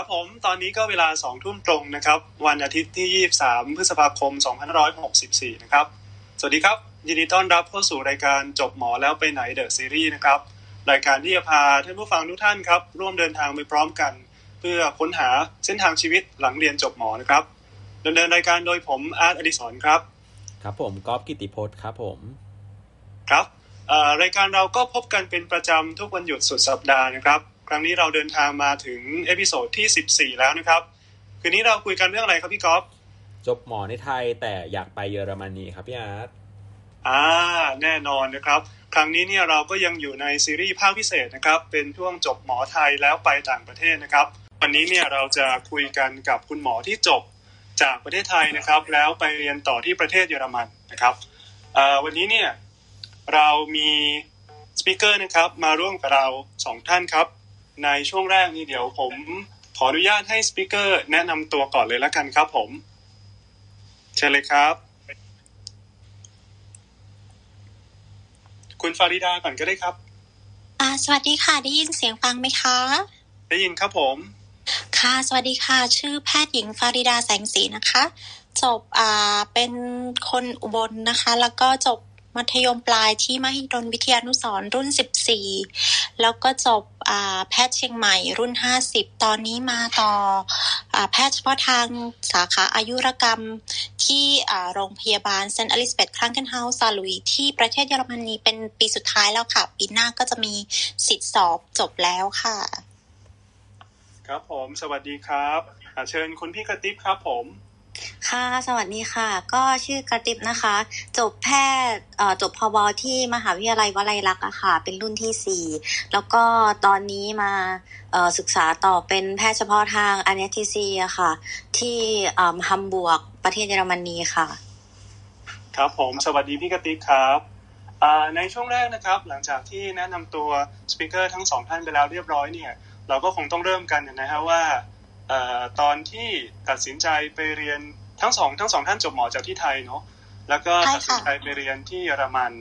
ครับผมตอนนี้ก็เวลาสองทุ่มตรงนะครับ วันอาทิตย์ที่ 23 พฤษภาคม 2564 นะครับ สวัสดีครับ ยินดีต้อนรับเข้าสู่รายการจบหมอแล้วไปไหนเดอะซีรีส์นะครับ รายการที่จะพาท่านผู้ฟังทุกท่านครับ ร่วมเดินทางไปพร้อมกัน เพื่อค้นหาเส้นทางชีวิตหลังเรียนจบหมอนะครับดำเนินรายการโดยผมอาร์ตอดิศรครับ ครับผมก๊อฟกิติพจน์ครับผมครับเอ่อรายการเราก็พบกันเป็นประจำทุกวันหยุดสุดสัปดาห์นะครับ ครั้งนี้เราเดินทางมาถึง episode ที่ 14 แล้วนะครับ คืนนี้เราคุยกันเรื่องอะไรครับพี่ก๊อฟจบหมอในไทยแต่อยากไปเยอรมนีครับพี่อาร์ตอ่าแน่นอนนะครับ ครั้งนี้เนี่ยเราก็ยังอยู่ในซีรีส์ภาคพิเศษนะครับ เป็นช่วงจบหมอไทยแล้วไปต่างประเทศนะครับ วันนี้เนี่ยเราจะคุยกันกับคุณหมอที่จบจากประเทศไทยนะครับ แล้วไปเรียนต่อที่ประเทศเยอรมันนะครับเอ่อวันนี้เนี่ยเรามีสปิเกอร์นะครับมาร่วมกับเราสองท่านครับ ในช่วงแรกนี้เดี๋ยวผมขออนุญาตให้สปิเกอร์แนะนำตัวก่อนเลยละกันครับผม เชิญเลยครับ คุณฟาริดาก่อนก็ได้ครับ อ่า สวัสดีค่ะ ได้ยินเสียงฟังไหมคะ ได้ยินครับผม ค่ะ สวัสดีค่ะ ชื่อแพทย์หญิงฟาริดาแสงสีนะคะ จบอ่าเป็นคนอุบลนะคะ แล้วก็จบ มัธยมปลายที่มหิดลวิทยานุสรรุ่น 14 แล้วก็จบแพทย์เชียงใหม่รุ่น 50 ตอนนี้มาต่อแพทย์เฉพาะทางสาขาอายุรกรรมที่โรงพยาบาล St. Elisabeth Krankenhaus Saarlouis ที่ประเทศเยอรมนีเป็นปีสุดท้ายแล้วค่ะ ปีหน้าก็จะมีสิทธิสอบจบแล้วค่ะ ครับผม สวัสดีครับเชิญคุณพี่กระติบครับผม ค่ะ สวัสดีค่ะ ก็ชื่อกระติบนะคะ จบแพทย์เอ่อจบพบที่มหาวิทยาลัยวลัยลักษณ์อะค่ะ เป็นรุ่นที่สี่แล้วก็ตอนนี้มาศึกษาต่อเป็นแพทย์เฉพาะทาง a n e s t h e s i a ค่ะ ที่ฮัมบวร์กประเทศเยอรมนีค่ะ ครับผม สวัสดีพี่กระติบครับในช่วงแรกนะครับ หลังจากที่แนะนำตัวสปิเกอร์ทั้งสองท่านไปแล้วเรียบร้อยเนี่ย เราก็คงต้องเริ่มกันนะฮะว่า ตอนที่ตัดสินใจไปเรียนทั้งสองทั้งสองท่านจบหมอจากที่ไทยเนาะแล้วก็ใช่ตัดสินค่ะใจไปเรียนที่เยอรมัน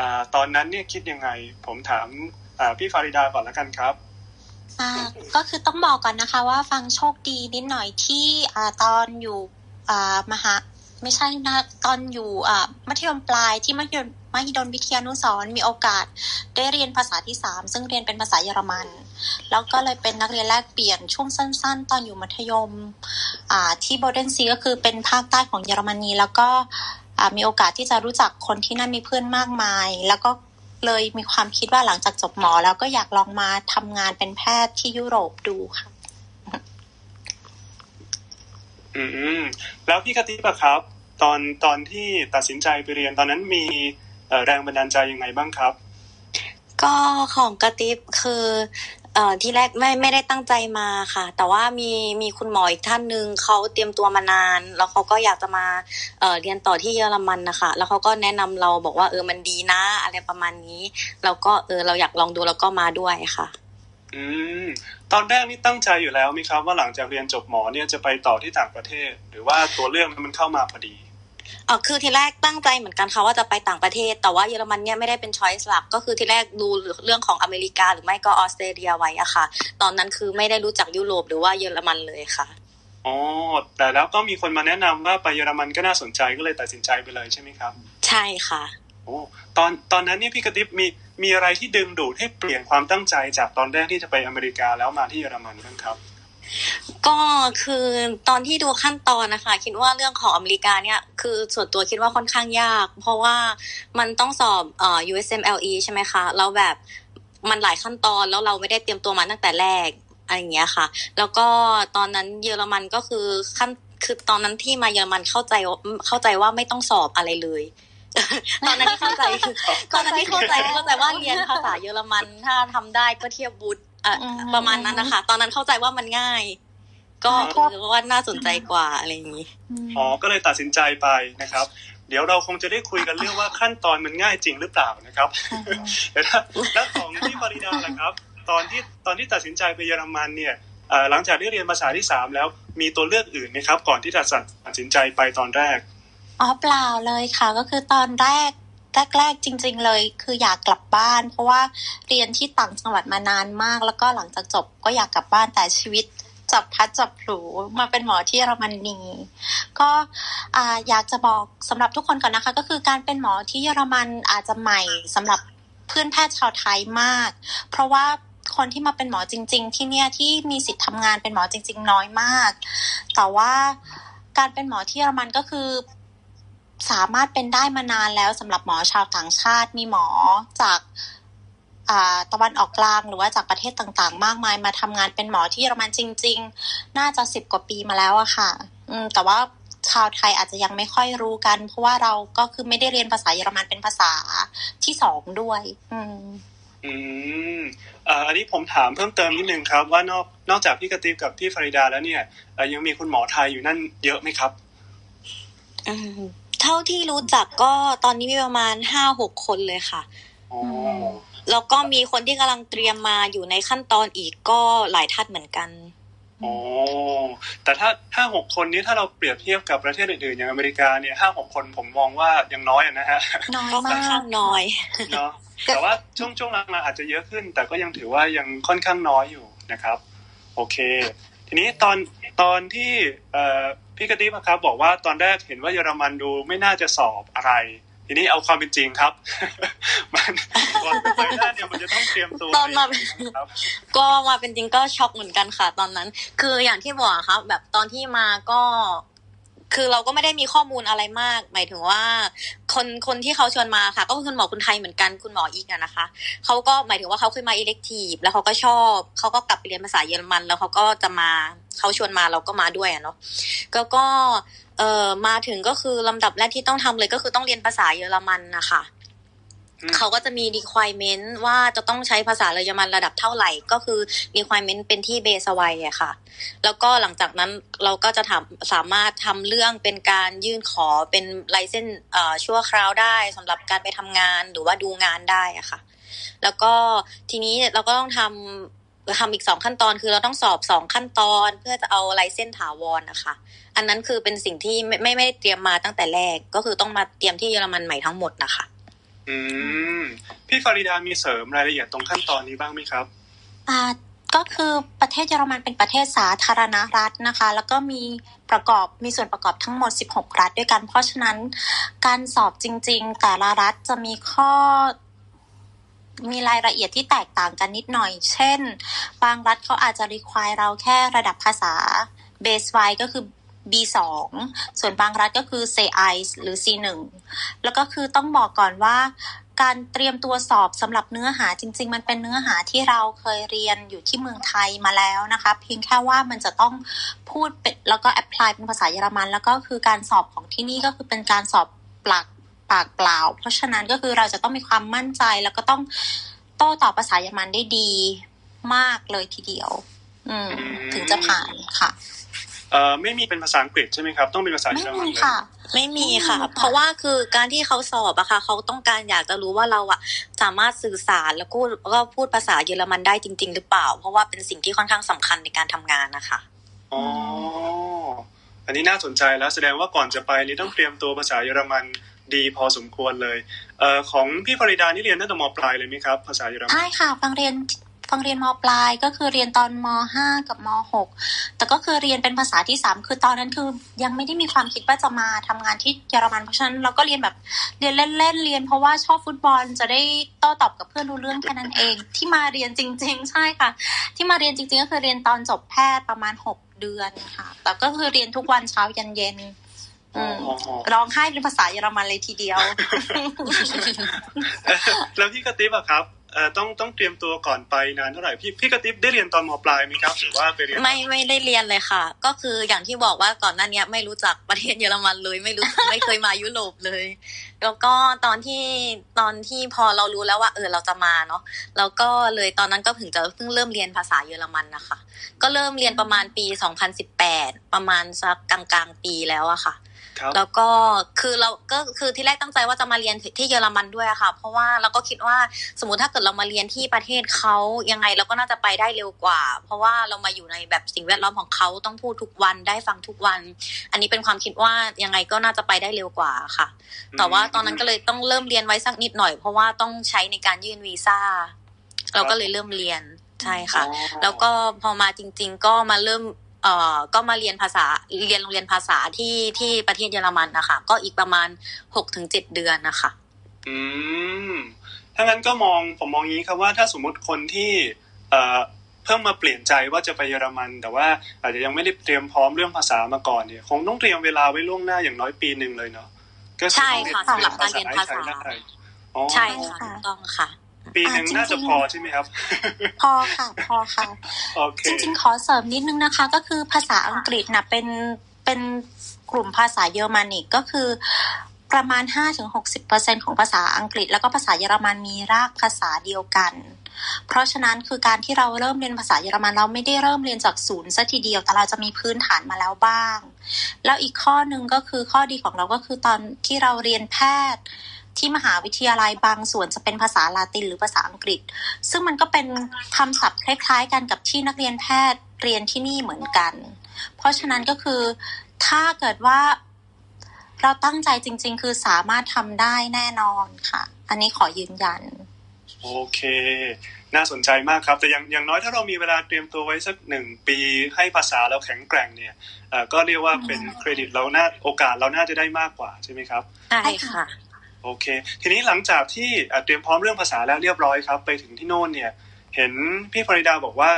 อ่าตอนนั้นเนี่ยคิดยังไง ผมถามอ่าพี่ฟาริดาก่อนละกันครับอ่าก็คือต้องบอกก่อนนะคะ ว่าฟังโชคดีนิดหน่อยที่อ่าตอนอยู่อ่ามหาไม่ใช่นะตอนอยู่อ่ามัธยมปลายที่มัธยมมหิดลวิทยานุสรณ์มีโอกาสได้เรียนภาษาที่สามซึ่งเรียนเป็นภาษาเยอรมัน แล้วก็เลยเป็นนักเรียนแลกเปลี่ยนช่วงสั้น ๆ ตอนอยู่มัธยมอ่าที่โบเดนซีก็คือเป็นภาคใต้ของเยอรมนี แล้วก็อ่ามีโอกาสที่จะรู้จักคนที่นั่นมีเพื่อนมากมาย แล้วก็เลยมีความคิดว่าหลังจากจบหมอ แล้วก็อยากลองมาทำงานเป็นแพทย์ที่ยุโรปดูค่ะ อืมแล้วพี่กติบอะครับ ตอนตอนที่ตัดสินใจไปเรียนตอนนั้นมีเอ่อแรงบันดาลใจยังไงบ้างครับ ก็ของกระติบคือ เอ่อที่แรกไม่ไม่ได้ตั้งใจมาค่ะ แต่ว่ามีมีคุณหมออีกท่านหนึ่งเขาเตรียมตัวมานาน แล้วเขาก็อยากจะมาเอ่อเรียนต่อที่เยอรมันนะคะ แล้วเขาก็แนะนำเราบอกว่าเออมันดีนะ อะไรประมาณนี้ เราก็เออเราอยากลองดูแล้วก็มาด้วยค่ะ อืมตอนแรกนี่ตั้งใจอยู่แล้วไหมครับ ว่าหลังจากเรียนจบหมอเนี่ยจะไปต่อที่ต่างประเทศ หรือว่าตัวเรื่องมันเข้ามาพอดี เออคือทีแรกตั้งใจเหมือนกันค่ะว่าจะไปต่างประเทศ แต่ว่าเยอรมันเนี่ยไม่ได้เป็นช้อยส์หลัก ก็คือทีแรกดูเรื่องของอเมริกาหรือไม่ก็ออสเตรเลียไว้อะค่ะ ตอนนั้นคือไม่ได้รู้จักยุโรปหรือว่าเยอรมันเลยค่ะอ๋อแต่แล้วก็มีคนมาแนะนำว่าไปเยอรมันก็น่าสนใจก็เลยตัดสินใจไปเลยใช่ไหมครับ ใช่ค่ะโอ้ตอนตอนนั้นเนี่ยพี่กระติบมีมีอะไรที่ดึงดูดให้เปลี่ยนความตั้งใจจากตอนแรกที่จะไปอเมริกาแล้วมาที่เยอรมันบ้างครับ ก็คือตอนที่ดูขั้นตอนนะคะ คิดว่าเรื่องของอเมริกาเนี่ย คือส่วนตัวคิดว่าค่อนข้างยาก เพราะว่ามันต้องสอบเอ่อ USMLE ใช่ไหมคะแล้วแบบมันหลายขั้นตอนแล้วเราไม่ได้เตรียมตัวมาตั้งแต่แรกอะไรอย่างเงี้ยค่ะ แล้วก็ตอนนั้นเยอรมันก็คือขั้นคือตอนนั้นที่มาเยอรมันเข้าใจเข้าใจว่าไม่ต้องสอบอะไรเลยตอนนั้นที่เข้าใจตอนนั้นที่เข้าใจเข้าใจว่าเรียนภาษาเยอรมันถ้าทำได้ก็เทียบบุตร อะอืมประมาณนั้นนะคะ ตอนนั้นเข้าใจว่ามันง่าย ก็อ๋อคือว่าน่าสนใจกว่าอะไรอย่างนี้อ๋อก็เลยตัดสินใจไปนะครับ เดี๋ยวเราคงจะได้คุยกันเรื่องว่าขั้นตอนมันง่ายจริงหรือเปล่านะครับเดี๋ยวนะแล้วของพี่ปริดาล่ะครับ ตอนที่ตอนที่ตัดสินใจไปเยอรมันเนี่ยเอ่อหลังจากที่เรียนภาษาที่สามแล้วมีตัวเลือกอื่นไหมครับ ก่อนที่จะตัดสินใจไปตอนแรกอ๋อเปล่าเลยค่ะ ก็คือตอนแรก แรกๆจริง ๆ เลย คืออยากกลับบ้าน เพราะว่าเรียนที่ต่างจังหวัดมานานมาก แล้วก็หลังจากจบก็อยากกลับบ้านแต่ชีวิตจับพัดจับผูมาเป็นหมอที่เยอรมนี ก็อยากจะบอกสำหรับทุกคนก่อนนะคะ ก็คือการเป็นหมอที่เยอรมันอาจจะใหม่สำหรับเพื่อนแพทย์ชาวไทยมาก เพราะว่าคนที่มาเป็นหมอจริง ๆ ที่เนี่ยที่มีสิทธิ์ทำงานเป็นหมอจริง ๆ น้อยมาก แต่ว่าการเป็นหมอที่เยอรมันก็คือ สามารถเป็นได้มานานแล้วสำหรับหมอชาวต่างชาติมีหมอจากตะวันออกกลางหรือว่าจากประเทศต่างๆ มากมาย มาทำงานเป็นหมอที่เยอรมันจริง ๆ น่าจะสิบกว่าปีมาแล้วอะค่ะ อืมแต่ว่าชาวไทยอาจจะยังไม่ค่อยรู้กัน เพราะว่าเราก็คือไม่ได้เรียนภาษาเยอรมันเป็นภาษาที่สองด้วย อืมอืมอันนี้ผมถามเพิ่มเติมนิดนึงครับ ว่านอกนอกจากพี่กระติบกับพี่ฟาริดาแล้วเนี่ยยังมีคุณหมอไทยอยู่นั่นเยอะไหมครับ เท่าที่รู้จักก็ตอนนี้มีประมาณห้าหกคนเลยค่ะแล้วก็มีคนที่กำลังเตรียมมาอยู่ในขั้นตอนอีกก็หลายท่านเหมือนกันอ๋อแต่ถ้าห้าหกคนนี้ถ้าเราเปรียบเทียบกับประเทศอื่นๆอย่างอเมริกาเนี่ยห้าหกคนผมมองว่ายังน้อยนะฮะน้อยมากน้อยเนาะแต่ว่าช่วงช่วงหลังๆอาจจะเยอะขึ้น แต่ก็ยังถือว่ายังค่อนข้างน้อยอยู่นะครับ โอเค ทีนี้ตอนตอนที่ พี่กติบครับ บอกว่าตอนแรกเห็นว่าเยอรมันดูไม่น่าจะสอบอะไร ทีนี้เอาความเป็นจริงครับ มันก่อนไปได้เนี่ยมันจะต้องเตรียมตัวตอนมาก็มาเป็นจริงก็ช็อกเหมือนกันค่ะ ตอนนั้น คืออย่างที่บอกครับ แบบตอนที่มาก็ คือเราก็ไม่ได้มีข้อมูลอะไรมาก หมายถึงว่า คนคนที่เขาชวนมาค่ะ ก็คือคุณหมอคุณไทยเหมือนกันคุณหมออีกนะคะเขาก็หมายถึงว่าเขาเคยมาอิเล็กทีฟแล้วเขาก็ชอบเขาก็กลับไปเรียนภาษาเยอรมัน แล้วเขาก็จะมาเขาชวนมาเราก็มาด้วยอะเนาะก็ก็เอ่อมาถึงก็คือลำดับแรกที่ต้องทำเลยก็คือต้องเรียนภาษาเยอรมันนะคะ เขาก็จะมี requirement ว่าจะต้องใช้ภาษาเยอรมันระดับเท่าไหร่ ก็คือ requirement เป็นที่เบสไวอะค่ะ แล้วก็หลังจากนั้นเราก็จะทำสามารถทำเรื่องเป็นการยื่นขอเป็นไลเซนเอ่อชั่วคราวได้สำหรับการไปทำงานหรือว่าดูงานได้อะค่ะ แล้วก็ทีนี้เราก็ต้องทำทำอีกสองขั้นตอนคือเราต้องสอบสองขั้นตอนเพื่อจะเอาไลเซนถาวรนะคะ อันนั้นคือเป็นสิ่งที่ไม่ไม่ไม่เตรียมมาตั้งแต่แรกก็คือต้องมาเตรียมที่เยอรมันใหม่ทั้งหมดนะคะ อืมพี่ฟาริดามีเสริมรายละเอียดตรงขั้นตอนนี้บ้างไหมครับอ่าก็คือประเทศเยอรมันเป็นประเทศสาธารณรัฐนะคะ แล้วก็มีประกอบมีส่วนประกอบทั้งหมด 16 รัฐด้วยกัน เพราะฉะนั้นการสอบจริง ๆ แต่ละรัฐจะมีข้อมีรายละเอียดที่แตกต่างกันนิดหน่อย เช่น บางรัฐเขาอาจจะรีควายเราแค่ระดับภาษาเบสไวก็คือ B2 ส่วนบางรัฐก็คือ C1 หรือ C1 แล้วก็คือต้องบอกก่อนว่าการเตรียมตัวสอบสำหรับเนื้อหาจริง ๆ มันเป็นเนื้อหาที่เราเคยเรียนอยู่ที่เมืองไทยมาแล้วนะคะ เพียงแค่ว่ามันจะต้องพูดแล้วก็แอพพลายเป็นภาษาเยอรมัน แล้วก็คือการสอบของที่นี่ก็คือเป็นการสอบปลักปากเปล่า เพราะฉะนั้นก็คือเราจะต้องมีความมั่นใจแล้วก็ต้องโต้ตอบภาษาเยอรมันได้ดีมากเลยทีเดียว อืม ถึงจะผ่านค่ะ เอ่อไม่มีเป็นภาษาอังกฤษใช่ไหมครับ ต้องเป็นภาษาเยอรมันเลยไม่มีค่ะ เพราะว่าคือการที่เขาสอบอะค่ะ เขาต้องการอยากจะรู้ว่าเราอะสามารถสื่อสารแล้วก็ก็พูดภาษาเยอรมันได้จริง ๆ หรือเปล่า เพราะว่าเป็นสิ่งที่ค่อนข้างสำคัญในการทำงานนะคะอ๋ออันนี้น่าสนใจแล้วแสดงว่าก่อนจะไปนี่ต้องเตรียมตัวภาษาเยอรมันดีพอสมควรเลยเอ่อของพี่ฟริดานี่เรียนตั้งแต่มปลายเลยไหมครับ ภาษาเยอรมันใช่ค่ะฟังเรียน ฟังเรียนมปลายก็คือเรียนตอนมห้ากับมหกแต่ก็คือเรียนเป็นภาษาที่สามคือตอนนั้นคือยังไม่ได้มีความคิดว่าจะมาทำงานที่เยอรมันเพราะฉะนั้นเราก็เรียนแบบเรียนเล่นๆเรียน เพราะว่าชอบฟุตบอลจะได้โต้ตอบกับเพื่อนรู้เรื่องแค่นั้นเอง ที่มาเรียนจริง ๆ ใช่ค่ะ ที่มาเรียนจริง ๆ ก็คือเรียนตอนจบแพทย์ประมาณหกเดือนค่ะแต่ก็คือเรียนทุกวันเช้ายันเย็นร้องไห้เป็นภาษาเยอรมันเลยทีเดียว แล้วพี่กระติบอะครับ ต้องต้องเตรียมตัวก่อนไปนานเท่าไหร่พี่พี่กระติบได้เรียนตอนมปลายไหมครับหรือว่าไปเรียนไม่ไม่ได้เรียนเลยค่ะ ก็คืออย่างที่บอกว่าก่อนหน้านี้ไม่รู้จักประเทศเยอรมันเลย ไม่รู้ไม่เคยมายุโรปเลย แล้วก็ตอนที่ตอนที่พอเรารู้แล้วว่าเออเราจะมาเนาะแล้วก็เลยตอนนั้นก็ถึงจะเพิ่งเริ่มเรียนภาษาเยอรมันนะคะ ก็เริ่มเรียนประมาณปี 2018 ประมาณสักกลางๆปีแล้วอะค่ะ แล้วก็คือเราก็คือที่แรกตั้งใจว่าจะมาเรียนที่เยอรมันด้วยค่ะ เพราะว่าเราก็คิดว่าสมมติถ้าเกิดเรามาเรียนที่ประเทศเขายังไงเราก็น่าจะไปได้เร็วกว่า เพราะว่าเรามาอยู่ในแบบสิ่งแวดล้อมของเขาต้องพูดทุกวันได้ฟังทุกวัน อันนี้เป็นความคิดว่ายังไงก็น่าจะไปได้เร็วกว่าค่ะ แต่ว่าตอนนั้นก็เลยต้องเริ่มเรียนไว้สักนิดหน่อย เพราะว่าต้องใช้ในการยื่นวีซ่าเราก็เลยเริ่มเรียนใช่ค่ะ แล้วก็พอมาจริง ๆ ก็มาเริ่ม เอ่อก็มาเรียนภาษาเรียนโรงเรียนภาษาที่ที่ประเทศเยอรมันนะคะก็อีกประมาณหกถึงเจ็ดเดือนนะคะอืมถ้างั้นก็มองผมมองงี้ครับว่าถ้าสมมุติคนที่เอ่อเพิ่งมาเปลี่ยนใจว่าจะไปเยอรมัน แต่ว่าอาจจะยังไม่ได้เตรียมพร้อมเรื่องภาษามาก่อนเนี่ย คงต้องเตรียมเวลาไว้ล่วงหน้าอย่างน้อยปีหนึ่งเลยเนาะก็อใช่ค่ะต้องสำหรับการเรียนภาษาให้ใช้ได้อ๋อใช่ค่ะถูกต้องค่ะ ปีหนึ่งน่าจะพอใช่ไหมครับ พอค่ะ พอค่ะโอเคจริงๆ ขอเสริมนิดนึงนะคะ ก็คือภาษาอังกฤษนะเป็นเป็นกลุ่มภาษาเยอรมันอีกก็คือประมาณ 5-60%ของภาษาอังกฤษ แล้วก็ภาษาเยอรมันมีรากภาษาเดียวกัน เพราะฉะนั้นคือการที่เราเริ่มเรียนภาษาเยอรมันเราไม่ได้เริ่มเรียนจากศูนย์ซะทีเดียวแต่เราจะมีพื้นฐานมาแล้วบ้าง แล้วอีกข้อหนึ่งก็คือข้อดีของเราก็คือตอนที่เราเรียนแพทย์ ที่มหาวิทยาลัยบางส่วนจะเป็นภาษาลาตินหรือภาษาอังกฤษ ซึ่งมันก็เป็นคำศัพท์คล้ายๆ กันกับที่นักเรียนแพทย์เรียนที่นี่เหมือนกัน เพราะฉะนั้นก็คือถ้าเกิดว่าเราตั้งใจจริง ๆ คือสามารถทำได้แน่นอนค่ะ อันนี้ขอยืนยัน โอเค น่าสนใจมากครับ แต่อย่างอย่างน้อยถ้าเรามีเวลาเตรียมตัวไว้สักหนึ่งปีให้ภาษาเราแข็งแกร่งเนี่ยเอ่อก็เรียกว่าเป็นเครดิตเราน่าโอกาสเราน่าจะได้มากกว่าใช่ไหมครับใช่ค่ะ โอเค ทีนี้หลังจากที่เตรียมพร้อมเรื่องภาษาแล้วเรียบร้อยครับ ไปถึงที่โน่นเนี่ย เห็นพี่ฟริดาบอกว่า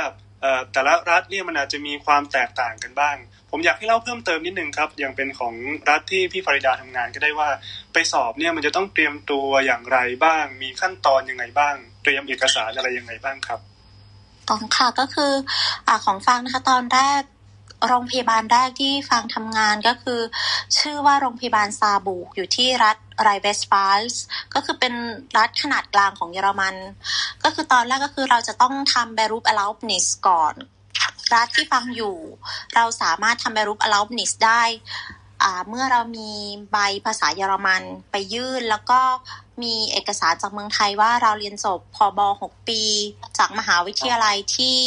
แต่ละรัฐเนี่ยมันอาจจะมีความแตกต่างกันบ้าง ผมอยากให้เล่าเพิ่มเติมนิดนึงครับอย่างเป็นของรัฐที่พี่ฟริดาทำงานก็ได้ว่าไปสอบเนี่ยมันจะต้องเตรียมตัวอย่างไรบ้าง มีขั้นตอนยังไงบ้าง เตรียมเอกสารอะไรยังไงบ้างครับตองค่ะก็คืออของฟังนะคะตอนแรกโรงพยาบาลแรกที่ฟังทำงานก็คือ ชื่อว่าโรงพยาบาลซาบูกอยู่ที่รัฐ ไรเวสฟาลส์ก็คือเป็นรัฐขนาดกลางของเยอรมัน ก็คือตอนแรกก็คือเราจะต้องทำแบรูป allowance ก่อน รัฐที่ฟังอยู่ เราสามารถทำแบรูป allowance ได้เมื่อเรามีใบภาษาเยอรมันไปยื่น แล้วก็มีเอกสารจากเมืองไทยว่าเราเรียนจบพอบ6ปี จากมหาวิทยาลัยที่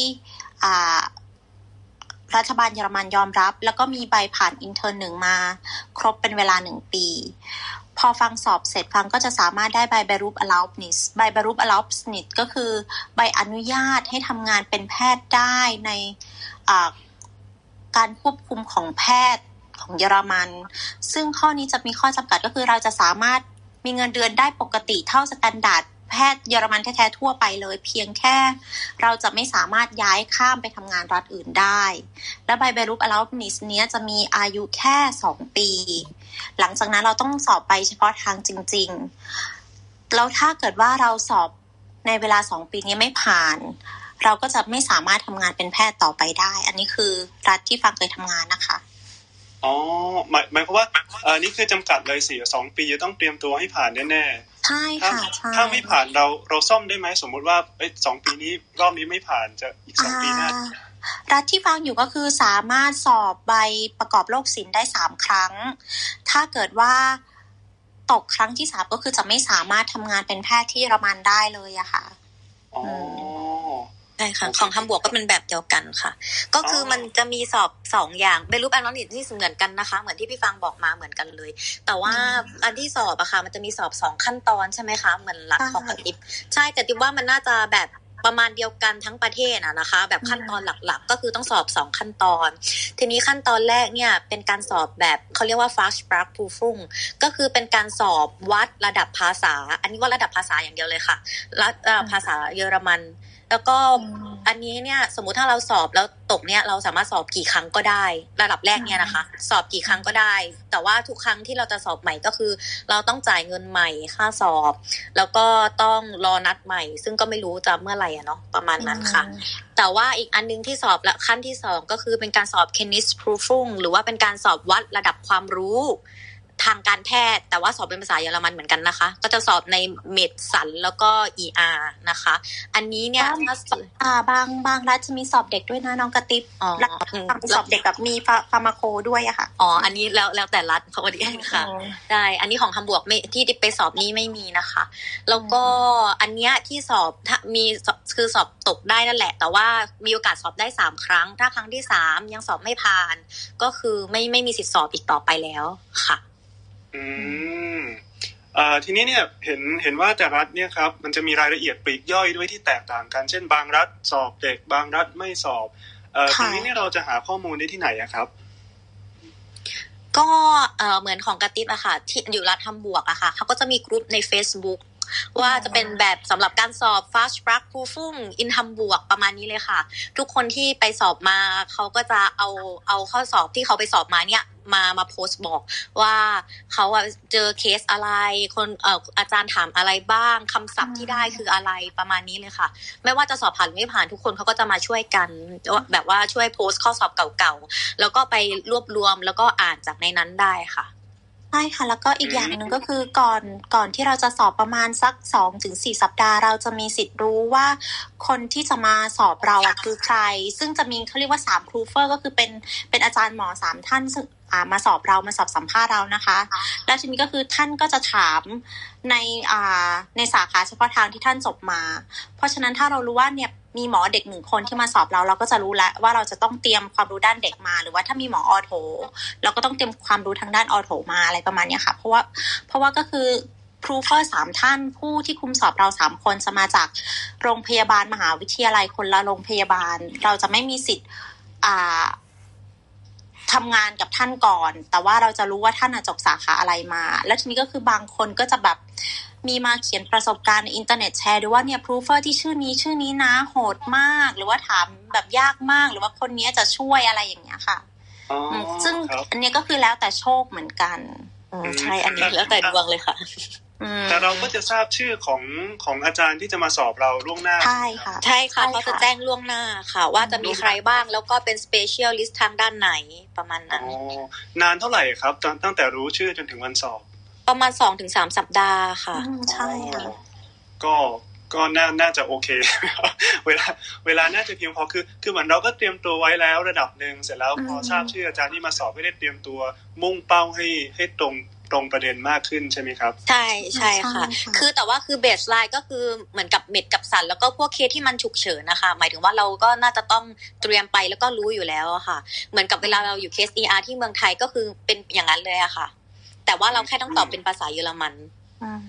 รัฐบาลเยอรมันยอมรับ แล้วก็มีใบผ่านอินเทอร์หนึ่งมา ครบเป็นเวลาหนึ่งปี พอฟังสอบเสร็จฟังก็จะสามารถได้ใบ Berufserlaubnis ใบ Berufserlaubnis ก็คือใบอนุญาตให้ทำงานเป็นแพทย์ได้ในการควบคุมของแพทย์ของเยอรมัน ซึ่งข้อนี้จะมีข้อจำกัดก็คือเราจะสามารถมีเงินเดือนได้ปกติเท่า standard แพทย์เยอรมันแท้ๆทั่วไปเลย เพียงแค่เราจะไม่สามารถย้ายข้ามไปทำงานรัฐอื่นได้ และใบใบรูป allowance เนี้ยจะมีอายุแค่ 2 ปี หลังจากนั้นเราต้องสอบไปเฉพาะทางจริง ๆ แล้วถ้าเกิดว่าเราสอบในเวลา2ปีนี้ไม่ผ่าน เราก็จะไม่สามารถทำงานเป็นแพทย์ต่อไปได้ อันนี้คือรัฐที่ฟังเคยทำงานนะคะอ๋อหมายหมายความว่าเออนี่คือจำกัดเลยสิสองปีจะต้องเตรียมตัวให้ผ่านแน่ใช่ๆถ้าค่ะใช่ถ้าไม่ผ่านเราเราซ่อมได้ไหมสมมุติว่าเอ้ยสองปีนี้รอบนี้ไม่ผ่านจะอีกสองปีหน้าอ่า รัฐที่ฟังอยู่ก็คือสามารถสอบใบประกอบโรคศิลป์ได้สามครั้ง ถ้าเกิดว่าตกครั้งที่สามก็คือจะไม่สามารถทำงานเป็นแพทย์ที่เยอรมันได้เลยอะค่ะอ๋อใช่ค่ะของทำบวกก็เป็นแบบเดียวกันค่ะ ก็คือออมันจะมีสอบสองอย่างเป็นรูปแอนนอนิที่เหมือนกันนะคะ เหมือนที่พี่ฟังบอกมาเหมือนกันเลย แต่ว่าอันที่สอบอะค่ะ มันจะมีสอบสองขั้นตอนใช่ไหมคะ เหมือนรัฐของกติบใช่แต่ติบว่ามันน่าจะแบบ ประมาณเดียวกันทั้งประเทศอะนะคะ แบบขั้นตอนหลักๆ ก็คือต้องสอบสองขั้นตอน ทีนี้ขั้นตอนแรกเนี่ยเป็นการสอบแบบเขาเรียกว่า fast track prüfung ก็คือเป็นการสอบวัดระดับภาษา อันนี้ว่าระดับภาษาอย่างเดียวเลยค่ะระดับภาษาเยอรมัน แล้วก็อันนี้เนี่ยสมมุติถ้าเราสอบแล้วตกเนี่ยเราสามารถสอบกี่ครั้งก็ได้ ระดับแรกเนี่ยนะคะ สอบกี่ครั้งก็ได้ แต่ว่าทุกครั้งที่เราจะสอบใหม่ก็คือ เราต้องจ่ายเงินใหม่ค่าสอบ แล้วก็ต้องรอนัดใหม่ ซึ่งก็ไม่รู้จะเมื่อไหร่อะเนาะประมาณนั้นค่ะ แต่ว่าอีกอันนึงที่สอบและขั้นที่สองก็คือเป็นการสอบ Kenntnisprüfung หรือว่าเป็นการสอบวัดระดับความรู้ ทางการแพทย์ แต่ว่าสอบเป็นภาษาเยอรมันเหมือนกันนะคะ ก็จะสอบใน Med ศัลย์แล้วก็ ER นะคะ อันนี้เนี่ยบ้างถ้าอ่าบางบางรัฐจะมีสอบเด็กด้วยนะน้องกระติบอ๋อรัฐอืมฟังสอบเด็กแบบมีฟา pharmacoด้วยอะค่ะอ๋ออันนี้แล้วแล้วแต่รัฐเขาดีค่ะอืมได้อันนี้ของทำบวกไม่ที่ไปสอบนี้ไม่มีนะคะ แล้วก็อันเนี้ยที่สอบถ้ามีสอบคือสอบตกได้นั่นแหละ แต่ว่ามีโอกาสสอบได้สามครั้ง ถ้าครั้งที่สามยังสอบไม่ผ่าน ก็คือไม่ไม่มีสิทธิสอบอีกต่อไปแล้วค่ะ อืมเอ่อทีนี้เนี่ยเห็นเห็นว่าแต่รัฐเนี่ยครับมันจะมีรายละเอียดปลีกย่อยด้วยที่แตกต่างกันเช่น บางรัฐสอบเด็ก บางรัฐไม่สอบเอ่อตค่ะรงนี้เนี่ยเราจะหาข้อมูลได้ที่ไหนอะครับ ก็เอ่อเหมือนของกระติบอะค่ะ ที่อยู่รัฐทำบวกอะค่ะเขาก็จะมีกลุ่มใน Facebook ว่าจะเป็นแบบสำหรับการสอบ fast track ครูฟุ้งอินทำบวกประมาณนี้เลยค่ะ ทุกคนที่ไปสอบมาเขาก็จะเอาเอาข้อสอบที่เขาไปสอบมาเนี่ยมามาโพสต์บอกว่าเขาอะเจอเคสอะไร คนเอ่ออาจารย์ถามอะไรบ้างคำศัพท์ที่ได้คืออะไรประมาณนี้เลยค่ะ ไม่ว่าจะสอบผ่านหรือไม่ผ่านทุกคนเขาก็จะมาช่วยกัน แบบว่าช่วยโพสต์ข้อสอบเก่าๆ แล้วก็ไปรวบรวมแล้วก็อ่านจากในนั้นได้ค่ะ ใช่ค่ะ แล้วก็อีกอย่างหนึ่งก็คือก่อนก่อนที่เราจะสอบประมาณสักสองถึงสี่สัปดาห์ เราจะมีสิทธิ์รู้ว่า คนที่จะมาสอบเราอะคือใคร ซึ่งจะมีเขาเรียกว่าสามครูเฟอร์ก็คือเป็นเป็นอาจารย์หมอสามท่านซึ่งอ่ามาสอบเรามาสอบสัมภาษณ์เรานะคะ แล้วทีนี้ก็คือท่านก็จะถามในอ่าในสาขาเฉพาะทางที่ท่านจบมา เพราะฉะนั้นถ้าเรารู้ว่าเนี่ย มีหมอเด็กหนึ่งคนที่มาสอบเราเราก็จะรู้แล้วว่าเราจะต้องเตรียมความรู้ด้านเด็กมา หรือว่าถ้ามีหมอออโถเราก็ต้องเตรียมความรู้ทางด้านออโถมาอะไรประมาณนี้ค่ะ เพราะว่าเพราะว่าก็คือครูเฟอร์สามท่านผู้ที่คุมสอบเราสามคนจะมาจากโรงพยาบาลมหาวิทยาลัยคนละโรงพยาบาล เราจะไม่มีสิทธิ์อ่าทำงานกับท่านก่อน แต่ว่าเราจะรู้ว่าท่านจบสาขาอะไรมา แล้วทีนี้ก็คือบางคนก็จะแบบ มีมาเขียนประสบการณ์ในอินเทอร์เน็ตแชร์ด้วยว่าเนี่ย Prüfer ที่ชื่อนี้ชื่อนี้นะโหดมาก หรือว่าถามแบบยากมากหรือว่าคนนี้จะช่วยอะไรอย่างเงี้ยค่ะอ๋ออืมซึ่งครับอันเนี้ยก็คือแล้วแต่โชคเหมือนกันอืมใช่อันนี้แล้วแต่ดวงเลยค่ะอืมแต่เราก็จะทราบชื่อของของอาจารย์ที่จะมาสอบเราล่วงหน้า ใช่ค่ะ ใช่ค่ะใช่ค่ะเขาจะแจ้งล่วงหน้าค่ะ ว่าจะมีใครบ้างแล้วก็เป็น specialist ทางด้านไหนประมาณอ๋นั้นอนานเท่าไหร่ครับตั้งตั้งแต่รู้ชื่อจนถึงวันสอบ ประมาณสองถึงสามสัปดาห์ค่ะอืมใช่ค่ะก็ก็น่าน่าจะโอเค เวลาเวลาน่าจะเพียงพอคือ คือเหมือนเราก็เตรียมตัวไว้แล้วระดับหนึ่งเสร็จแล้วพอทราบชื่ออาจารย์ที่มาสอบก็ได้เตรียมตัวมุ่งเป้าให้ให้ตรงตรงประเด็นมากขึ้นใช่ไหมครับ ใช่ใช่ค่ะใช่ค่ะ คือแต่ว่าคือ baseline ก็คือเหมือนกับ Med กับศัลย์ แล้วก็พวกเคสที่มันฉุกเฉินนะคะ หมายถึงว่าเราก็น่าจะต้องเตรียมไปแล้วก็รู้อยู่แล้วอะค่ะ เหมือนกับเวลาเราอยู่เคส ER ที่เมืองไทยก็คือเป็นอย่างนั้นเลยอะค่ะ แต่ว่าเราแค่ต้องตอบเป็นภาษาเยอรมันอืม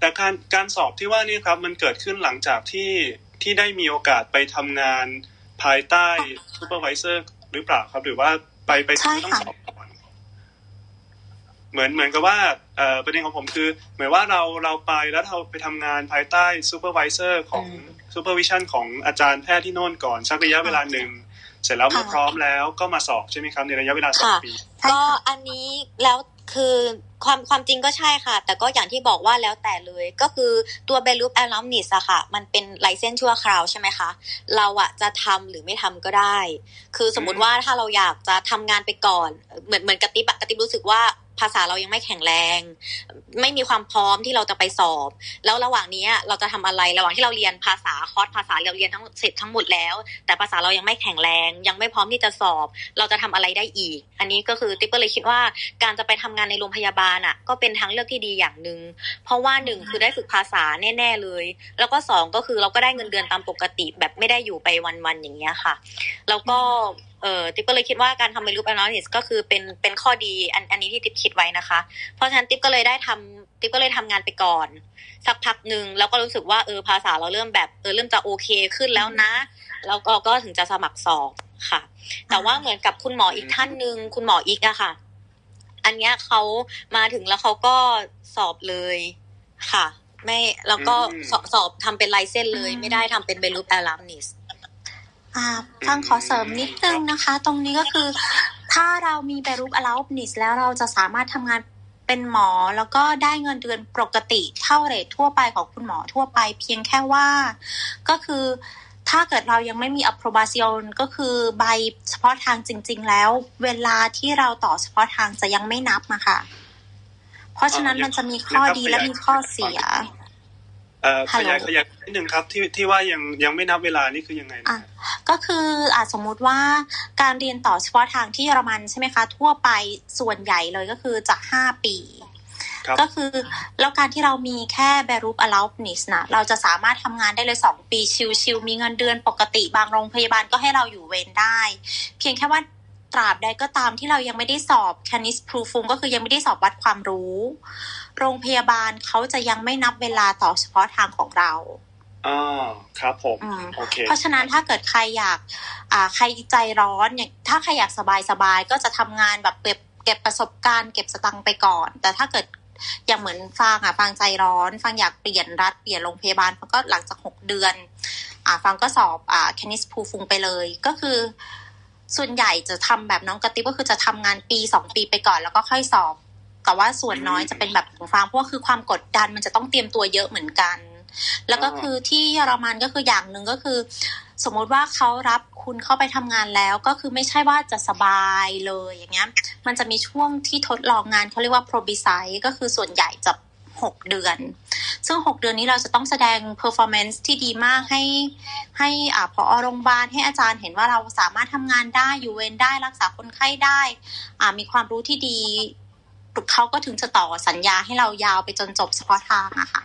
แต่การการสอบที่ว่านี่ครับ มันเกิดขึ้นหลังจากที่ที่ได้มีโอกาสไปทำงานภายใต้ supervisor หรือเปล่าครับ หรือว่าไปไปถึงต้องสอบก่อนเหมือนเหมือนกับว่าเอ่อประเด็นของผมคือ เหมือนว่าเราเราไปแล้วเราไปทำงานภายใต้ supervisor ของอืมsupervision ของอาจารย์แพทย์ที่โน่นก่อนสักระยะเวลาหนึ่งเสร็จแล้วเมื่อพร้อมแล้วก็มาสอบใช่ไหมครับในระยะเวลาสองค่ะปีใช่ก็ค่ะอันนี้แล้ว คือความความจริงก็ใช่ค่ะ แต่ก็อย่างที่บอกว่าแล้วแต่เลย ก็คือตัว Berufserlaubnis อะค่ะ มันเป็น license ชั่วคราวใช่ไหมคะ เราอะจะทำหรือไม่ทำก็ได้ คือสมมติว่าถ้าเราอยากจะทำงานไปก่อน เหมือนเหมือนกระติบอะกระติบรู้สึกว่า ภาษาเรายังไม่แข็งแรง ไม่มีความพร้อมที่เราจะไปสอบ แล้วระหว่างนี้เราจะทำอะไรระหว่างที่เราเรียนภาษาคอร์สภาษาเราเรียนทั้งเสร็จทั้งหมดแล้ว แต่ภาษาเรายังไม่แข็งแรง ยังไม่พร้อมที่จะสอบ เราจะทำอะไรได้อีก อันนี้ก็คือติ๊บก็เลยคิดว่าการจะไปทำงานในโรงพยาบาลอะ ก็เป็นทางเลือกที่ดีอย่างหนึ่งเพราะว่าหนึ่งคือได้ฝึกภาษาแน่ๆเลย แล้วก็สองก็คือเราก็ได้เงินเดือนตามปกติแบบไม่ได้อยู่ไปวันๆอย่างเงี้ยค่ะ แล้วก็ เออติ๊บก็เลยคิดว่าการทำเป็นรูปแอนอลิสก็คือเป็นเป็นข้อดีอันอันนี้ที่ติ๊บคิดไว้นะคะ เพราะฉะนั้นติ๊บก็เลยได้ทำติ๊บก็เลยทำงานไปก่อน สักพักหนึ่งแล้วก็รู้สึกว่าเออภาษาเราเริ่มแบบเออเริ่มจะโอเคขึ้นแล้วนะแล้วก็ก็ถึงจะสมัครสอบค่ะ แต่ว่าเหมือนกับคุณหมออีกท่านหนึ่งคุณหมออีกอะค่ะ อันเนี้ยเขามาถึงแล้วเขาก็สอบเลยค่ะ ไม่แล้วก็อืมสอบสอบทำเป็นไลเซนเลยอืมไม่ได้ทำเป็นเบลูปแอล u มนิสอ่า ฟังขอเสริมนิดนึงนะคะ ตรงนี้ก็คือ ถ้าเรามีใบรูป allowance แล้วเราจะสามารถทำงานเป็นหมอแล้วก็ได้เงินเดือนปกติเท่าเรททั่วไปของคุณหมอทั่วไป เพียงแค่ว่า ก็คือถ้าเกิดเรายังไม่มี approbation ก็คือใบเฉพาะทางจริง ๆ แล้ว เวลาที่เราต่อเฉพาะทางจะยังไม่นับนะคะ เพราะฉะนั้นมันจะมีข้อดีและมีข้อเสีย ขลโหลยายขยายนิดนึงครับที่ที่ว่ายังยังไม่นับเวลานี่คือยังไงนะอะก็คืออาจสมมุติว่าการเรียนต่อเฉพาะทางที่เยอรมันใช่ไหมคะ ทั่วไปส่วนใหญ่เลยก็คือจะห้าปีครับก็คือแล้วการที่เรามีแค่แบรูป allowance นะเราจะสามารถทำงานได้เลยสองปีชิวๆมีเงินเดือนปกติบางโรงพยาบาลก็ให้เราอยู่เวรได้ เพียงแค่ว่าตราบใดก็ตามที่เรายังไม่ได้สอบ canis proof ก็คือยังไม่ได้สอบวัดความรู้ โรงพยาบาลเขาจะยังไม่นับเวลาต่อเฉพาะทางของเราอ๋อครับผมอืมโอเคเพราะฉะนั้นถ้าเกิดใครอยาก อ่า ใครใจร้อนอย่างถ้าใครอยากสบายสบายๆก็จะทำงานแบบเก็บเก็บประสบการณ์ เก็บสตังค์ไปก่อน แต่ถ้าเกิดอย่างเหมือนฟางอะฟางใจร้อนฟางอยากเปลี่ยนรัฐเปลี่ยนโรงพยาบาลฟางก็หลังจากหกเดือน อ่าฟางก็สอบอ่าแคนิสพูฟุงไปเลยก็คือ ส่วนใหญ่จะทำแบบน้องกระติบก็คือจะทำงานปีสองปีไปก่อน แล้วก็ค่อยสอบ แต่ว่าส่วนน้อยจะเป็นแบบของฟางเพราะว่าคือความกดดันมันจะต้องเตรียมตัวเยอะเหมือนกัน แล้วก็คือที่เยอรมันก็คืออย่างหนึ่งก็คือ สมมุติว่าเขารับคุณเข้าไปทำงานแล้วก็คือไม่ใช่ว่าจะสบายเลยอย่างเงี้ย มันจะมีช่วงที่ทดลองงานเขาเรียกว่า p r o b i s i ก็คือส่วนใหญ่จะหกเดือน ซึ่งหกเดือนนี้เราจะต้องแสดง performance ที่ดีมากให้ให้อ่าพอโรงพยาบาลให้อาจารย์เห็นว่าเราสามารถทำงานได้อยู่เวรได้รักษาคนไข้ได้อ่ามีความรู้ที่ดี เขาก็ถึงจะต่อสัญญาให้เรายาวไปจนจบเฉพาะทางอะค่ะ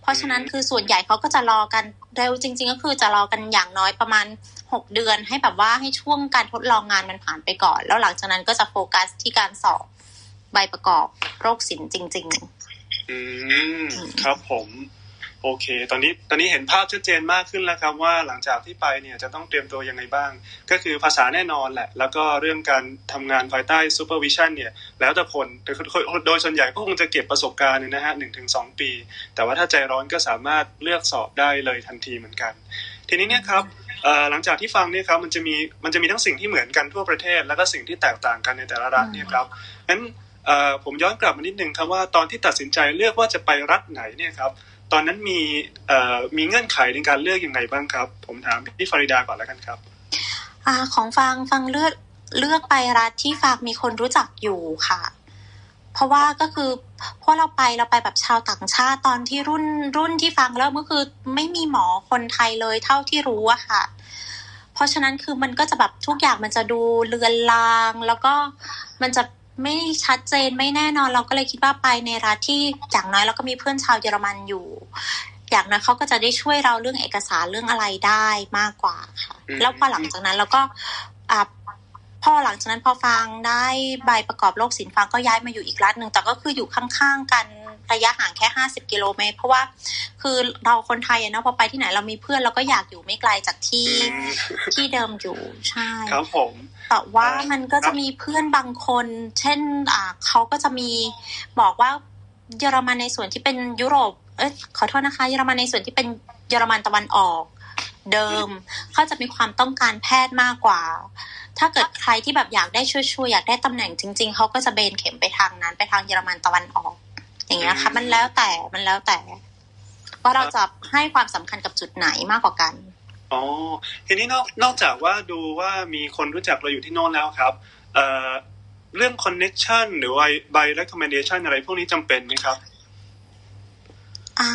เพราะฉะนั้นคือส่วนใหญ่เขาก็จะรอกันเร็วจริง ๆ ก็คือจะรอกันอย่างน้อยประมาณหกเดือน ให้แบบว่าให้ช่วงการทดลองงานมันผ่านไปก่อน แล้วหลังจากนั้นก็จะโฟกัสที่การสอบใบประกอบโรคศิลป์จริง ๆ อืมครับผม โอเค ตอนนี้ตอนนี้เห็นภาพชัดเจนมากขึ้นแล้วครับว่าหลังจากที่ไปเนี่ยจะต้องเตรียมตัวยังไงบ้าง ก็คือภาษาแน่นอนแหละ แล้วก็เรื่องการทำงานภายใต้ซูเปอร์วิชั่นเนี่ยแล้วแต่คนโดยส่วนใหญ่ก็คงจะเก็บประสบการณ์นะฮะหนึ่งถึงสองปี แต่ว่าถ้าใจร้อนก็สามารถเลือกสอบได้เลยทันทีเหมือนกัน ทีนี้เนี่ยครับหลังจากที่ฟังเนี่ยครับมันจะมีมันจะมีทั้งสิ่งที่เหมือนกันทั่วประเทศ แล้วก็สิ่งที่แตกต่างกันในแต่ละรัฐเนี่ยครับงั้นผมย้อนกลับมานิดนึงครับว่าตอนที่ตัดสินใจเลือกว่าจะไปรัฐไหนเนี่ยครับ ตอนนั้นมีมีเงื่อนไขในการเลือกยังไงบ้างครับ ผมถามพี่ฟาริดาก่อนแล้วกันครับอของฟังฟังเลือกเลือกไปรัฐที่ฟังมีคนรู้จักอยู่ค่ะ เพราะว่าก็คือเพราะเราไปเราไปแบบชาวต่างชาติตอนที่รุ่นรุ่นที่ฟังเริ่มก็คือไม่มีหมอคนไทยเลยเท่าที่รู้อะค่ะ เพราะฉะนั้นคือมันก็จะแบบทุกอย่างมันจะดูเลือนลาง แล้วก็มันจะ ไม่ชัดเจนไม่แน่นอนเราก็เลยคิดว่าไปในรัฐที่อย่างน้อยเราก็มีเพื่อนชาวเยอรมันอยู่ อย่างนั้นเขาก็จะได้ช่วยเราเรื่องเอกสารเรื่องอะไรได้มากกว่าค่ะอืมแล้วพอหลังจากนั้นเราก็อ่าพอหลังจากนั้นพอฟังได้ใบประกอบโรคศิลป์ฟังก็ย้ายมาอยู่อีกรัฐหนึ่งแต่ก็คืออยู่ข้างๆกันระยะห่างแค่ห้าสิบกิโลเมตรเพราะว่าคือเราคนไทยอะเนาะพอไปที่ไหนเรามีเพื่อนเราก็อยากอยู่ไม่ไกลจากที่อืมที่เดิมอยู่ใช่ ครับผม แต่ว่าอ่ามัมันก็ครัจะบมีเพื่อนบางคน เช่นอ่าเขาก็จะมีบอกว่าเยอรมันในส่วนที่เป็นยุโรป เอ้ยขอโทษนะคะ เยอรมันในส่วนที่เป็นเยอรมันตะวันออกเดิมเขาจะมีความต้องการแพทย์มากกว่า ถ้าเกิดใครที่แบบอยากได้ช่วยๆอยากได้ตำแหน่งจริง ๆเขาก็จะเบนเข็มไปทางนั้นไปทางเยอรมันตะวันออก อย่างเงี้ยค่ะ มันแล้วแต่มันแล้วแต่ว่าเราจะให้ความสำคัญกับจุดไหนมากกว่ากัน อ๋อทีนี้นอกนอกจากว่าดูว่ามีคนรู้จักเราอยู่ที่โน่นแล้วครับเอ่อเรื่อง connection หรือว่า by recommendation อะไรพวกนี้จำเป็นไหมครับ อ่า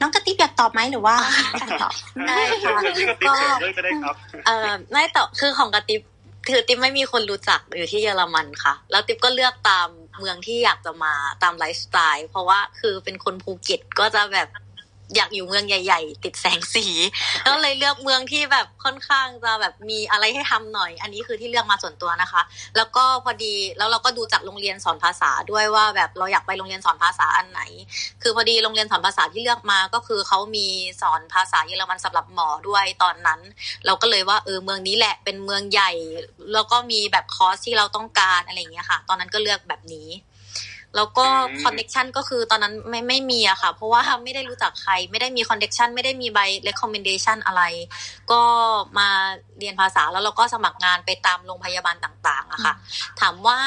น้องกระติบอยากตอบไหมหรือว่ากันตอบได้ค่ะเชิญพี่กระติ๊บเสริมด้วยก็ได้ครับเอ่อไม่แต่คือของกระติบคือติ๊บไม่มีคนรู้จักอยู่ที่เยอรมันค่ะ แล้วติ๊บก็เลือกตามเมืองที่อยากจะมาตามไลฟ์สไตล์ เพราะว่าคือเป็นคนภูเก็ตก็จะแบบ อยากอยู่เมืองใหญ่ ๆ ติดแสงสีก็เลยเลือกเมืองที่แบบค่อนข้างจะแบบมีอะไรให้ทำหน่อย อันนี้คือที่เลือกมาส่วนตัวนะคะ แล้วก็พอดีแล้วเราก็ดูจากโรงเรียนสอนภาษาด้วยว่าแบบเราอยากไปโรงเรียนสอนภาษาอันไหน คือพอดีโรงเรียนสอนภาษาที่เลือกมาก็คือเขามีสอนภาษาเยอรมันสำหรับหมอด้วยตอนนั้น เราก็เลยว่าเออเมืองนี้แหละเป็นเมืองใหญ่ แล้วก็มีแบบคอร์สที่เราต้องการอะไรอย่างเงี้ยค่ะ ตอนนั้นก็เลือกแบบนี้ แล้วก็อืม connection ก็คือตอนนั้นไม่ไม่มีอะค่ะ เพราะว่าไม่ได้รู้จักใคร ไม่ได้มี connection ไม่ได้มีใบ recommendation อะไร ก็มาเรียนภาษาแล้วเราก็สมัครงานไปตามโรงพยาบาลต่าง ๆอะค่ะ ถามว่า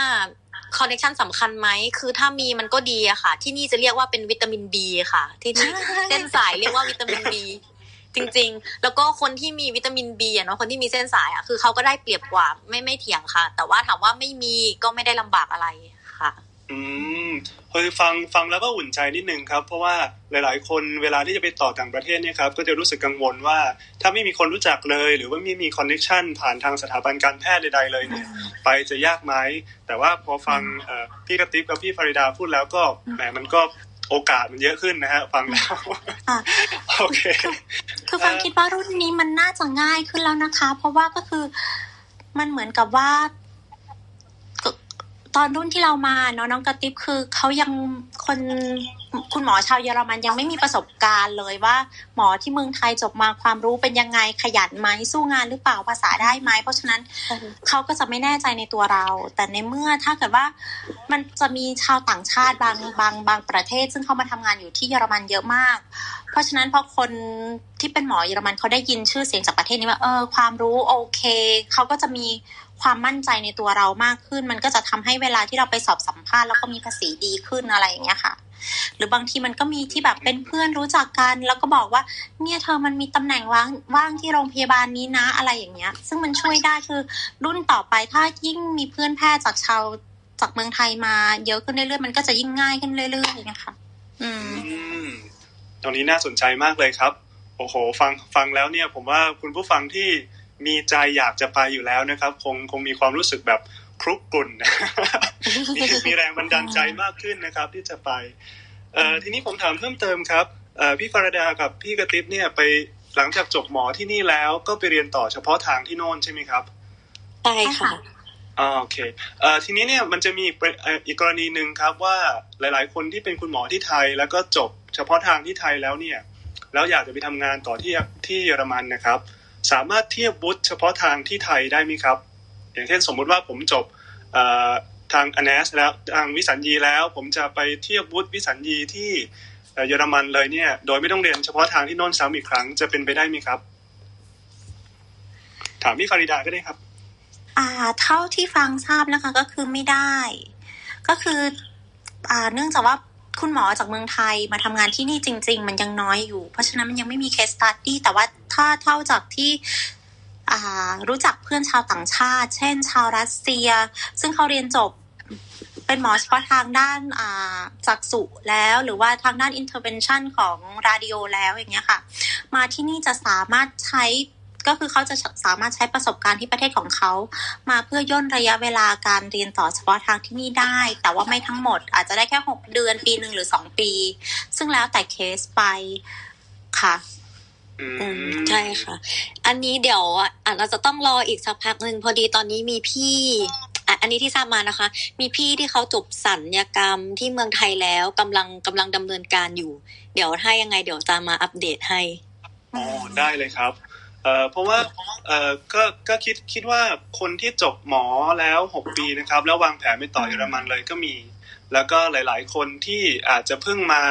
คอนเน t ชันสำคัญไหม คือถ้ามีมันก็ดีอะค่ะ ที่นี่จะเรียกว่าเป็นวิตามินบีค่ะ ที่นี่เส้นสายเรียกว่าวิตามินบีจริง ๆ แล้วก็คนที่มีวิตามินบีอะเนาะ คนที่มีเส้นสายอะคือเขาก็ได้เปรียบกว่า ไม่ไม่เถียงค่ะ แต่ว่าถามว่าไม่มีก็ไม่ได้ลำบากอะไรค่ะ อืมคือฟังฟังแล้วก็อุ่นใจนิดนึงครับ เพราะว่าหลาย ๆ คนเวลาที่จะไปต่อต่างประเทศเนี่ยครับก็จะรู้สึกกังวลว่า ถ้าไม่มีคนรู้จักเลย หรือว่าไม่มีคอนเน็ชันผ่านทางสถาบันการแพทย์ใดๆเลยเนี่ยไปจะยากไหมแต่ว่าพอฟังเอ่อพี่กระติบกับพี่ฟาริดาพูดแล้วก็แหมมันก็โอกาสมันเยอะขึ้นนะฮะฟังแล้วอะโอเคคือฟังเอ่อคิดว่ารุ่นนี้มันน่าจะง่ายขึ้นแล้วนะคะ เพราะว่าก็คือมันเหมือนกับว่าก็ต อนรุ่นที่เรามาเนาะน้องกระติบคือเขายังคนคุณหมอชาวเยอรมันยังไม่มีประสบการณ์เลยว่า หมอที่เมืองไทยจบมาความรู้เป็นยังไงขยันไหมสู้งานหรือเปล่าภาษาได้ไหมเพราะฉะนั้นเขาก็จะไม่แน่ใจในตัวเรา แต่ในเมื่อถ้าเกิดว่ามันจะมีชาวต่างชาติบางบางบางประเทศ ซึ่งเขามาทำงานอยู่ที่เยอรมันเยอะมาก เพราะฉะนั้นพอคนที่เป็นหมอเยอรมันเขาได้ยินชื่อเสียงจากประเทศนี้ว่าเออความรู้โอเคเขาก็จะมี ความมั่นใจในตัวเรามากขึ้น มันก็จะทำให้เวลาที่เราไปสอบสัมภาษณ์แล้วก็มีภาษีดีขึ้นอะไรอย่างเงี้ยค่ะ หรือบางทีมันก็มีที่แบบเป็นเพื่อนรู้จักกัน แล้วก็บอกว่า เนี่ยเธอมันมีตำแหน่งว่างว่างที่โรงพยาบาลนี้นะอะไรอย่างเงี้ย ซึ่งมันช่วยได้คือรุ่นต่อไปถ้ายิ่งมีเพื่อนแพทย์จากชาวจากเมืองไทยมาเยอะขึ้นเรื่อยๆมันก็จะยิ่งง่ายขึ้นเรื่อยๆนะคะอือืมตรงนี้น่าสนใจมากเลยครับ โอ้โห ฟังฟังแล้วเนี่ย ผมว่าคุณผู้ฟังที่ มีใจอยากจะไปอยู่แล้วนะครับ คงคงมีความรู้สึกแบบครุกกลุ่นมีมีแรงบันดาลใจมากขึ้นนะครับ ที่จะไปเอ่อทีนี้ผมถามเพิ่มเติมครับเอ่อพี่ฟาราดากับพี่กระติบเนี่ยไปหลังจากจบหมอที่นี่แล้วก็ไปเรียนต่อเฉพาะทางที่โน่นใช่ไหมครับใช่ค่ะอ่าโอเคเอ่อทีนี้เนี่ยมันจะมีอีกประเอ่ออีกกรณีหนึ่งครับว่าหลาย ๆ คนที่เป็นคุณหมอที่ไทย แล้วก็จบเฉพาะทางที่ไทยแล้วเนี่ย แล้วอยากจะไปทำงานต่อที่ที่เยอรมันนะครับ สามารถเทียบวุฒิเฉพาะทางที่ไทยได้ไหมครับ อย่างเช่นสมมุติว่าผมจบทางอเนสแล้วทางวิสัญญีแล้ว ผมจะไปเทียบวุฒิวิสัญญีที่เยอรมันเลยเนี่ย โดยไม่ต้องเรียนเฉพาะทางที่โน่นซ้ำอีกครั้งจะเป็นไปได้ไหมครับ ถามพี่ฟาริดาก็ได้ครับ อ่า เท่าที่ฟังทราบนะคะก็คือไม่ได้ ก็คือ อ่าเนื่องจากว่า คุณหมอจากเมืองไทยมาทำงานที่นี่จริง ๆ มันยังน้อยอยู่ เพราะฉะนั้นมันยังไม่มี case study แต่ว่าถ้าเท่าจากที่รู้จักเพื่อนชาวต่างชาติ เช่น ชาวรัสเซีย ซึ่งเขาเรียนจบเป็นหมอเฉพาะทางด้านจักษุแล้วหรือว่าทางด้าน intervention ของราดิโอแล้วอย่างเงี้ยค่ะ มาที่นี่จะสามารถใช้ ก็คือเขาจะสามารถใช้ประสบการณ์ที่ประเทศของเขา มาเพื่อย่นระยะเวลาการเรียนต่อเฉพาะทางที่นี่ได้ แต่ว่าไม่ทั้งหมด อาจจะได้แค่หกเดือนปีหนึ่งหรือสองปี ซึ่งแล้วแต่เคสไปค่ะอือืมมใช่ค่ะ อันนี้เดี๋ยวอะเราจะต้องรออีกสักพักหนึ่งพอดีตอนนี้มีพี่อะอันนี้ที่ทราบมานะคะ มีพี่ที่เขาจบสัญญกรรมที่เมืองไทยแล้วกำลังกำลังดำเนินการอยู่ เดี๋ยวถ้ายังไงเดี๋ยวจะมาอัปเดตให้อ๋อได้เลยครับ เอ่อเพราะว่าเอ่อก็ก็คิดคิดว่าคนที่จบหมอแล้วหกปีนะครับ แล้ววางแผนไปต่อเยอรมันเลยก็มี แล้วก็หลาย ๆ คนที่อาจจะเพิ่งมา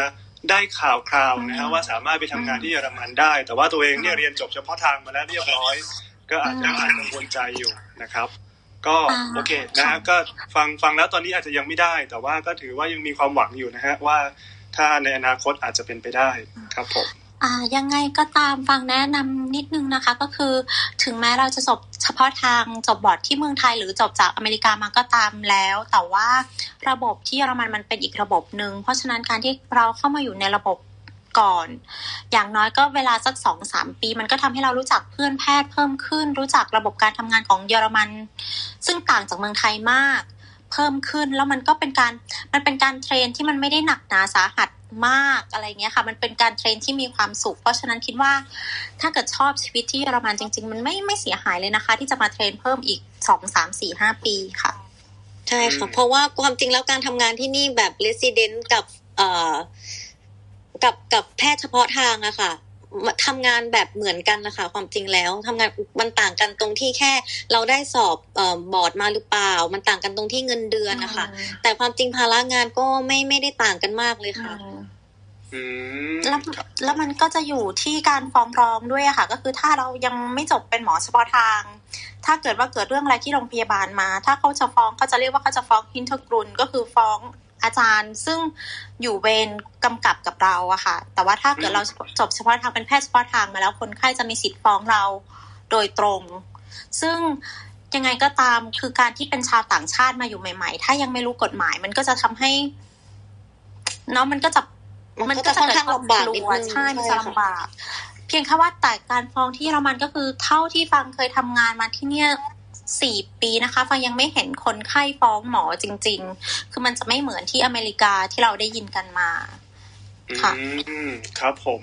ได้ข่าวคราวนะฮะว่าสามารถไปทำงานที่เยอรมันได้ แต่ว่าตัวเองเนี่ยเรียนจบเฉพาะทางมาแล้วเรียบร้อย ก็อาจจะอาจกังวลใจอยู่นะครับ ก็อ่าโอเคนะฮะก็ฟังฟังแล้วตอนนี้อาจจะยังไม่ได้ แต่ว่าก็ถือว่ายังมีความหวังอยู่นะฮะว่าถ้าในอนาคตอาจจะเป็นไปได้ครับผม อ่ายังไงก็ตามฟังแนะนำนิดนึงนะคะ ก็คือถึงแม้เราจะจบเฉพาะทางจบบอร์ดที่เมืองไทย หรือจบจากอเมริกามาก็ตามแล้ว แต่ว่าระบบที่เยอรมันมันเป็นอีกระบบหนึ่งเพราะฉะนั้นการที่เราเข้ามาอยู่ในระบบก่อน อย่างน้อยก็เวลาสักสองสามปี มันก็ทำให้เรารู้จักเพื่อนแพทย์เพิ่มขึ้น รู้จักระบบการทำงานของเยอรมัน ซึ่งต่างจากเมืองไทยมาก เพิ่มขึ้น แล้วมันก็เป็นการมันเป็นการ train ที่มันไม่ได้หนักหนาสาหัสมากอะไรเงี้ยค่ะ มันเป็นการ train ที่มีความสุข เพราะฉะนั้นคิดว่าถ้าเกิดชอบชีวิตที่เยอรมันจริง ๆ มันไม่ไม่เสียหายเลยนะคะ ที่จะมา train เพิ่มอีกสองสามสี่ห้าปีค่ะ ใช่ค่ะอืมเพราะว่าความจริงแล้วการทำงานที่นี่แบบ resident กับเอ่อกับกับแพทย์เฉพาะทางอะค่ะ มาทำงานแบบเหมือนกันนะคะความจริงแล้วทำงานมันต่างกันตรงที่แค่ เราได้สอบเอ่อบอร์ดมาหรือเปล่า มันต่างกันตรงที่เงินเดือนนะคะ แต่ความจริงภาระงานก็ไม่ไม่ได้ต่างกันมากเลยค่ะอืมแล้วครับแล้วมันก็จะอยู่ที่การฟ้องร้องด้วยอะค่ะ ก็คือถ้าเรายังไม่จบเป็นหมอเฉพาะทาง ถ้าเกิดว่าเกิดเรื่องอะไรที่โรงพยาบาลมา ถ้าเขาจะฟ้องเขาจะเรียกว่าเขาจะฟ้อง Hintergrund ก็คือฟ้อง อาจารย์ซึ่งอยู่เวรกำกับกับเราอะค่ะ แต่ว่าถ้าเกิดเราจบเฉพาะทางเป็นแพทย์เฉพาะทางมาแล้วคนไข้จะมีสิทธิ์ฟ้องเราโดยตรง ซึ่งยังไงก็ตามคือการที่เป็นชาวต่างชาติมาอยู่ใหม่ ๆ ถ้ายังไม่รู้กฎหมายมันก็จะทำให้เนาะมันก็จะมันก็จะค่อนข้างลำบากนิดนึงใช่มันใช่จะค่ะลำบาก เพียงแค่ว่าแต่การฟ้องที่เยอรมันก็คือเท่าที่ฟังเคยทำงานมาที่เนี่ย สี่ปีนะคะฟังยังไม่เห็นคนไข้ฟ้องหมอจริง ๆ คือมันจะไม่เหมือนที่อเมริกาที่เราได้ยินกันมาค่ะอืมครับผม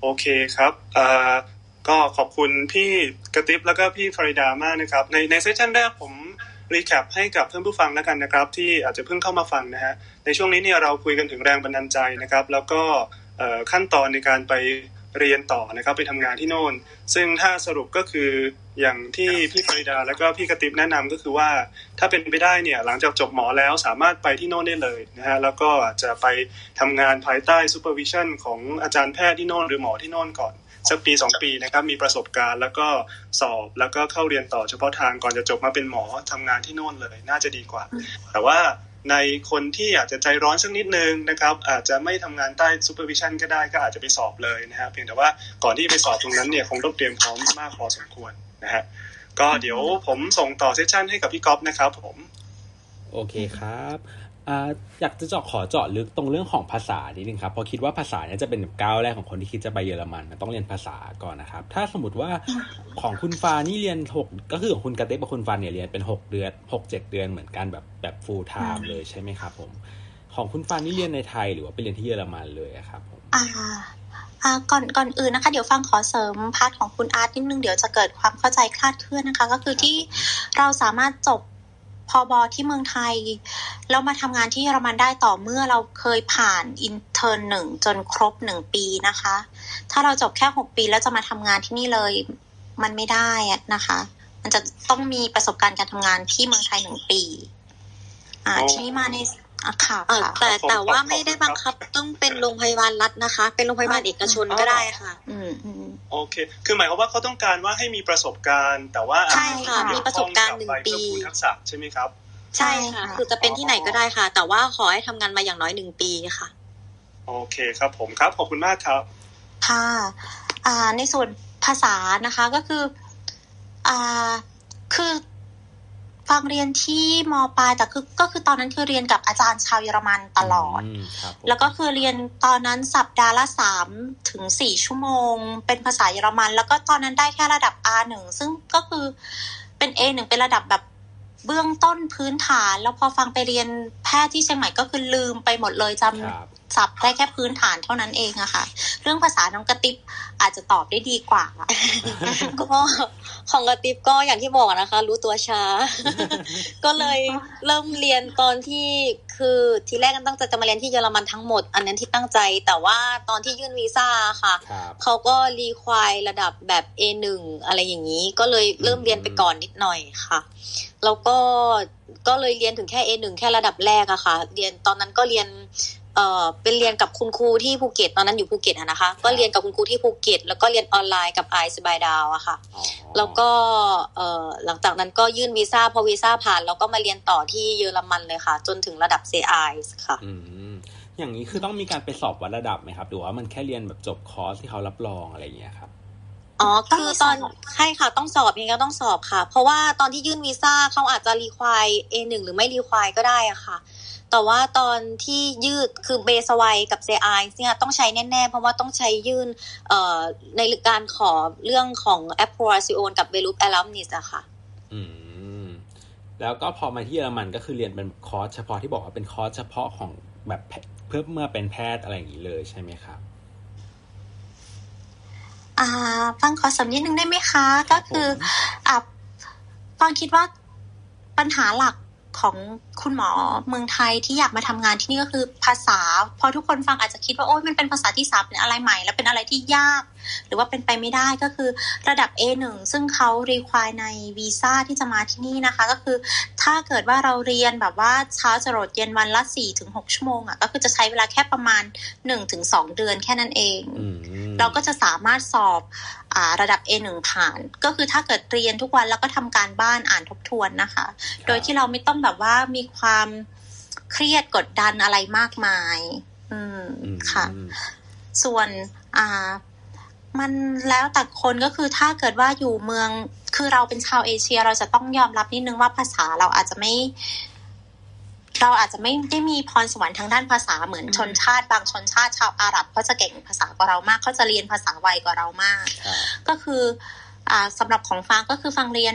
โอเคครับเอ่อก็ขอบคุณพี่กระติบแล้วก็พี่ฟริดามากนะครับ ในใน session แรกผม recap ให้กับเพื่อนผู้ฟังแล้วกันนะครับ ที่อาจจะเพิ่งเข้ามาฟังนะฮะในช่วงนี้เนี่ยเราคุยกันถึงแรงบันดาลใจนะครับ แล้วก็ขั้นตอนในการไป เรียนต่อนะครับไปทำงานที่โน่น ซึ่งถ้าสรุปก็คืออย่างที่พี่ฟริดาแล้วก็พี่กระติบแนะนำก็คือว่า ถ้าเป็นไปได้เนี่ยหลังจากจบหมอแล้วสามารถไปที่โน่นได้เลยนะฮะแล้วก็จะไปทำงานภายใต้ supervision ของอาจารย์แพทย์ที่โน่นหรือหมอที่โน่นก่อนสักปีสองปีนะครับมีประสบการณ์แล้วก็สอบแล้วก็เข้าเรียนต่อเฉพาะทางก่อนจะจบมาเป็นหมอทำงานที่โน่นเลย น่าจะดีกว่า แต่ว่า ในคนที่อาจจะใจร้อนสักนิดนึงนะครับอาจจะไม่ทำงานใต้ supervision ก็ได้ก็อาจจะไปสอบเลยนะครับเพียงแต่ว่าก่อนที่ไปสอบตรงนั้นเนี่ยคงต้องเตรียมพร้อมมากพอสมควรนะฮะก็เดี๋ยวผมส่งต่อ session ให้กับพี่ก๊อฟนะครับผม โอเคครับ อยากจะเจาะขอเจาะลึกตรงเรื่องของภาษานิดนึงครับเพราะคิดว่าภาษาเนี่ยจะเป็นก้าวแรกของคนที่คิดจะไปเยอรมันมันต้องเรียนภาษาก่อนนะครับ ถ้าสมมติว่าของคุณฟานี่เรียนหกก็คือของคุณกระเต๊กับคุณฟาเนี่ยเรียนเป็นหกเดือนหกเจ็ดเดือนเหมือนกันแบบแบบ full-time เลยใช่ไหมครับผมของคุณฟานี่เรียนในไทยหรือว่าไปเรียนที่เยอรมันเลยครับผมอ่าอ่าก่อนก่อนอื่นนะคะเดี๋ยวฟังขอเสริม part ของคุณอาร์ตนิดนึงเดี๋ยวจะเกิดความเข้าใจคลาดเคลื่อนนะคะ ก็คือที่เราสามารถจบ พอบอที่เมืองไทย แล้วมาทำงานที่เยอรมันได้ต่อเมื่อเราเคยผ่านอินเทอร์หนึ่งจนครบหนึ่งปีนะคะ ถ้าเราจบแค่หกปีแล้วจะมาทำงานที่นี่เลยมันไม่ได้นะคะ มันจะต้องมีประสบการณ์การทำงานที่เมืองไทยหนึ่งปี อ่า ที่นี่มาในอะ ค่ะแต่แต่ว่าไม่ได้บังคับต้องเป็นโรงพยาบาลรัฐนะคะ เป็นโรงพยาบาลเอกชนก็ได้ค่ะ อืมโอเค คือหมายความว่าเขาต้องการว่าให้มีประสบการณ์ แต่ว่าใช่ค่ะมีประสบการณ์หนึ่งปีทักษะใช่ไหมครับ ใช่ค่ะ คือจะเป็นที่ไหนก็ได้ค่ะ แต่ว่าขอให้ทำงานมาอย่างน้อยหนึ่งปีค่ะ โอเคครับผมครับขอบคุณมากครับค่ะอ่าในส่วนภาษานะคะก็คืออ่าคือ ฟังเรียนที่มปลายแต่คือก็คือตอนนั้นคือเรียนกับอาจารย์ชาวเยอรมันตลอด แล้วก็คือเรียนตอนนั้นสัปดาห์ละสามถึงสี่ชั่วโมง เป็นภาษาเยอรมัน แล้วก็ตอนนั้นได้แค่ระดับ R หนึ่งซึ่งก็คือเป็น A หนึ่งเป็นระดับแบบเบื้องต้นพื้นฐาน แล้วพอฟังไปเรียนแพทย์ที่เชียงใหม่ก็คือลืมไปหมดเลยจำ ศัพท์ได้แค่พื้นฐานเท่านั้นเองอะค่ะ เรื่องภาษาน้องกระติบอาจจะตอบได้ดีกว่าก็ของกระติบก็อย่างที่บอกนะคะ รู้ตัวช้า ก็เลยเริ่มเรียนตอนที่คือทีแรกกันตั้งใจจะมาเรียนที่เยอรมันทั้งหมด อันนั้นที่ตั้งใจ แต่ว่าตอนที่ยื่นวีซ่าค่ะเขาก็ require ระดับแบบ A1 อะไรอย่างนี้ ก็เลยเริ่มเรียนไปก่อนนิดหน่อยค่ะแล้วก็ก็เลยเรียนถึงแค่ A1 แค่ระดับแรกอะค่ะ เรียนตอนนั้นก็เรียน เอ่อเป็นเรียนกับคุณครูที่ภูเก็ตตอนนั้นอยู่ภูเก็ตนะคะ ก็เรียนกับคุณครูที่ภูเก็ต แล้วก็เรียนออนไลน์กับไอซ์บายดาวอะค่ะ แล้วก็เอ่อหลังจากนั้นก็ยื่นวีซ่าพอวีซ่าผ่านแล้วก็มาเรียนต่อที่เยอรมันเลยค่ะ จนถึงระดับ CI ค่ะอย่างนี้คือต้องมีการไปสอบวัดระดับไหมครับหรือว่ามันแค่เรียนแบบจบคอร์สที่เขารับรองอะไรอย่างเงี้ยครับอ๋อคือตอนใช่ค่ะต้องสอบยังไงก็ต้องสอบค่ะ เพราะว่าตอนที่ยื่นวีซ่าเขาอาจจะรีควายเอหนึ่งหรือไม่รีควายก็ได้อะค่ะ แต่ว่าตอนที่ยืดคือเบสไวกับเซไอเนี่ยต้องใช้แน่ ๆ เพราะว่าต้องใช้ยื่นเอ่อในการขอเรื่องของแอปโพรซิโอนกับเบลูปแอลัมนิสอะค่ะ อืม แล้วก็พอมาที่เยอรมันก็คือเรียนเป็นคอร์สเฉพาะที่บอกว่าเป็นคอร์สเฉพาะของแบบเพื่อเมื่อเป็นแพทย์อะไรอย่างนี้เลยใช่ไหมครับอ่าฟังขอสำนิดนึงได้ไหมคะ ก็คืออ่าฟังคิดว่าปัญหาหลัก ของคุณหมอเมืองไทยที่อยากมาทำงานที่นี่ก็คือภาษา พอทุกคนฟังอาจจะคิดว่าโอ้ยมันเป็นภาษาที่สามเป็นอะไรใหม่ แล้วเป็นอะไรที่ยาก หรือว่าเป็นไปไม่ได้ก็คือระดับ A1 ซึ่งเขารีควายในวีซ่าที่จะมาที่นี่นะคะ ก็คือถ้าเกิดว่าเราเรียนแบบว่าเช้าจรดเย็นวันละสี่ถึงหกชั่วโมงอะก็คือจะใช้เวลาแค่ประมาณหนึ่งถึงสองเดือนแค่นั้นเอง เราก็จะสามารถสอบอระดับ A1 ผ่าน ก็คือถ้าเกิดเรียนทุกวันแล้วก็ทำการบ้านอ่านทบทวนนะคะ โดยที่เราไม่ต้องแบบว่ามีความเครียดกดดันอะไรมากมาย อืม ค่ะ ส่วน อ่า มันแล้วแต่คนก็คือถ้าเกิดว่าอยู่เมือง คือเราเป็นชาวเอเชีย เราจะต้องยอมรับนิดนึงว่าภาษาเราอาจจะไม่ เราอาจจะไม่ได้มีพรสวรรค์ทางด้านภาษาเหมือนชนชาติบางชนชาติชาวอาหรับเขาจะเก่งภาษากว่าเรามากเขาจะเรียนภาษาไวกว่าเรามาก ก็คือ อ่าสำหรับของฟังก็คือฟังเรียน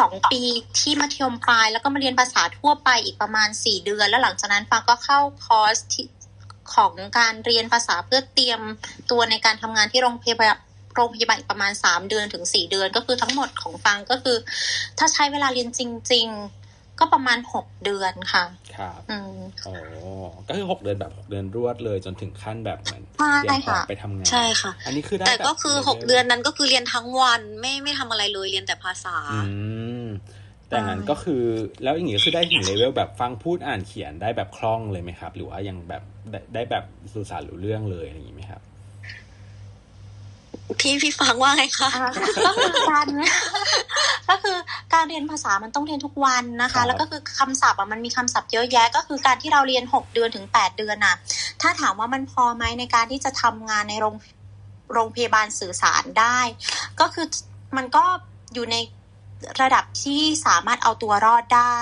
สองปีที่มัธยมปลาย แล้วก็มาเรียนภาษาทั่วไปอีกประมาณสี่เดือน แล้วหลังจากนั้นฟังก็เข้าคอร์สที่ ของการเรียนภาษาเพื่อเตรียมตัวในการทำงานที่โรงพยาบาลโรงพยาบาลอีกประมาณสามเดือนถึงสี่เดือน ก็คือทั้งหมดของฟังก็คือ ถ้าใช้เวลาเรียนจริง ๆ ก็ประมาณหกเดือนค่ะ ครับอืมโอ้ก็คือหกเดือนแบบหกเดือนรวดเลยจนถึงขั้นแบบเหมือนใช่เตรียมพร้อมค่ะไปทำงานใช่ค่ะ อันนี้คือได้แต่ก็บบคือหกเดือนนั้นก็คือเรียนทั้งวันไม่ไม่ทำอะไรเลยเรียนแต่ภาษา อืมแต่งั้นก็คือแล้วอย่างนี้ก็คือได้ถึงเลเวลแบบฟังพูดอ่านเขียนได้แบบคล่องเลยไหมครับ หรือว่ายังแบบ ได้ได้แบบสื่อสารรู้เรื่องเลยอะไรอย่างนี้ไหมครับ พี่พี่ฟังว่าไงคะอ่าก็คือการก็คือการเรียนภาษามันต้องเรียนทุกวันนะครัคะบแล้วก็คือคำศัพท์อะมันมีคำศัพท์เยอะแยะ ก็คือการที่เราเรียนหกเดือนถึงแปดเดือนน่ะ ถ้าถามว่ามันพอไหมในการที่จะทำงานในโรงโรงพยาบาลสื่อสารได้ ก็คือมันก็อยู่ใน ระดับที่สามารถเอาตัวรอดได้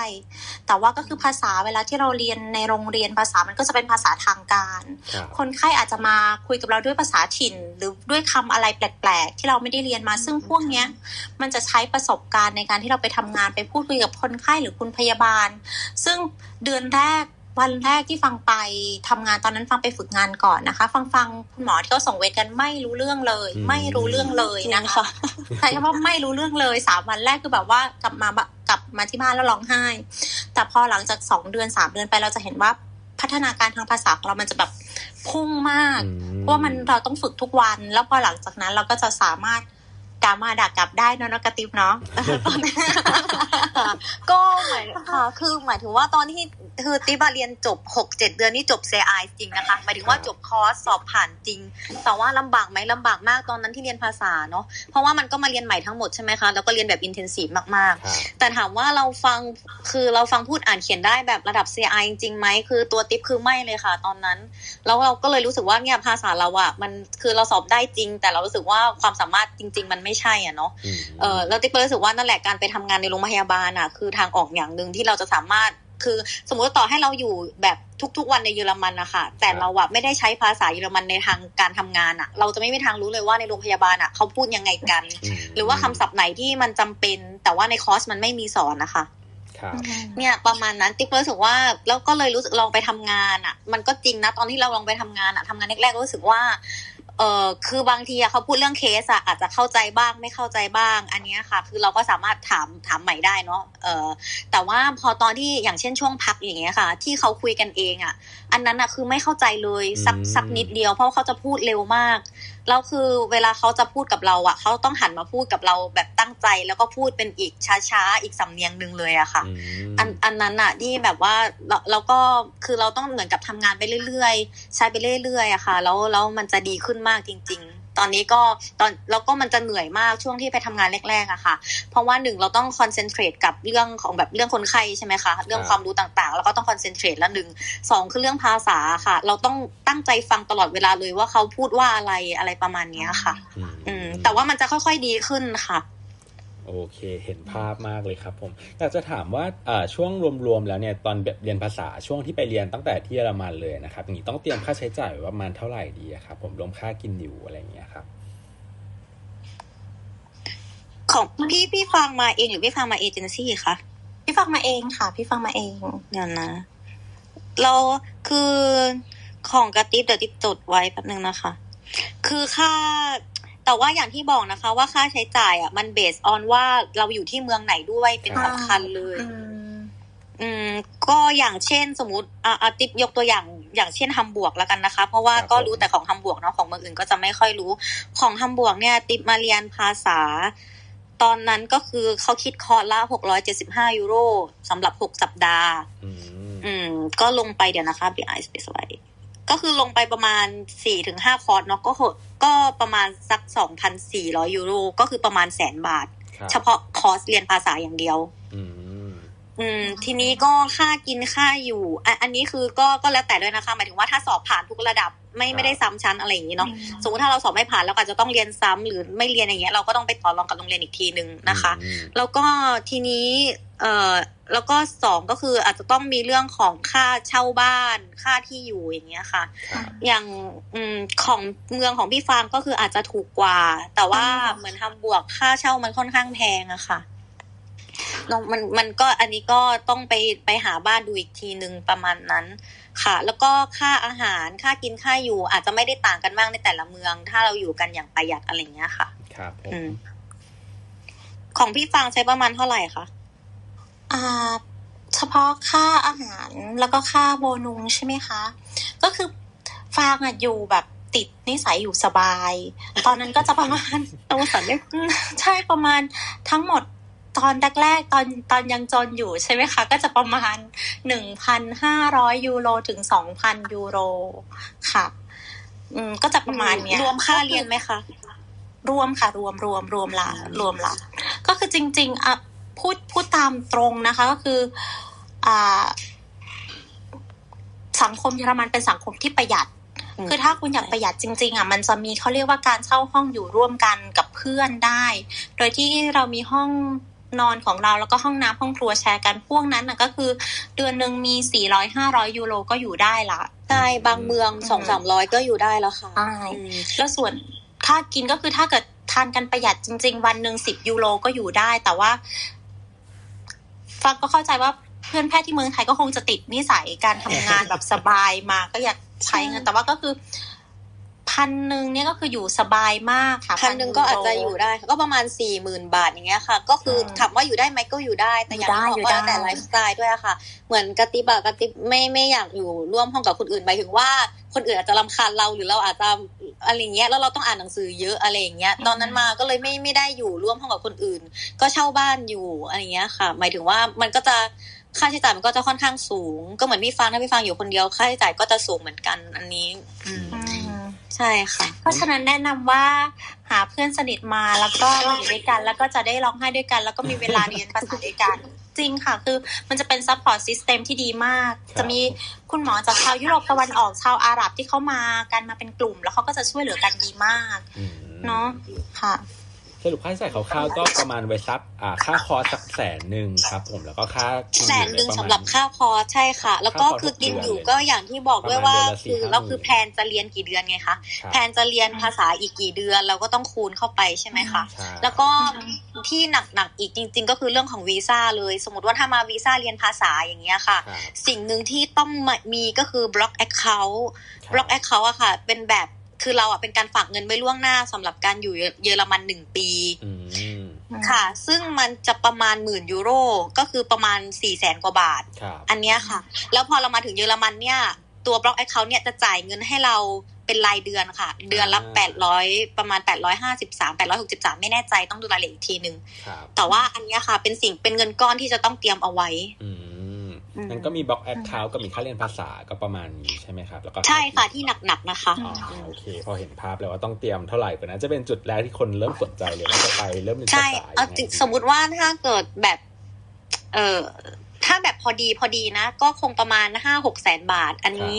แต่ว่าก็คือภาษาเวลาที่เราเรียนในโรงเรียนภาษามันก็จะเป็นภาษาทางการครับคนไข้อาจจะมาคุยกับเราด้วยภาษาถิ่น หรือด้วยคำอะไรแปลก ๆ ที่เราไม่ได้เรียนมา ซึ่งพวกเนี้ยมันจะใช้ประสบการณ์ในการที่เราไปทำงานไปพูดคุยกับคนไข้หรือคุณพยาบาล ซึ่งเดือนแรก วันแรกที่ฟังไปทำงานตอนนั้นฟังไปฝึกงานก่อนนะคะ ฟังฟังคุณหมอที่เขาส่งเวรกันไม่รู้เรื่องเลยอืมไม่รู้เรื่องเลยจริงนะคะค่ะใช่คำว่าไม่รู้เรื่องเลยสามวันแรกคือแบบว่ากลับมาบะกลับมาที่บ้านแล้วร้องไห้ แต่พอหลังจากสองเดือนสามเดือนไปเราจะเห็นว่าพัฒนาการทางภาษาของเรามันจะแบบพุ่งมากอืเพราะว่ามันเราต้องฝึกทุกวัน แล้วพอหลังจากนั้นเราก็จะสามารถ ดามาด่ากลับได้เนอะเนอะกระติบเนาะก็หมายค่ะคือหมายถึงว่าตอนที่คือติบาเรียนจบหกเจ็ดเดือนนี่จบ CI จริงนะคะหมายถึงว่าจบคอร์สสอบผ่านจริง แต่ว่าลำบากไหมลำบากมากตอนนั้นที่เรียนภาษาเนาะเพราะว่ามันก็มาเรียนใหม่ทั้งหมดใช่ไหมคะแล้วก็เรียนแบบ intensive มากๆครับแต่ถามว่าเราฟังคือเราฟังพูดอ่านเขียนได้แบบระดับ CI จริงๆไหมคือตัวติ๊บคือไม่เลยค่ะ ตอนนั้นแล้วเราก็เลยรู้สึกว่าเนี่ยภาษาเราอะมันคือเราสอบได้จริง แต่เรารู้สึกว่าความสามารถจริง ๆ มันไม่ใช่อะเนาะอืมเออแล้วติ๊กก็รู้สึกว่านั่นแหละการไปทำงานในโรงพยาบาลอะคือทางออกอย่างหนึ่งที่เราจะสามารถคือสมมติว่าต่อให้เราอยู่แบบทุกๆวันในเยอรมันนะคะแต่เราอะไม่ได้ใช้ภาษาเยอรมันในทางการทำงานอะเราจะไม่มีทางรู้เลยว่าในโรงพยาบาลอะเขาพูดยังไงกันมหรือว่าคำศัพท์ไหนที่มันจำเป็น แต่ว่าในคอร์สมันไม่มีสอนนะคะครับเนี่ยประมาณนั้นติ๊กก็รู้สึกว่าแล้วก็เลยรู้สึกลองไปทำงานอะมันก็จริงนะตอนที่เราลองไปทำงานอะทำงานแรกๆก็รู้สึกว่า เออคือบางทีเขาพูดเรื่องเคสอะอาจจะเข้าใจบ้างไม่เข้าใจบ้าง อันนี้ค่ะ คือเราก็สามารถถามถามใหม่ได้เนาะเออแต่ว่าพอตอนที่อย่างเช่นช่วงพักอย่างเงี้ยค่ะ ที่เขาคุยกันเองอะ อันนั้นอะคือไม่เข้าใจเลยสักอืมสักนิดเดียวเพราะเขาจะพูดเร็วมากแล้วคือเวลาเขาจะพูดกับเราอะเขาต้องหันมาพูดกับเราแบบตั้งใจ แล้วก็พูดเป็นอีกช้าๆอีกสำเนียงหนึ่งเลยอะค่ะอืมอันอันนั้นอะที่แบบว่าเราเราก็คือเราต้องเหมือนกับทำงานไปเรื่อยๆ ใช้ไปเรื่อยๆอะค่ะ แล้วแล้วมันจะดีขึ้นมากจริง ๆ ตอนนี้ก็ตอนแล้วก็มันจะเหนื่อยมากช่วงที่ไปทำงานแรกๆอะค่ะ เพราะว่าหนึ่งเราต้องคอนเซนเทรตกับเรื่องของแบบเรื่องคนไข้ใช่ไหมคะเรื่องความรู้ต่างๆ แล้วก็ต้องคอนเซนเทรตแล้วหนึ่งสองคือเรื่องภาษาค่ะ เราต้องตั้งใจฟังตลอดเวลาเลยว่าเขาพูดว่าอะไรอะไรประมาณเนี้ยค่ะอืมอืมแต่ว่ามันจะค่อยๆดีขึ้นค่ะ โอเค เห็นภาพมากเลยครับผมอยากจะถามว่าช่วงรวมๆแล้วเนี่ยตอนแบบเรียนภาษาช่วงที่ไปเรียนตั้งแต่ที่เยอรมันเลยนะครับอย่างนี้ต้องเตรียมค่าใช้จ่ายว้ประมาณเท่าไหร่ดีครับผมรวมค่ากินอยู่อะไรอย่างเงี้ยครับ ของพี่พี่ฟังมาเองหรือพี่ฟังมาเอเจนซี่คะพี่ฟังมาเองค่ะ พี่ฟังมาเองเดี๋ยวนะ เราคือของกระติบเดี๋ยวติบจดไว้แป๊บนึงนะคะ คือค่า แต่ว่าอย่างที่บอกนะคะ ว่าค่าใช้จ่ายอะมันเบสออนว่าเราอยู่ที่เมืองไหนด้วยเป็นครับสำคัญเลยอืมอืม ก็อย่างเช่นสมมติอะอะติบยกตัวอย่างอย่างเช่นฮัมบวกแล้วกันนะคะ เพราะว่าครับก็ผมรู้แต่ของฮัมบวกเนาะของเมืองอื่นก็จะไม่ค่อยรู้ ของฮัมบวกเนี่ย ติบมาเรียนภาษา ตอนนั้นก็คือเขาคิดคอร์สละหกร้อยเจ็ดสิบห้ายูโรสำหรับหกสัปดาห์ อืมอืมก็ลงไปเดี๋ยวนะคะ BI Space ไว้ก็คือลงไปประมาณสี่ถึงห้าคอร์สเนาะก็หด ก็ประมาณสักสองพันสี่ร้อยยูโร ก็คือประมาณแสนบาทครับเฉพาะคอร์สเรียนภาษาอย่างเดียว อืม อืม ทีนี้ก็ค่ากินค่าอยู่อะอันนี้คือก็ก็แล้วแต่ด้วยนะคะหมายถึงว่าถ้าสอบผ่านทุกระดับไม่ไม่ได้ซ้ำชั้นอะไรอย่างนี้เนาะสมมติถ้าเราสอบไม่ผ่านเราก็อาจจะต้องเรียนซ้ำหรือไม่เรียนอย่างเงี้ยเราก็ต้องไปต่อรองกับโรงเรียนอีกทีนึงนะคะอืมแล้วก็ทีนี้เอ่อแล้วก็สองก็คืออาจจะต้องมีเรื่องของค่าเช่าบ้าน ค่าที่อยู่อย่างเงี้ยค่ะครับอย่างอืมของเมืองของพี่ฟางก็คืออาจจะถูกกว่า แต่ว่าอืมเหมือนทำบวกค่าเช่ามันค่อนข้างแพงอะค่ะ น้องมันมันก็อันนี้ก็ต้องไปไปหาบ้านดูอีกทีหนึ่งประมาณนั้นค่ะ แล้วก็ค่าอาหารค่ากินค่าอยู่อาจจะไม่ได้ต่างกันมากในแต่ละเมือง ถ้าเราอยู่กันอย่างประหยัดอะไรเงี้ยค่ะ ครับผอืมมของพี่ฟังใช้ประมาณเท่าไหร่คะอ่า เฉพาะค่าอาหารแล้วก็ค่าโบนุงใช่ไหมคะ ก็คือฟางอะอยู่แบบติดนิสัยอยู่สบาย ตอนนั้นก็จะประมาณต้องสันได้อืมใช่ประมาณทั้งหมด ตอนแรกๆตอนตอนยังจนอยู่ใช่ไหมคะ ก็จะประมาณหนึ่งพันห้าร้อยยูโรถึงสองพันยูโรค่ะ อืมก็จะประมาณเนี้ยรวมค่าเรียนไหมคะรวมค่ะ รวมรวมรวมละรวมละก็คือจริง ๆอะพูดพูดตามตรงนะคะ ก็คือ อ่า สังคมเยอรมันเป็นสังคมที่ประหยัดอืมคือถ้าคุณอยากประหยัดจริง ๆอะมันจะมีเขาเรียกว่าการเช่าห้องอยู่ร่วมกันกับเพื่อนได้ โดยที่เรามีห้อง นอนของเราแล้วก็ห้องน้ำห้องครัวแชร์กันพวกนั้นน่ะก็คือ เดือนหนึ่งมีสี่ร้อยห้าร้อยยูโรก็อยู่ได้ละใช่บางเมืองอืมสองสามร้อยก็อยู่ได้แล้วค่ะใช่อืมแล้วส่วนค่ากินก็คือถ้าเกิดทานกันประหยัดจริง ๆ วันหนึ่งสิบยูโรก็อยู่ได้ แต่ว่า ฟังก็เข้าใจว่าเพื่อนแพทย์ที่เมืองไทยก็คงจะติดนิสัยการทำงานแบบสบายมาก็อยากใช้เงินแต่ว่าก็คือ พันหนึ่งเนี่ยก็คืออยู่สบายมากค่ะพันหนึ่งก็อาจจะอยู่ได้ก็ประมาณสี่หมื่นบาทอย่างเงี้ยค่ะ ก็คือถามว่าอยู่ได้ไหมก็อยู่ได้แต่อย่างที่บอกว่าแต่ไลฟ์สไตล์ด้วยอะค่ะ เหมือนกระติบอะกระติบไม่ไม่อยากอยู่ร่วมห้องกับคนอื่นหมายถึงว่าคนอื่นอาจจะรำคาญเราหรือเราอาจจะอะไรเงี้ยแล้วเราต้องอ่านหนังสือเยอะอะไรอย่างเงี้ยตอนนั้นมาก็เลยไม่ไม่ได้อยู่ร่วมห้องกับคนอื่น ก็เช่าบ้านอยู่อะไรเงี้ยค่ะ หมายถึงว่ามันก็จะค่าใช้จ่ายมันก็จะค่อนข้างสูง ก็เหมือนพี่ฟังถ้าพี่ฟังอยู่คนเดียวค่าใช้จ่ายก็จะสูงเหมือนกันอันนี้ อืมอืม ใช่ค่ะ เพราะฉะนั้นแนะนำว่าหาเพื่อนสนิทมาแล้วก็มาอยู่ด้วยกันแล้วก็จะได้ร้องไห้ด้วยกัน แล้วก็มีเวลาเรียนภาษาด้วยกันจริงค่ะ คือมันจะเป็น support system ที่ดีมากครับจะมีคุณหมอจากชาวยุโรปตะวันออกชาวอาหรับที่เขามากันมาเป็นกลุ่ม แล้วเขาก็จะช่วยเหลือกันดีมากอืมเนาะค่ะ สรุปค่าใช้จ่ายคร่าวๆก็ประมาณไว้ซับอ่าค่าคอร์สสักแสนหนึ่งครับผมแล้วก็ค่ากินอยู่แสนหนึ่งประมาณสำหรับค่าคอร์สใช่ค่ะ แล้วก็ค่าคอร์สคือกินอยู่หกเดือนก็อย่างที่บอกด้วยว่าประมาณเดือนละคือ4-5เราคือ plan จะเรียนกี่เดือนไงคะครับ plan จะเรียนภาษาอีกกี่เดือนเราก็ต้องคูณเข้าไปใช่ไหมคะใช่แล้วก็ที่หนักๆอีกจริง ๆ ก็คือเรื่องของวีซ่าเลย สมมติว่าถ้ามาวีซ่าเรียนภาษาอย่างเงี้ยค่ะครับสิ่งหนึ่งที่ต้องมีก็คือ block account ครับ block account อะค่ะ เป็นแบบ คือเราอะเป็นการฝากเงินไว้ล่วงหน้าสำหรับการอยู่เยอรมันหนึ่งปีอืมค่ะ ซึ่งมันจะประมาณหมื่นยูโรก็คือประมาณสี่แสนกว่าบาทครับอันเนี้ยค่ะ แล้วพอเรามาถึงเยอรมันเนี่ย ตัว block account เนี่ยจะจ่ายเงินให้เราเป็นรายเดือนค่ะ เดือนละแปดร้อยประมาณแปดร้อยห้าสิบสามแปดร้อยหกสิบสามไม่แน่ใจต้องดูรายละเอียดอีกทีหนึ่งครับแต่ว่าอันเนี้ยค่ะ เป็นสิ่งเป็นเงินก้อนที่จะต้องเตรียมเอาไว้ อืมอืม นั่นก็มี block account กับมีค่าเรียนภาษาก็ประมาณนี้ใช่ไหมครับแล้วก็ใช่ค่ะที่หนักๆนะคะอ๋อโอเค พอเห็นภาพแล้วว่าต้องเตรียมเท่าไหร่ก็น่าจะเป็นจุดแรกที่คนเริ่มสนใจเลยว่าจะไปเริ่มเรียนภาใช่ษาเอายังไงจริงดีสมมุติว่าถ้าเกิดแบบ เออ ถ้าแบบพอดีพอดีนะ ก็คงประมาณห้าหกแสนบาท อันนี้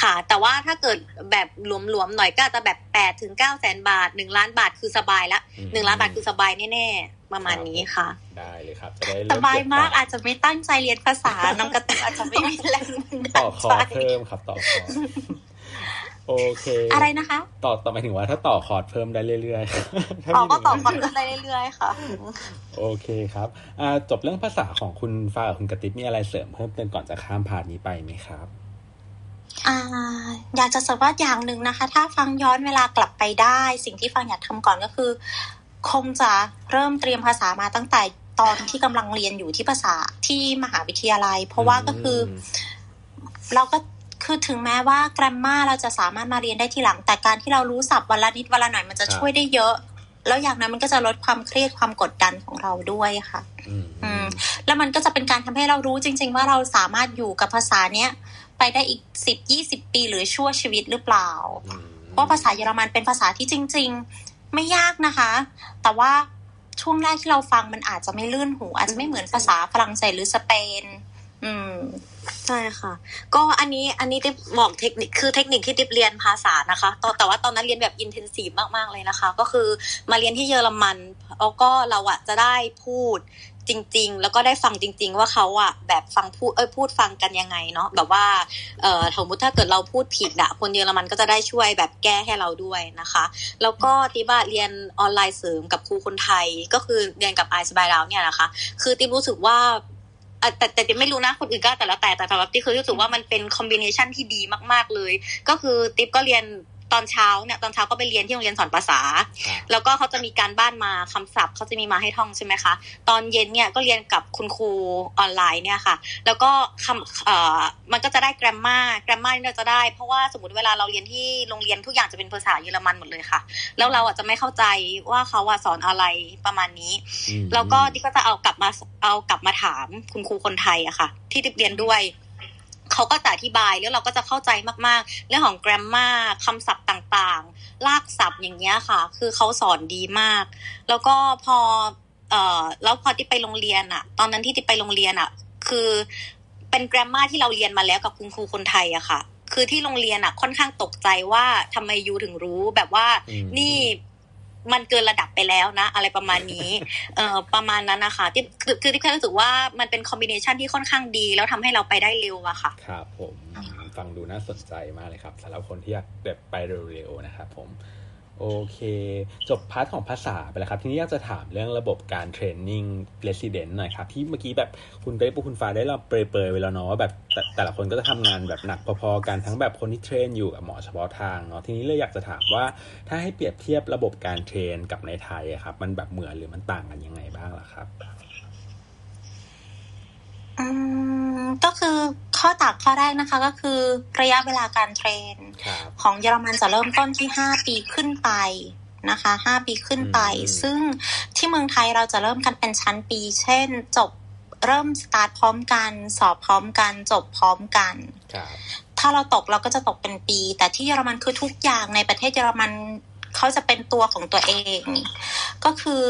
ค่ะ แต่ว่าถ้าเกิดแบบหลวมๆหน่อยก็อาจจะแบบแปดถึงเก้าแสนบาทหนึ่งล้านบาทคือสบายละอืมหนึ่งล้านบาทคือสบายแน่ๆประมาณนี้ค่ะ ได้เลยครับจะได้สเริ่มบายเก็มากตังค์อาจจะไม่ตั้งใจเรียนภาษาน้องกระตุกอาจจะไม่มีแรงบันต่อดาลคอใจร์สเพิ่มครับต่อคอร์ส โอเค อะไรนะคะ ต่อต่อหมายถึงว่าถ้าต่อคอร์สเพิ่มได้เรื่อยๆถ้าอ๋อมีก็ต่อหนึ่งความได้เรื่อยๆค่ะ โอเคครับอ่าจบเรื่องภาษาของคุณฟ้ากับคุณกระติบมีอะไรเสริมเพิ่มเติมก่อนจะข้ามพาร์ทนี้ไปไหมครับอ่าอยากจะเสริมว่าอย่างหนึ่งนะคะ ถ้าฟังย้อนเวลากลับไปได้ สิ่งที่ฟังอยากทำก่อนก็คือ คงจะเริ่มเตรียมภาษามาตั้งแต่ตอนที่กำลังเรียนอยู่ที่ภาษาที่มหาวิทยาลัย เพราะว่าก็คืออเราก็ คือถึงแม้ว่าแกรมมาเราจะสามารถมาเรียนได้ทีหลัง แต่การที่เรารู้ศัพท์วันละนิดวันละหน่อยมันจะครับช่วยได้เยอะ แล้วอย่างนั้นมันก็จะลดความเครียดความกดดันของเราด้วยค่ะ อืมอืมแล้วมันก็จะเป็นการทำให้เรารู้จริง ๆ ว่าเราสามารถอยู่กับภาษาเนี้ยไปได้อีกสิบยี่สิบปีหรือชั่วชีวิตหรือเปล่าอืมเพราะภาษาเยอรมันเป็นภาษาที่จริง ๆ ไม่ยากนะคะ แต่ว่าช่วงแรกที่เราฟังมันอาจจะไม่ลื่นหูอาจจะไม่เหมือนภาษาฝรั่งเศสหรือสเปน อืม ใช่ค่ะ ก็อันนี้อันนี้ติ๊บบอกเทคนิคคือเทคนิคที่ติ๊บเรียนภาษานะคะตอนแต่ว่าตอนนั้นเรียนแบบอินเทนซีฟมากๆเลยนะคะ ก็คือมาเรียนที่เยอรมันแล้วก็เราอะจะได้พูดจริง ๆ แล้วก็ได้ฟังจริง ๆ ว่าเขาอะแบบฟังพูดเอ้ยพูดฟังกันยังไงเนาะแบบว่าเอ่อสมมติถ้าเกิดเราพูดผิดอะคนเยอรมันก็จะได้ช่วยแบบแก้ให้เราด้วยนะคะ แล้วก็ติบ้าเรียนออนไลน์เสริมกับครูคนไทยก็คือเรียนกับไอซ์บายดาวเนี่ยนะคะ คือติมรู้สึกว่า แต่แต่ติมไม่รู้นะคนอื่นก็แต่ละแต่แต่สำหรับติคือรู้สึกว่ามันเป็นคอมบิเนชันที่ดีมาก ๆเลย ก็คือติ๊บก็เรียน ตอนเช้าเนี่ยตอนเช้าก็ไปเรียนที่โรงเรียนสอนภาษาครับแล้วก็เขาจะมีการบ้านมาคำศัพท์เขาจะมีมาให้ท่องใช่ไหมคะตอนเย็นเนี่ยก็เรียนกับคุณครูออนไลน์เนี่ยค่ะ แล้วก็คำเอ่อมันก็จะได้แกรมมาแกรมมาที่เราจะได้ เพราะว่าสมมติเวลาเราเรียนที่โรงเรียนทุกอย่างจะเป็นภาษาเยอรมันหมดเลยค่ะ แล้วเราอะจะไม่เข้าใจว่าเขาอะสอนอะไรประมาณนี้อืมแล้วก็ดิก็จะเอากลับมาเอากลับมาถามคุณครูคนไทยอะค่ะ ที่ดิบเรียนด้วย เขาก็จะอธิบายแล้วเราก็จะเข้าใจมากๆ เรื่องของ grammar คำศัพท์ต่างๆ ลากศัพท์อย่างเงี้ยค่ะ คือเขาสอนดีมาก แล้วก็พอเอ่อแล้วพอที่ไปโรงเรียนอะตอนนั้นที่ที่ไปโรงเรียนอะคือเป็น grammar ที่เราเรียนมาแล้วกับคุณครูคนไทยอะค่ะคือที่โรงเรียนอะค่อนข้างตกใจว่าทำไม you ถึงรู้แบบว่าอืมนี่ มันเกินระดับไปแล้วนะ อะไรประมาณนี้เอ่อประมาณนั้นนะคะที่คือคือที่แค่รู้สึกว่ามันเป็น combination ที่ค่อนข้างดี แล้วทำให้เราไปได้เร็วอะค่ะ ครับผมฟังดูน่าสนใจมากเลยครับสำหรับคนที่อยากแบบไปเร็วๆนะครับผม โอเค จบ part ของภาษาไปแล้วครับ ทีนี้อยากจะถามเรื่องระบบการ trainingเรสซิเดนต์หน่อยครับ ที่เมื่อกี้แบบคุณเป๊ปุคุณฟ้าได้เราเปรยๆไว้แล้วเนาะว่าแบบแต่แต่ละคนก็จะทำงานแบบหนักพอๆกันทั้งแบบคนที่เทรนอยู่กับหมอเฉพาะทางเนาะทีนี้เลยอยากจะถามว่าถ้าให้เปรียบเทียบระบบการเทรนกับในไทยอะครับ มันแบบเหมือนหรือมันต่างกันยังไงบ้างล่ะครับอืมก็คือ ข้อต่างข้อแรกนะคะก็คือระยะเวลาการเทรนครับของเยอรมันจะเริ่มต้นที่ห้าปีขึ้นไปนะคะห้าปีขึ้นไปอืมซึ่งที่เมืองไทยเราจะเริ่มกันเป็นชั้นปี เช่นจบเริ่มสตาร์ทพร้อมกัน สอบพร้อมกัน จบพร้อมกันครับถ้าเราตกเราก็จะตกเป็นปี แต่ที่เยอรมันคือทุกอย่างในประเทศเยอรมันเขาจะเป็นตัวของตัวเอง ก็คือ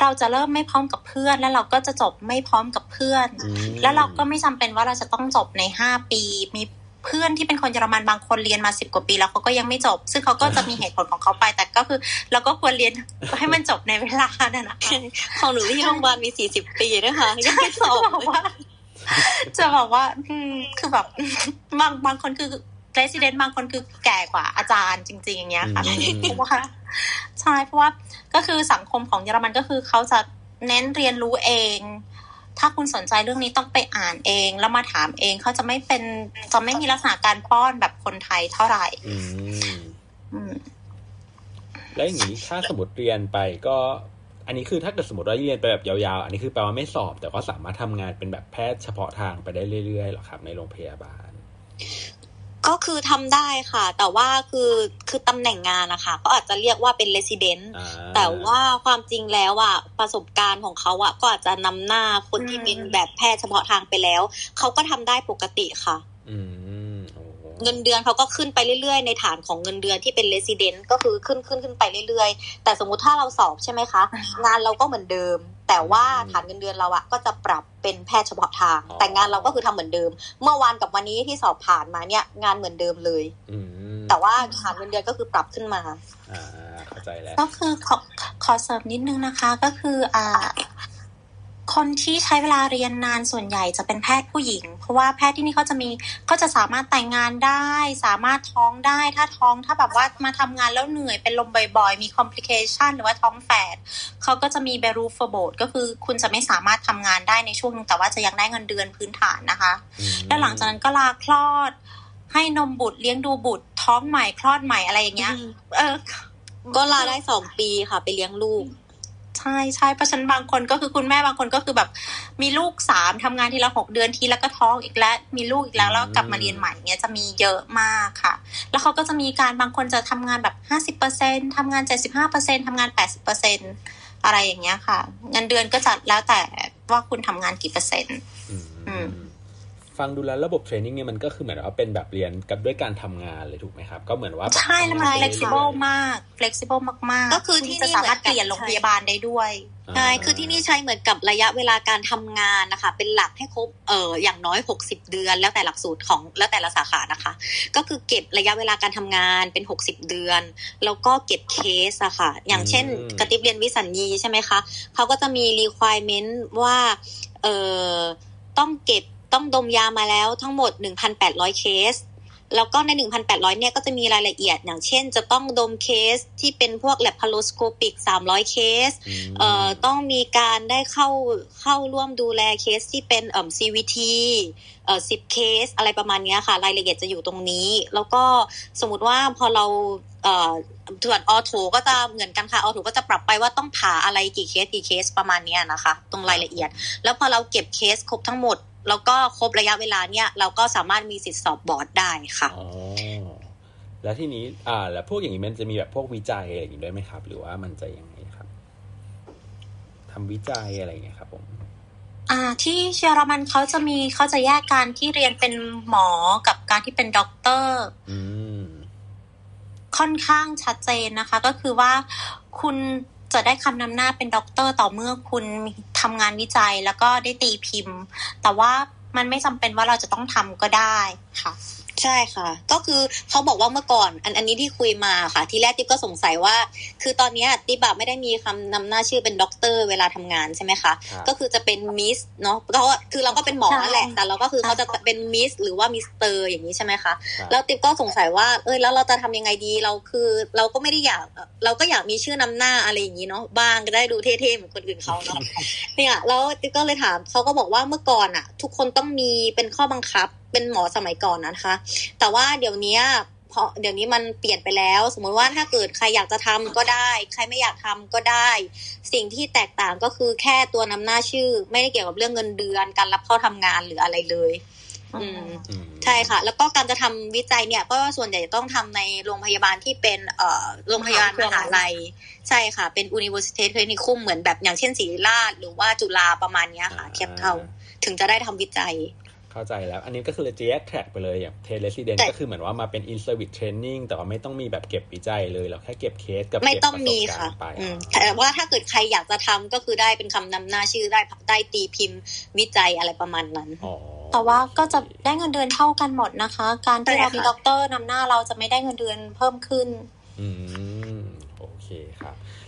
เราจะเริ่มไม่พร้อมกับเพื่อน แล้วเราก็จะจบไม่พร้อมกับเพื่อนอืมแล้วเราก็ไม่จำเป็นว่าเราจะต้องจบในห้าปี มีเพื่อนที่เป็นคนเยอรมันบางคนเรียนมาสิบกว่าปี แล้วเขาก็ยังไม่จบ ซึ่งเขาก็จะมีเหตุผลของเขาไป แต่ก็คือเราก็ควรเรียนให้มันจบในเวลานั่นนะคะของหนูที่โรงพยาบาลมีสี่สิบปีนะคะยังไม่สอบจะบอกว่าจะบอกว่าอืมคือแบบบางบางคนคือเรสซิเดนต์บางคนคือแก่กว่าอาจารย์จริง ๆ อย่างเงี้ยค่ะอืมเพราะว่าใช่เพราะว่า ก็คือสังคมของเยอรมันก็คือเขาจะเน้นเรียนรู้เอง ถ้าคุณสนใจเรื่องนี้ต้องไปอ่านเอง แล้วมาถามเองเขาจะไม่เป็นจะไม่มีลักษณะการป้อนแบบคนไทยเท่าไหร่อืมอืมแล้วอย่างนี้ถ้าสมมติเรียนไปก็อันนี้คือถ้าเกิดสมมติว่าเรียนไปแบบยาวๆ อันนี้คือแปลว่าไม่สอบ แต่ก็สามารถทำงานเป็นแบบแพทย์เฉพาะทางไปได้เรื่อยๆหรอครับ ในโรงพยาบาล ก็คือทำได้ค่ะ แต่ว่าคือคือตำแหน่งงานนะคะก็อาจจะเรียกว่าเป็น resident อ่าแต่ว่าความจริงแล้วอะประสบการณ์ของเขาอะก็อาจจะนำหน้าคนที่อืมเป็นแบบแพทย์เฉพาะทางไปแล้ว เขาก็ทำได้ปกติค่ะ อืมโอ้โห เงินเดือนเขาก็ขึ้นไปเรื่อยๆ ในฐานของเงินเดือนที่เป็น resident ก็คือขึ้นขึ้นขึ้นไปเรื่อยๆ แต่สมมุติถ้าเราสอบใช่ไหมคะ งานเราก็เหมือนเดิม แต่ว่าฐานเงินเดือนเราอะก็จะปรับเป็นแพทย์เฉพาะทาง แต่งานเราก็คือทำเหมือนเดิม เมื่อวานกับวันนี้ที่สอบผ่านมาเนี่ยงานเหมือนเดิมเลยอืมแต่ว่าฐานเงินเดือนก็คือปรับขึ้นมาอ่าเข้าใจแล้วก็คือขอขอเสริมนิดนึงนะคะ ก็คืออ่า คนที่ใช้เวลาเรียนนานส่วนใหญ่จะเป็นแพทย์ผู้หญิง เพราะว่าแพทย์ที่นี่เขาจะมีก็จะสามารถแต่งงานได้ สามารถท้องได้ ถ้าท้องถ้าแบบว่ามาทำงานแล้วเหนื่อยเป็นลมบ่อยๆ มีคอมพลิเคชันหรือว่าท้องแฝดเขาก็จะมีเบรูฟโบดก็คือคุณจะไม่สามารถทำงานได้ในช่วงนึงแต่ว่าจะยังได้เงินเดือนพื้นฐานนะคะอืมแล้วหลังจากนั้นก็ลาคลอด ให้นมบุตรเลี้ยงดูบุตร ท้องใหม่คลอดใหม่อะไรอย่างเงี้ย เออ ก็ลาได้สองปีค่ะ ไปเลี้ยงลูก ใช่ใช่เพราะฉะนันบางคนก็คือคุณแม่บางคนก็คือแบบ มีลูกสามทำงานทีละหกเดือนทีแล้วก็ท้องอีกแล้ว มีลูกอีกแล้วแล้วกลับมาเรียนใหม่เงี้ยจะมีเยอะมากค่ะ แล้วเขาก็จะมีการบางคนจะทำงานแบบห้าสิบเปอร์เซ็นทำงานเจ็ดสิบห้าเปอร์เซ็นทำงานแปดสิบเปอร์เซ็นอะไรอย่างเงี้ยค่ะ เงินเดือนก็จะแล้วแต่ว่าคุณทำงานกี่เปอร์เซ็นต์อืมอืม ฟังดูแล้วระบบเทรนนิ่งเนี่ยมันก็คือเหมือนว่าเป็นแบบเรียนกับด้วยการทำงานเลยถูกไหมครับ ก็เหมือนว่าใช่แล้วมันทำงาไปรื่อยๆ flexible มาก flexible มากๆ ก็คือที่นี่จะสามารถเปลี่ยนโรงพยาบาลได้ด้วยใช่คือที่นี่ใช้เหมือนกับระยะเวลาการทำงานนะคะ เป็นหลักให้ครบเอออย่างน้อย 60 เดือน แล้วแต่หลักสูตรของแล้วแต่ละสาขานะคะ ก็คือเก็บระยะเวลาการทำงานเป็น 60 เดือน แล้วก็เก็บเคสอะค่ะ อย่างเช่นอืมกระติบเรียนวิสัญญีใช่ไหมคะเขาก็จะมี requirement ว่าเออต้องเก็บ ต้องดมยามาแล้วทั้งหมด 1,800 เคส แล้วก็ใน 1,800 เนี่ยก็จะมีรายละเอียดอย่างเช่น จะต้องดมเคสที่เป็นพวก laparoscopic 300 เคสมเอ่อต้องมีการได้เข้าเข้าร่วมดูแลเคสที่เป็นเอ่อ CVT เอ่อ10 เคส อะไรประมาณเนี้ยค่ะ รายละเอียดจะอยู่ตรงนี้ แล้วก็สมมติว่าพอเราเอ่อส่วน ortho ก็จะเหมือนกันค่ะ ortho ก็จะปรับไปว่าต้องผ่าอะไรกี่เคสกี่เคสประมาณเนี้ยนะคะ ตรงรายละเอียด แล้วพอเราเก็บเคสครบทั้งหมด แล้วก็ครบระยะเวลาเนี่ยเราก็สามารถมีสิทธิ์สอบบอร์ดได้ค่ะอ๋อแล้วทีนี้อ่า แล้วพวกอย่างนี้มันจะมีแบบพวกวิจัยอะไรอย่างนี้ด้วยไหมครับ หรือว่ามันจะยังไงครับทำวิจัยอะไรอย่างเงี้ยครับผมอ่าที่เยอรมันเขาจะมีเขาจะแยกการที่เรียนเป็นหมอกับการที่เป็นด็อกเตอร์อืมค่อนข้างชัดเจนนะคะ ก็คือว่าคุณ จะได้คำนำหน้าเป็นด็อกเตอร์ต่อเมื่อคุณทำงานวิจัยแล้วก็ได้ตีพิมพ์ แต่ว่ามันไม่จำเป็นว่าเราจะต้องทำก็ได้ค่ะ ใช่ค่ะ ก็คือเขาบอกว่าเมื่อก่อนอันอันนี้ที่คุยมาค่ะ ทีแรกติ๊บก็สงสัยว่า คือตอนเนี้ยติ๊บอะไม่ได้มีคำนำหน้าชื่อเป็นด็อกเตอร์เวลาทำงานใช่ไหมคะครับก็คือจะเป็นมิสเนาะก็คือเราก็เป็นหมอนั่นแหละใช่แต่เราก็คือเขาจะเป็นมิสหรือว่ามิสเตอร์อย่างนี้ใช่ไหมคะครับแล้วติ๊บก็สงสัยว่าเอ้ยแล้วเราจะทำยังไงดีเราคือ เราก็ไม่ได้อยากเราก็อยากมีชื่อนำหน้าอะไรอย่างนี้เนาะบ้างก็ได้ดูเท่ๆเหมือนคนอื่นเขาเนาะเนี่ยแล้วติ๊กก็เลยถามเขาก็บอกว่าเมื่อก่อนอะ ทุกคนต้องมีเป็นข้อบังคับเป็นหมอสมัยก่อนนะคะ แต่ว่าเดี๋ยวเนี้ยเพราะเดี๋ยวนี้มันเปลี่ยนไปแล้ว สมมุติว่าถ้าเกิดใครอยากจะทำก็ได้ ใครไม่อยากทำก็ได้ สิ่งที่แตกต่างก็คือแค่ตัวนำหน้าชื่อ ไม่ได้เกี่ยวกับเรื่องเงินเดือน การรับเข้าทำงานหรืออะไรเลยอืมอืมใช่ค่ะ แล้วก็การจะทำวิจัยเนี่ย ก็ส่วนใหญ่จะต้องทำในโรงพยาบาลที่เป็นเอ่อโรงพยาบาลมหาลัย ใช่ค่ะ เป็น University Clinicum เหมือนแบบอย่างเช่นศิริราชหรือว่าจุฬาประมาณเนี้ยค่ะ เทียบเท่าถึงจะได้ทำวิจัย เข้าใจแล้ว อันนี้ก็คือจะแยกแทร็กไปเลยอย่างเทเลส i เดนแต่ก็คือเหมือนว่ามาเป็นอิน e r วิ e เทรนนิ่งแต่ว่าไม่ต้องมีแบบเก็บวิจัยเลยเราแค่เก็บเคสกับไม่เก็บต้องประสมีบกาค่ะรณ์ไปอืมแต่ว่าถ้าเกิดใครอยากจะทำก็คือได้เป็นคำนำหน้าชื่อได้ได้ตีพิมพ์วิจัยอะไรประมาณนั้นอ๋อแต่ว่าก็จะได้เงินเดือนเท่ากันหมดนะคะ การที่ใช่เราค่ะมีด็อกเตอร์นำหน้าเราจะไม่ได้เงินเดือนเพิ่มขึ้น อืมโอเคครับ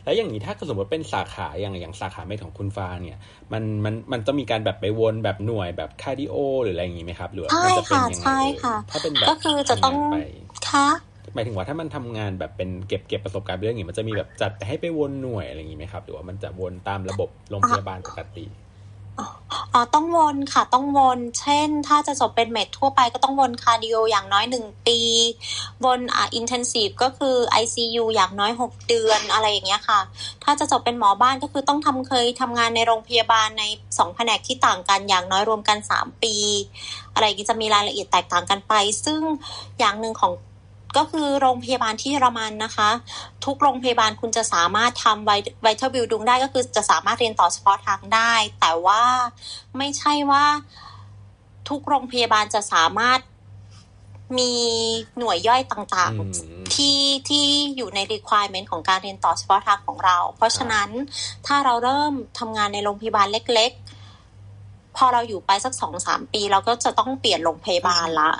แล้วอย่างนี้ถ้าสมมติเป็นสาขาอย่างอย่างสาขา med ของคุณฟ้าเนี่ย มันมันมันจะมีการแบบไปวนแบบหน่วยแบบ cardio หรืออะไรอย่างนี้ไหมครับหรือว่าใช่มันจะเป็นค่ะยังไงใช่ค่ะเอ่ยถ้าเป็นแบบก็คือจะต้องทำงานไปค่ะหมายถึงว่าถ้ามันทำงานแบบเป็นเก็บเก็บประสบการณ์ไปเรื่องอย่างนี้มันจะมีแบบจัดไปให้ไปวนหน่วยอะไรอย่างนี้ไหมครับ หรือว่ามันจะวนตามระบบโรงพยาบาลปกติ อ๋อต้องวนค่ะ ต้องวน เช่น ถ้าจะจบเป็น med ทั่วไปก็ต้องวน cardio อย่างน้อยหนึ่งปีวนอ่า intensive ก็คือ ICU อย่างน้อยหกเดือนอะไรอย่างเงี้ยค่ะ ถ้าจะจบเป็นหมอบ้านก็คือต้องทำเคยทำงานในโรงพยาบาลในสองแผนกที่ต่างกันอย่างน้อยรวมกันสามปี อะไรอย่างงี้จะมีรายละเอียดแตกต่างกันไป ซึ่งอย่างหนึ่งของ ก็คือโรงพยาบาลที่เยอรมันนะคะ ทุกโรงพยาบาลคุณจะสามารถทำไวไวท์บิลดุงได้ก็คือจะสามารถเรียนต่อเฉพาะทางได้ แต่ว่าไม่ใช่ว่าทุกโรงพยาบาลจะสามารถมีหน่วยย่อยต่างอืมๆที่ที่อยู่ใน requirement ของการเรียนต่อเฉพาะทางของเรา เพราะฉะนั้นถ้าเราเริ่มทำงานในโรงพยาบาลเล็ก ๆ พอเราอยู่ไปสักสองสามปี เราก็จะต้องเปลี่ยนโรงพยาบาลละ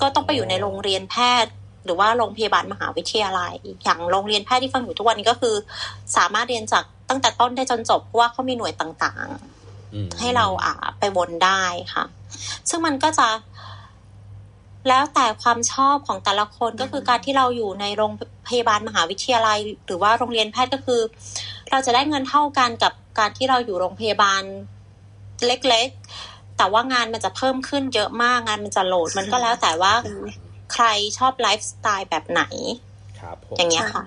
ก็ต้องไปอยู่ในโรงเรียนแพทย์ หรือว่าโรงพยาบาลมหาวิทยาลัย อย่างโรงเรียนแพทย์ที่ฟังอยู่ทุกวันนี้ก็คือ สามารถเรียนจากตั้งแต่ต้นได้จนจบเพราะว่าเขามีหน่วยต่างอืมๆให้เราอ่าไปวนได้ค่ะ ซึ่งมันก็จะแล้วแต่ความชอบของแต่ละคนก็คือการที่เราอยู่ในโรงพยาบาลมหาวิทยาลัย หรือว่าโรงเรียนแพทย์ก็คือ เราจะได้เงินเท่ากันกับการที่เราอยู่โรงพยาบาลเล็ก ๆ แต่ว่างานมันจะเพิ่มขึ้นเยอะมากงานมันจะโหลด มันก็แล้วแต่ว่า ใครชอบไลฟ์สไตล์แบบไหน ครับผมอย่างเงี้ยค่ะ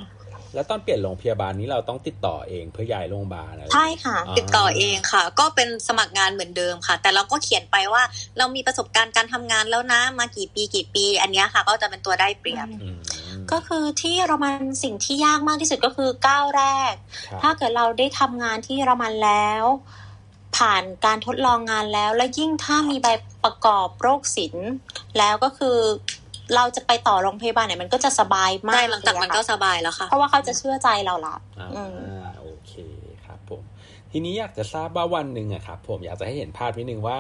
แล้วตอนเปลี่ยนโรงพยาบาลนี้เราต้องติดต่อเองเพื่อย้ายโรงพยาบาลอะไรใช่ค่ะ ติดต่อเองค่ะ ก็เป็นสมัครงานเหมือนเดิมค่ะ แต่เราก็เขียนไปว่าเรามีประสบการณ์การทำงานแล้วนะมากี่ปีกี่ปี อันเนี้ยค่ะ ก็จะเป็นตัวได้เปรียบอืมก็คือที่เยอรมันสิ่งที่ยากมากที่สุดก็คือก้าวแรกครับถ้าเกิดเราได้ทำงานที่เยอรมันแล้วผผ่านการทดลองงานแล้ว และยิ่งถ้ามีใบประกอบโรคศิลป์แล้วก็คือ เราจะไปต่อโรงพยาบาลไหนมันก็จะสบายมาได้กหลังจากมันก็เลยอะสบายแล้วค่ะค่ะ เพราะว่าเขาจะเชื่อใจเราละอ่าอืมโอเคครับผม ทีนี้อยากจะทราบว่าวันหนึ่งอะครับผมอยากจะให้เห็นภาพนิดนึงว่า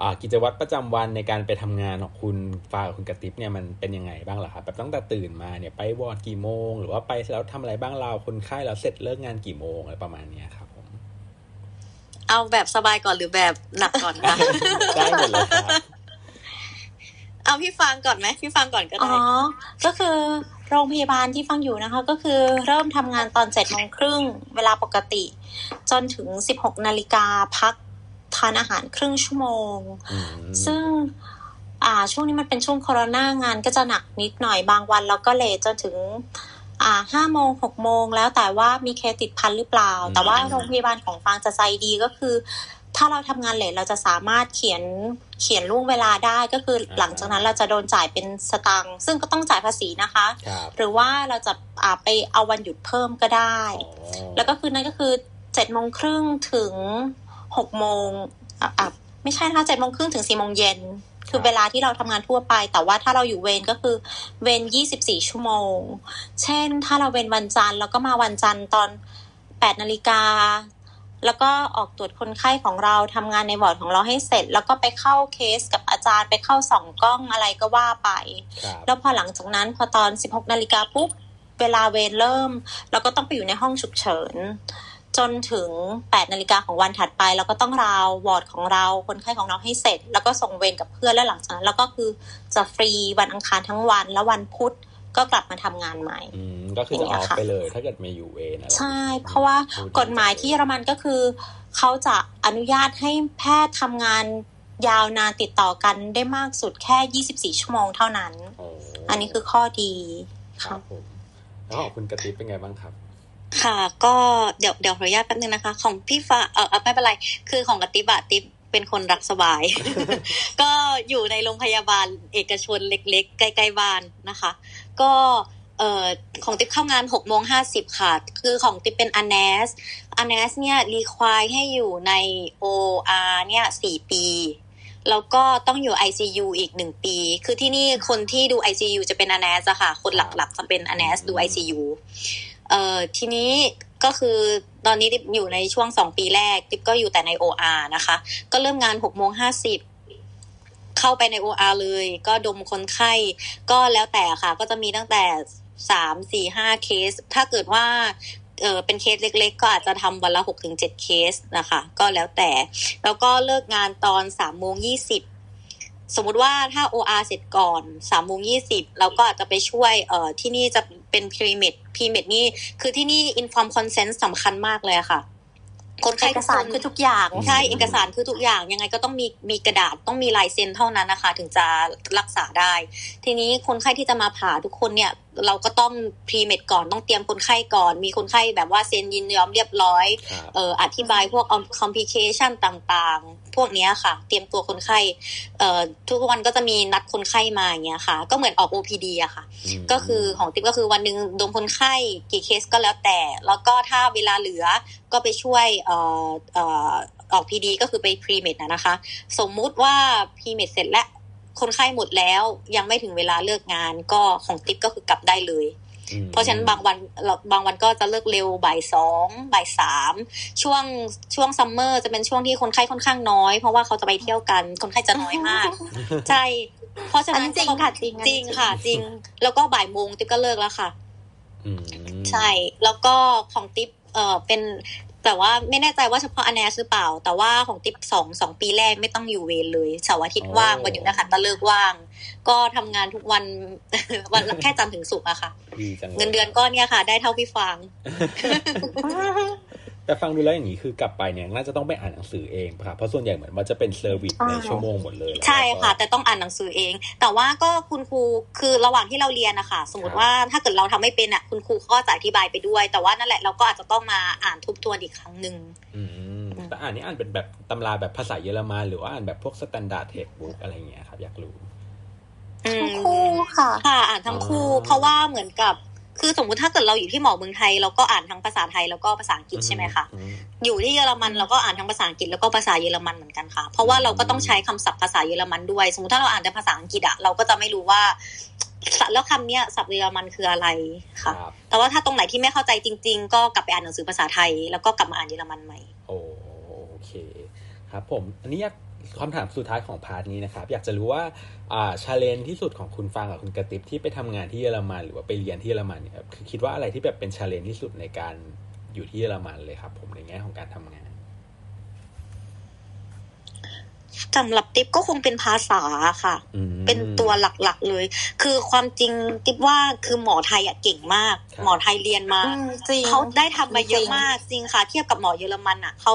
อ่ากิจวัตรประจำวันในการไปทำงานของคุณฟ้ากับคุณกระติบเนี่ยมันเป็นยังไงบ้างล่ะครับแบบตั้งแต่ตื่นมาเนี่ยไปวอร์ดกี่โมง หรือว่าไปแล้วทำอะไรบ้างเราคนไข้แล้วเสร็จเลิกงานกี่โมงอะไรประมาณเนี้ยครับผมเอาแบบสบายก่อนหรือแบบหนักก่อนคะได้หมดเลยครับ เอาพี่ฟังก่อนไหมพี่ฟังก่อนก็อ๋อได้ก็คือโรงพยาบาลที่ฟังอยู่นะคะ ก็คือเริ่มทำงานตอนเจ็ดโมงครึ่งเวลาปกติ จนถึงสิบหกนาฬิกาพักทานอาหารครึ่งชั่วโมงอืมซึ่งอ่าช่วงนี้มันเป็นช่วงโควิดงานก็จะหนักนิดหน่อยบางวันแล้วก็เลทจนถึงอ่าห้าโมงหกโมงแล้วแต่ว่ามีเคสติดพันหรือเปล่า แต่ว่าโรงพยาบาลของฟางจะใจดีก็คือ ถ้าเราทำงานเลทเราจะสามารถเขียนเขียนล่วงเวลาได้ก็คือหลังจากนั้นเราจะโดนจ่ายเป็นสตังค์ซึ่งก็ต้องจ่ายภาษีนะคะครับหรือว่าเราจะอ่าไปเอาวันหยุดเพิ่มก็ได้อ๋อแล้วก็คือนั่นก็คือเจ็ดโมงครึ่งถึงหกโมงอะอะไม่ใช่นะคะเจ็ดโมงครึ่งถึงสี่โมงเย็นคือเวลาที่เราทำงานทั่วไป แต่ว่าถ้าเราอยู่เวรก็คือเวรยี่สิบสี่ชั่วโมง เช่น ถ้าเราเวรวันจันทร์แล้วก็มาวันจันทร์ตอนแปดนาฬิกา แล้วก็ออกตรวจคนไข้ของเราทำงานในวอร์ดของเราให้เสร็จ แล้วก็ไปเข้าเคสกับอาจารย์ไปเข้าส่องกล้องอะไรก็ว่าไปครับแล้วพอหลังจากนั้นพอตอน 16นาฬิกาปุ๊บเวลาเวรเริ่ม เราก็ต้องไปอยู่ในห้องฉุกเฉิน จนถึง8นาฬิกาของวันถัดไป เราก็ต้องราววอร์ดของเราคนไข้ของเราให้เสร็จ แล้วก็ส่งเวรกับเพื่อนแล้วหลังจากนั้นเราก็คือจะฟรีวันอังคารทั้งวันแล้ววันพุธ ก็กลับมาทำงานใหม่อืมก็คือจะออย่างอเงี้ฟยค่ะไปเลย ถ้าเกิดไม่อยู่เวรอะไรใช่ เพราะว่าโอ้ดีกฎหมายที่เยอรมันก็คือ เขาจะอนุญาตให้แพทย์ทำงานยาวนานติดต่อกันได้มากสุดแค่ 24 ชั่วโมงเท่านั้นโอ้อันนี้คือข้อดีครัค่ะบผมแล้วของคุณกระติบเป็นไงบ้างครับ ค่ะ ก็เดี๋ยวเดี๋ยวขออนุญาตแป๊บนึงนะคะ ของพี่ฟ้าเออเอ่อไม่เป็นไร คือของกติบะติบเป็นคนรักสบาย ก็อยู่ในโรงพยาบาลเอกชนเล็ก ๆ ใกล้ ๆ บ้านนะคะ ก็เอ่อของติ๊บเข้างานหกโมงห้าสิบค่ะ คือของติ๊บเป็นอ n น s อ n น s เนี่ยรีควายให้อยู่ใน OR เนี่ยสี่ปี แล้วก็ต้องอยู่ ICU อีกหนึ่งปี คือที่นี่คนที่ดู ICU จะเป็น a n a s อะค่ะ คนหลักๆจะเป็น a n a s ดู ICU เอ่อทีนี้ก็คือตอนนี้ติ๊บอยู่ในช่วงสองปีแรกติ๊บก็อยู่แต่ใน OR นะคะ ก็เริ่มงานหกโมงห้าสิบ เข้าไปใน OR เลย ก็ดมคนไข้ ก็แล้วแต่ค่ะ ก็จะมีตั้งแต่สามสี่ห้าเคส ถ้าเกิดว่าเออเป็นเคสเล็ก ๆ ก็อาจจะทำวันละหกถึงเจ็ดเคสนะคะ ก็แล้วแต่ แล้วก็เลิกงานตอนสามโมงยี่สิบสมมุติว่าถ้า OR เสร็จก่อนสามโมงยี่สิบเราก็อาจจะไปช่วยเอ่อที่นี่จะเป็น premed premed นี่คือที่นี่ inform consent สำคัญมากเลยค่ะ คนไข้เอกทุกสารคนคือทุกอย่างใช่เอกสารคือทุกอย่างยังไงก็ต้องมีมีกระดาษต้องมีลายเซ็นเท่านั้นนะคะ ถึงจะรักษาได้ ทีนี้คนไข้ที่จะมาผ่าทุกคนเนี่ยเราก็ต้องพรีเมดก่อนต้องเตรียมคนไข้ก่อน มีคนไข้แบบว่าเซ็นยินยอมเรียบร้อยครับเอ่ออธิบายพวก complication ต่างๆ พวกเนี้ยค่ะ เตรียมตัวคนไข้เอ่อทุกวันก็จะมีนัดคนไข้มาอย่างเงี้ยค่ะ ก็เหมือนออก OPD อะค่ะมก็คือของติ๊บก็คือวันหนึ่งดมคนไข้กี่เคสก็แล้วแต่ แล้วก็ถ้าเวลาเหลือก็ไปช่วยเอ่อเอ่อ OPD ก็คือไป premed นะนะคะ สมมุติว่า premed เสร็จแล้วคนไข้หมดแล้วยังไม่ถึงเวลาเลิกงานก็ของติ๊บก็คือกลับได้เลยอืม เพราะฉะนั้นบางวันเราบางวันก็จะเลิกเร็วบ่ายสองบ่ายสามช่วงช่วง summer จะเป็นช่วงที่คนไข้ค่อนข้างน้อย เพราะว่าเขาจะไปเที่ยวกันคนไข้จะน้อยมากใช่เพราะฉะนั้น อันนั้นี้นจริงค่ะจริงอันจนี้ริงค่ะ จริง แล้วก็บ่ายโมงติ๊บก็เลิกแล้วค่ะอืมใช่ แล้วก็ของติ๊บเอ่อเป็นแต่ว่าไม่แน่ใจว่าเฉพาะอ n น s หรือเปล่า แต่ว่าของติ๊บสองสองปีแรกไม่ต้องอยู่เวรเลยเสาร์อาทิตย์ว่างวันหยุดนะคะตะเลิกว่าง ก็ทำงานทุกวันวันละแค่จันทร์ถึงศุกร์อะค่ะดีจังลยเงินเดือนก็เนี่ยค่ะ ได้เท่าพี่ฟางแต่ฟังดูแล้วอย่างนี้คือกลับไปเนี่ยน่าจะต้องไปอ่านหนังสือเองปะครับเพราะส่วนใหญ่เหมือนว่าจะเป็น service ในชั่วโมงหมดเลยแล้วใช่ค่ะก็แต่ต้องอ่านหนังสือเอง แต่ว่าก็คุณครูคือระหว่างที่เราเรียนนะคะสมมติว่าถ้าเกิดเราทำไม่เป็นอะคุณครูก็จะอธิบายไปด้วย แต่ว่านั่นแหละเราก็อาจจะต้องมาอ่านทบทวนอีกครั้งหนึ่งอืมแต่อ่านนี่อ่านเป็นแบบตำราแบบภาษาเยอรมันหรือว่าอ่านแบบพวก standard textbook อะไรอย่างเงี้ยครับอยากรู้ อืมคู่ค่ะ ค่ะ อ่านทั้งคู่อ๋อเพราะว่าเหมือนกับ คือสมมุติถ้าเกิดเราอยู่ที่หมอเมืองไทยเราก็อ่านทั้งภาษาไทยแล้วก็ภาษาอังกฤษใช่ไหมคะอืมอยู่ที่เยอรมันเราก็อ่านทั้งภาษาอังกฤษแล้วก็ภาษาเยอรมันเหมือนกันค่ะ เพราะว่าเราก็ต้องใช้คำศัพท์ภาษาเยอรมันด้วย สมมติถ้าเราอ่านแต่ภาษาอังกฤษอะเราก็จะไม่รู้ว่าแล้วคำเนี้ยศัพท์เยอรมันคืออะไรค่ะครับแต่ว่าถ้าตรงไหนที่ไม่เข้าใจจริง ๆ ก็กลับไปอ่านหนังสือภาษาไทย แล้วก็กลับมาอ่านเยอรมันใหม่โอโอเคครับผมอันนี้อยาก คำถามสุดท้ายของ part นี้นะครับ อยากจะรู้ว่าอ่า challenge ที่สุดของคุณฟังกับคุณกระติบที่ไปทำงานที่เยอรมัน หรือว่าไปเรียนที่เยอรมันเนี่ยครับคือคิดว่าอะไรที่แบบเป็น challenge ที่สุดในการอยู่ที่เยอรมันเลยครับ ผมในแง่ของการทำงานสำหรับติ๊บก็คงเป็นภาษาค่ะอืมเป็นตัวหลักๆเลย คือความจริงติ๊บว่าคือหมอไทยอะเก่งมากครับหมอไทยเรียนมาอืมจริงเขาได้ทำมาเยอะจริงมากจริงค่ะ เทียบกับหมอเยอรมันอะเขา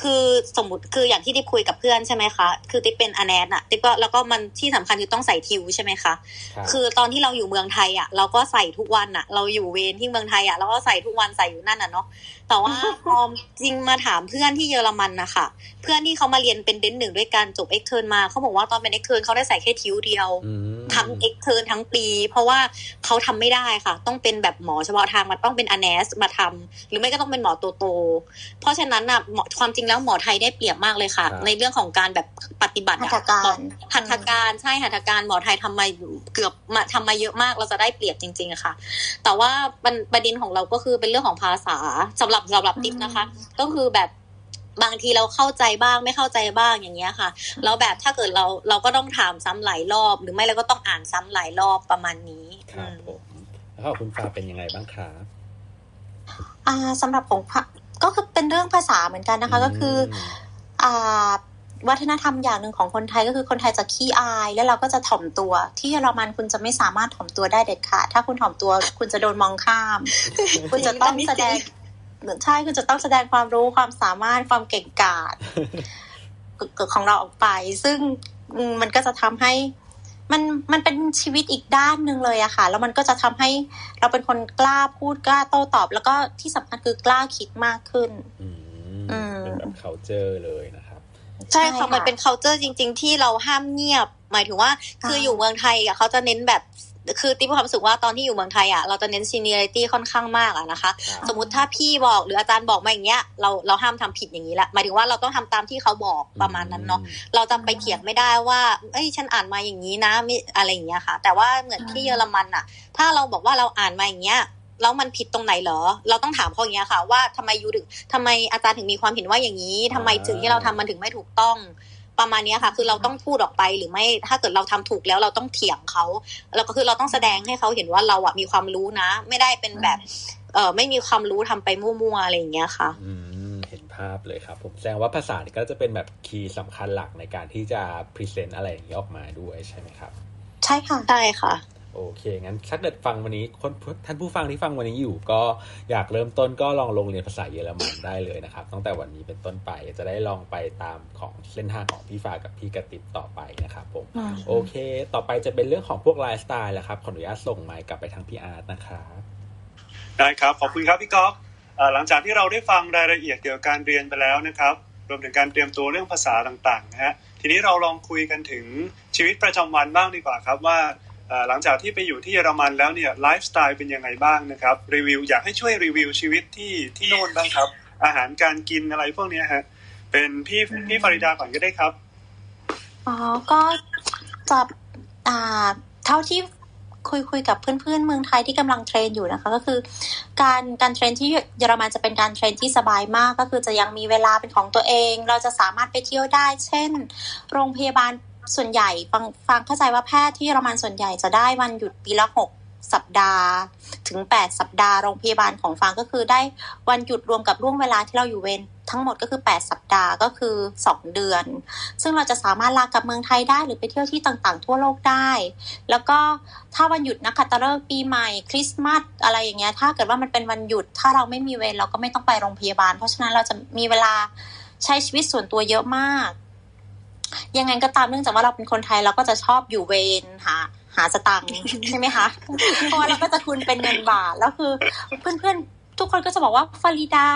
คือสมมติคืออย่างที่ติ๊บคุยกับเพื่อนใช่ไหมคะคือติ๊บเป็นอแนนอะติ๊บก็แล้วก็มันที่สำคัญคือต้องใส่ทิวใช่ไหมคะครับคือตอนที่เราอยู่เมืองไทยอะเราก็ใส่ทุกวันอะเราอยู่เวรที่เมืองไทยอะเราก็ใส่ทุกวันใส่อยู่นั่นอะเนาะแต่ว่าพอจริงมาถามเพื่อนที่เยอรมันนะคะเพื่อนที่เขามาเรียนเป็น dent หนึ่งด้วยกันจบ extern มาเขาบอกว่าตอนเป็น extern เขาได้ใส่แค่ tube เดียวอืมทั้ง extern ทั้งปี เพราะว่าเขาทำไม่ได้ค่ะ ต้องเป็นแบบหมอเฉพาะทางมันต้องเป็น anes มาทำหรือไม่ก็ต้องเป็นหมอโตโตๆเพราะฉะนั้นน่ะหมอความจริงแล้วหมอไทยได้เปรียบมากเลยค่ะ ในเรื่องของการแบบปฏิบัติอะหัตถการหัตถการใช่หัตถการหมอไทยทำมาเกือบมาทำมาเยอะมากเราจะได้เปรียบจริงๆอะค่ะ แต่ว่าประประเด็นของเราก็คือเป็นเรื่องของภาษาสำหรับสำหรับติ๊บนะคะ ก็คือแบบ บางทีเราเข้าใจบ้างไม่เข้าใจบ้างอย่างเงี้ยค่ะแล้วแบบถ้าเกิดเราเราก็ต้องถามซ้ำหลายรอบ หรือไม่เราก็ต้องอ่านซ้ำหลายรอบประมาณนี้ครับอืมผมแล้วของคุณฟ้าเป็นยังไงบ้างครับอ่าสำหรับของพะก็คือเป็นเรื่องภาษาเหมือนกันนะคะ ก็คือออ่าวัฒนธรรมอย่างหนึ่งของคนไทยก็คือคนไทยจะขี้อาย แล้วเราก็จะถ่อมตัว ที่เยอรมันคุณจะไม่สามารถถ่อมตัวได้เด็ดขาดถ้าคุณถ่อมตัว คุณจะโดนมองข้าม คุณจะต้องแสดง ใช่คุณจะต้องแสดงความรู้ความสามารถความเก่งกาจของเราออกไป ซึ่งอืมมันก็จะทำให้มันมันเป็นชีวิตอีกด้านหนึ่งเลยอะค่ะ แล้วมันก็จะทำให้เราเป็นคนกล้าพูดกล้าโต้ตอบ แล้วก็ที่สำคัญคือกล้าคิดมากขึ้น อืมอืมเป็นแบบ culture เลยนะครับ ใช่ใช่ค่ะค่ะมันเป็น culture จริง ๆ ที่เราห้ามเงียบ หมายถึงว่า คืออยู่เมืองไทยอะเขาจะเน้นแบบ คือติ๊บมีความรู้สึกว่าตอนที่อยู่เมืองไทยอะเราจะเน้น seniority ค่อนข้างมากอะนะคะครับสมมติถ้าพี่บอกหรืออาจารย์บอกมาอย่างเงี้ยเราเราห้ามทำผิดอย่างนี้ละหมายถึงว่าเราต้องทำตามที่เขาบอกประมาณนั้นเนาะเราจะไปเถียงไม่ได้ว่าเอ้ยฉันอ่านมาอย่างนี้นะมิอะไรอย่างเงี้ยค่ะ แต่ว่าเหมือนที่เยอรมันอะถ้าเราบอกว่าเราอ่านมาอย่างเงี้ยแล้วมันผิดตรงไหนเหรอ เราต้องถามเขาอย่างเงี้ยค่ะ ว่าทำไมยูถึงทำไมอาจารย์ถึงมีความเห็นว่าอย่างนี้ทำไมถึงที่เราทำมันถึงไม่ถูกต้อง ประมาณเนี้ยค่ะ คือเราต้องพูดออกไปหรือไม่ ถ้าเกิดเราทำถูกแล้วเราต้องเถียงเขาแล้วก็คือเราต้องแสดงให้เขาเห็นว่าเราอะมีความรู้นะ ไม่ได้เป็นแบบ เออไม่มีความรู้ทำไปมั่วๆอะไรอย่างเงี้ยค่ะอืมเห็นภาพเลยครับ ผมแสดงว่าภาษานี่ก็จะเป็นแบบ key สำคัญหลักในการที่จะ present อะไรอย่างนี้ออกมาด้วยใช่ไหมครับ ใช่ค่ะใช่ค่ะ โอเค งั้นถ้าเกิดฟังวันนี้คนท่านผู้ฟังที่ฟังวันนี้อยู่ ก็อยากเริ่มต้นก็ลองลงเรียนภาษาเยอรมันได้เลยนะครับ ตั้งแต่วันนี้เป็นต้นไปจะได้ลองไปตามของเส้นทางของพี่ฟ้ากับพี่กระติบต่อไปนะครับผมอืมโอเค ต่อไปจะเป็นเรื่องของพวกไลฟ์สไตล์แหละครับ ขออนุญาตส่งไมค์กลับไปทางพี่อาร์ตนะครับได้ครับ ขอบคุณครับพี่ก๊อฟเอ่อหลังจากที่เราได้ฟังรายละเอียดเกี่ยวกับการเรียนไปแล้วนะครับ รวมถึงการเตรียมตัวเรื่องภาษาต่างๆนะฮะ ทีนี้เราลองคุยกันถึงชีวิตประจำวันบ้างดีกว่าครับว่าเอ่อ หลังจากที่ไปอยู่ที่เยอรมันแล้วเนี่ยไลฟ์สไตล์เป็นยังไงบ้างนะครับรีวิวอยากให้ช่วยรีวิวชีวิตที่ที่โน่นบ้างครับ อาหารการกินอะไรพวกเนี้ยฮะเป็นพี่พี่ฟาริดาก่อนก็ได้ครับอ๋อก็จะอ่าเท่าที่คุยคุยกับเพื่อนๆเมืองไทยที่กำลัง train อยู่นะคะ ก็คือ การการ train ที่เยอรมันจะเป็นการ train ที่สบายมาก ก็คือจะยังมีเวลาเป็นของตัวเอง เราจะสามารถไปเที่ยวได้ เช่น โรงพยาบาล ส่วนใหญ่ฟังฟังเข้าใจว่าแพทย์ที่เยอรมันส่วนใหญ่จะได้วันหยุดปีละหกสัปดาห์ ถึงแปดสัปดาห์โรงพยาบาลของฟังก็คือได้วันหยุดรวมกับล่วงเวลาที่เราอยู่เวรทั้งหมดก็คือแปดสัปดาห์ก็คือสองเดือน ซึ่งเราจะสามารถลากลับเมืองไทยได้หรือไปเที่ยวที่ต่างๆ ทั่วโลกได้ แล้วก็ถ้าวันหยุดนักขัตฤกษ์ปีใหม่คริสต์มาสอะไรอย่างเงี้ยถ้าเกิดว่ามันเป็นวันหยุด ถ้าเราไม่มีเวรเราก็ไม่ต้องไปโรงพยาบาล เพราะฉะนั้นเราจะมีเวลาใช้ชีวิตส่วนตัวเยอะมาก ยังไงก็ตามเนื่องจากว่าเราเป็นคนไทยเราก็จะชอบอยู่เวรหาหาสตังค์ใช่ไหมคะเพราะว่าเราก็จะคุณเป็นเงินบาทแล้วคือเพื่อนๆ ทุกคนก็จะบอกว่าฟาริดา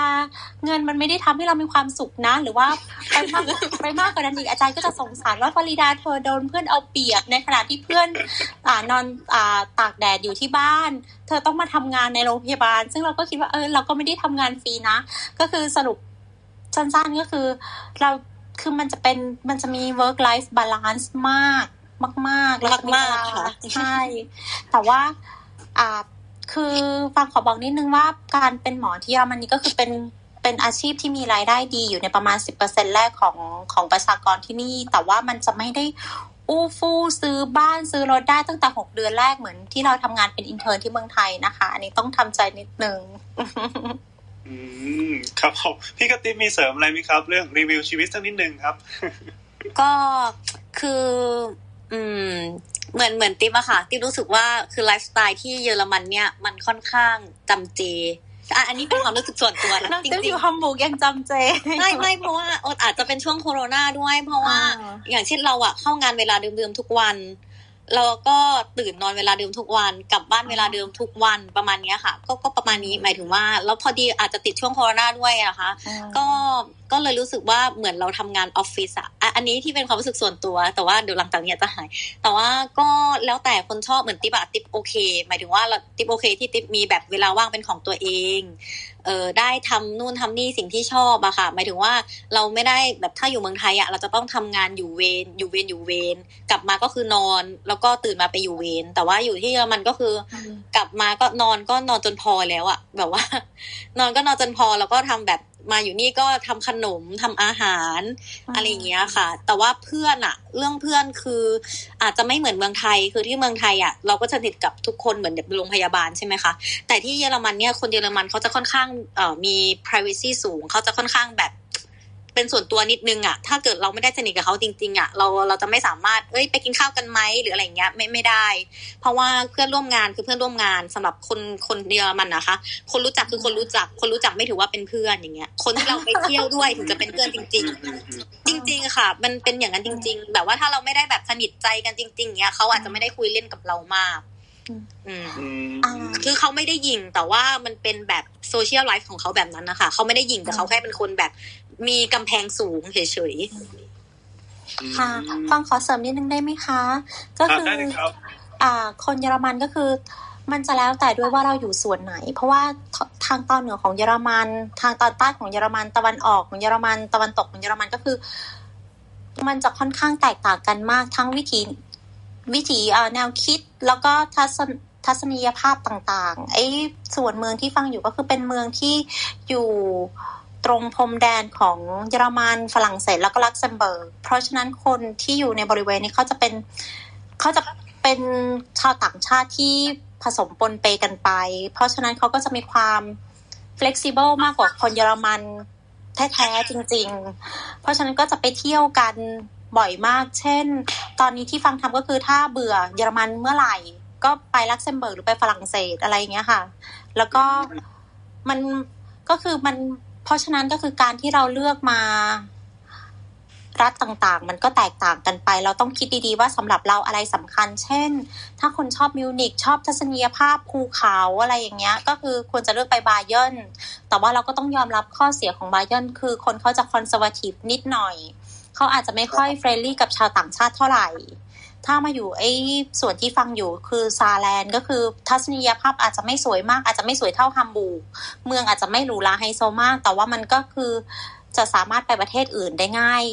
เงินมันไม่ได้ทำให้เรามีความสุขนะ หรือว่าไปมากไปมากกว่านั้นอีกอาจารย์ก็จะสงสารว่าฟาริดาเธอโดนเพื่อนเอาเปรียบในขณะที่เพื่อนอนอนอตากแดดอยู่ที่บ้าน เธอต้องมาทำงานในโรงพยาบาล ซึ่งเราก็คิดว่าเออเราก็ไม่ได้ทำงานฟรีนะ ก็คือสรุปสั้นๆก็คือเรา คือมันจะเป็นมันจะมี work life balance มากมากๆแล้วจะมากๆเวลค่ะใช่ แต่ว่าอ่าคือฟังขอบอกนิดนึงว่าการเป็นหมอที่เยอรมนีก็คือเป็นเป็นอาชีพที่มีรายได้ดีอยู่ในประมาณสิบเปอร์เซ็นแรกของของประชากรที่นี่ แต่ว่ามันจะไม่ได้อู้ฟู่ซื้อบ้านซื้อรถได้ตั้งแต่หกเดือนแรกเหมือนที่เราทำงานเป็นอินเทอร์นที่เมืองไทยนะคะ อันนี้ต้องทำใจนิดนึง อืมครับผมพี่กระติบมีเสริมอะไรไหมครับ เรื่องรีวิวชีวิตสักนิดนึงครับ ก็คือ อืม เหมือนเหมือนติ๊บอะค่ะติ๊บรู้สึกว่าคือไลฟ์สไตล์ที่เยอรมันเนี่ย มันค่อนข้างจำเจอะอันนี้เป็นความรู้สึกส่วนตัวนะน้องจเต้ริองยู่ฮัมบูร์กยังจำเจๆไม่ไม่เพราะว่าอาจจะเป็นช่วงโควิดด้วย เพราะว่าอ่าอย่างเช่นเราอะเข้างานเวลาเดิมๆทุกวัน เราก็ตื่นนอนเวลาเดิมทุกวันกลับบ้านเวลาเดิมทุกวันประมาณเนี้ยค่ะ ก็ก็ประมาณนี้หมายถึงว่า แล้วพอดีอาจจะติดช่วงโควิดด้วยอะนะคะ ก็ ก็เลยรู้สึกว่าเหมือนเราทำงานออฟฟิศอะอะอันนี้ที่เป็นความรู้สึกส่วนตัว แต่ว่าเดี๋ยวหลังจากนี้จะหาย แต่ว่าก็แล้วแต่คนชอบเหมือนติ๊บอะติ๊บโอเค หมายถึงว่าเราติ๊บโอเค ที่ติ๊บมีแบบเวลาว่างเป็นของตัวเองเออได้ทำนู่นทำนี่สิ่งที่ชอบอะค่ะ หมายถึงว่าเราไม่ได้แบบถ้าอยู่เมืองไทยอะเราจะต้องทำงานอยู่เวรอยู่เวรอยู่เวรกลับมาก็คือนอน แล้วก็ตื่นมาไปอยู่เวรแต่ว่าอยู่ที่เยอรมันก็คือกลับมาก็นอนก็นอนจนพอแล้วอะแบบว่า นอนก็นอนจนพอแล้วก็ทำแบบ มาอยู่นี่ก็ทำขนมทำอาหารอะไรอย่างเงี้ยค่ะ แต่ว่าเพื่อนอะเรื่องเพื่อนคือ อาจจะไม่เหมือนเมืองไทยคือที่เมืองไทยอะเราก็จะสนิทกับทุกคนเหมือนแบบโรงพยาบาลใช่ไหมคะแต่ที่เยอรมันเนี่ยคนเยอรมันเขาจะค่อนข้างเอ่อมี privacy สูงเขาจะค่อนข้างแบบ เป็นส่วนตัวนิดนึงอะถ้าเกิดเราไม่ได้สนิทกับเขาจริงๆอะเราเราจะไม่สามารถเอ้ยไปกินข้าวกันไหมหรืออะไรอย่างเงี้ยไม่ไม่ได้ เพราะว่าเพื่อนร่วมงานคือเพื่อนร่วมงานสำหรับคนคนเยอรมันนะคะ คนรู้จักคือคนรู้จัก คนรู้จักไม่ถือว่าเป็นเพื่อนอย่างเงี้ย คนที่เราไปเที่ยวด้วยถึงจะเป็นเพื่อนจริง ๆ จริง ๆค่ะ มันเป็นอย่างนั้นจริง ๆ แบบว่าถ้าเราไม่ได้แบบสนิทใจกันจริง ๆเนี้ยเขาอาจจะไม่ได้คุยเล่นกับเรามากอืมอืมอ่าคือเขาไม่ได้ยิงแต่ว่ามันเป็นแบบโซเชียลไลฟ์ของเขาแบบนั้นนะคะเขาไม่ได้ยิงแต่เขาแค่เป็นคนแบบ มีกำแพงสูงเฉยค่ะฟังขอเสริมนิดนึงได้ไหมคะ ก็ครับคือได้เลยครับอ่า คนเยอรมันก็คือ มันจะแล้วแต่ด้วยว่าเราอยู่ส่วนไหน เพราะว่าททางตอนเหนือของเยอรมัน ทางตอนใต้ของเยอรมันตะวันออกของเยอรมันตะวันตกของเยอรมันก็คือ มันจะค่อนข้างแตกต่างกันมากทั้งวิถีวิถีเอ่อแนวคิดแล้วก็ทัศนทัศนียภาพต่างๆ ไอ้ส่วนเมืองที่ฟังอยู่ก็คือเป็นเมืองที่อยู่ ตรงพรมแดนของเยอรมันฝรั่งเศสแล้วก็ลักเซมเบิร์ก เพราะฉะนั้นคนที่อยู่ในบริเวณนี้เขาจะเป็นเขาจะเป็นชาวต่างชาติที่ผสมปนเปกันไป เพราะฉะนั้นเขาก็จะมีความ flexible มากกว่าคนเยอรมันแท้ๆจริง ๆ เพราะฉะนั้นก็จะไปเที่ยวกันบ่อยมาก เช่น ตอนนี้ที่ฟังทำก็คือถ้าเบื่อเยอรมันเมื่อไหร่ ก็ไปลักเซมเบิร์กหรือไปฝรั่งเศสอะไรอย่างเงี้ยค่ะ แล้วก็มันก็คือมัน เพราะฉะนั้นก็คือการที่เราเลือกมารัฐต่างๆ มันก็แตกต่างกันไป เราต้องคิดดีๆ ว่าสำหรับเราอะไรสำคัญ เช่น ถ้าคนชอบมิวนิกชอบทัศนียภาพภูเขาอะไรอย่างเงี้ย ก็คือควรจะเลือกไปบาเยร์นแต่ว่าเราก็ต้องยอมรับข้อเสียของบาเยร์นคือคนเขาจะ conservative นิดหน่อย เขาอาจจะไม่ค่อย friendly กับชาวต่างชาติเท่าไหร่ ถ้ามาอยู่ไอ้ส่วนที่ฟังอยู่คือซาร์ลันด์ก็คือทัศนียภาพอาจจะไม่สวยมาก อาจจะไม่สวยเท่าฮัมบูร์กเมืองอาจจะไม่หรูหราไฮโซมาก แต่ว่ามันก็คือจะสามารถไปประเทศอื่นได้ง่าย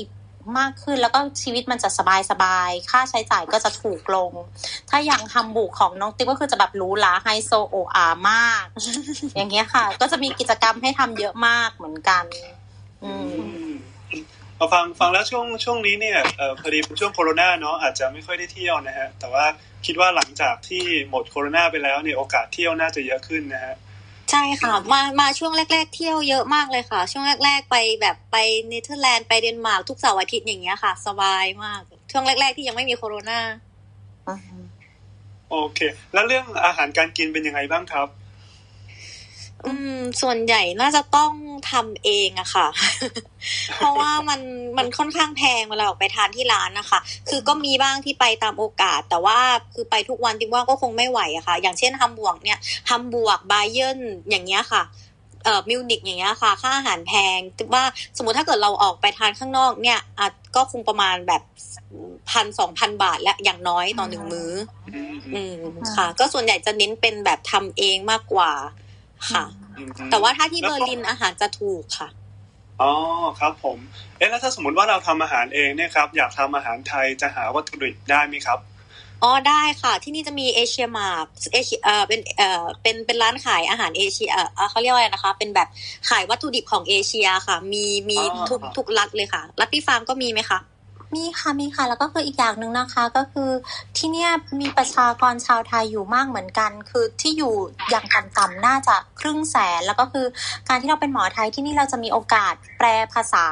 มากขึ้นแล้วก็ชีวิตมันจะสบายสบายๆค่าใช้จ่ายก็จะถูกลง ถ้าอย่างฮัมบูร์กของน้องติ๊บก็คือจะแบบหรูหราไฮโซโอ่อ่ามาก อย่างเงี้ยค่ะ ก็จะมีกิจกรรมให้ทำเยอะมากเหมือนกัน อืม พอฟังฟังแล้วช่วงช่วงนี้เนี่ยเอ่อพอดีเป็นช่วงโควิดเนาะอาจจะไม่ค่อยได้เที่ยวนะฮะแต่ว่าคิดว่าหลังจากที่หมดโควิดไปแล้วเนี่ยโอกาสเที่ยวน่าจะเยอะขึ้นนะฮะๆใช่ค่ะมามาช่วงแรก ๆ เที่ยวเยอะมากเลยค่ะ ช่วงแรก ๆ ไปแบบไปเนเธอร์แลนด์ไปเดนมาร์กทุกเสาร์อาทิตย์อย่างเงี้ยค่ะ สบายมาก ช่วงแรก ๆ ที่ยังไม่มีโควิดโอเค แล้วเรื่องอาหารการกินเป็นยังไงบ้างครับ อืม ส่วนใหญ่น่าจะต้องทำเองอะค่ะ เพราะว่ามันมันค่อนข้างแพงเวลาออกไปทานที่ร้านนะคะ คือก็มีบ้างที่ไปตามโอกาส แต่ว่าคือไปทุกวันที่ว่าก็คงไม่ไหวอะค่ะ อย่างเช่นฮัมบวร์กเนี่ยฮัมบวร์กบาเยร์นอย่างเงี้ยค่ะเอ่อมิวนิกอย่างเงี้ยค่ะ ค่าอาหารแพงว่าสมมติถ้าเกิดเราออกไปทานข้างนอกเนี่ยอาจก็คงประมาณแบบพันสองพันบาทและอย่างน้อยต่อหนึ่งมื้อ อืมอืมค่ะ ก็ส่วนใหญ่จะเน้นเป็นแบบทำเองมากกว่า ค่ะอืมแต่ว่าถ้าที่แล้วก็เบอร์ลินอาหารจะถูกค่ะอ๋อครับผมเอ๊ะแล้วถ้าสมมติว่าเราทำอาหารเองเนี่ยครับอยากทำอาหารไทยจะหาวัตถุดิบได้ไหมครับอ๋อได้ค่ะ ที่นี่จะมี Asia Markt เอเชียเอ่อเป็นเอ่อเป็นเป็นร้านขายอาหารเอเชียเอ่อเขาเรียกว่าอะไรนะคะ เป็นแบบขายวัตถุดิบของเอเชียค่ะ มีมีอ๋อทุกทุกรัฐเลยค่ะ รัฐพี่ฟาร์มก็มีไหมคะ มีค่ะมีค่ะ แล้วก็คืออีกอย่างหนึ่งนะคะ ก็คือที่เนี่ยมีประชากรชาวไทยอยู่มากเหมือนกัน คือที่อยู่อย่างต่ำๆน่าจะครึ่งแสน แล้วก็คือการที่เราเป็นหมอไทยที่นี่เราจะมีโอกาสแปลภาษา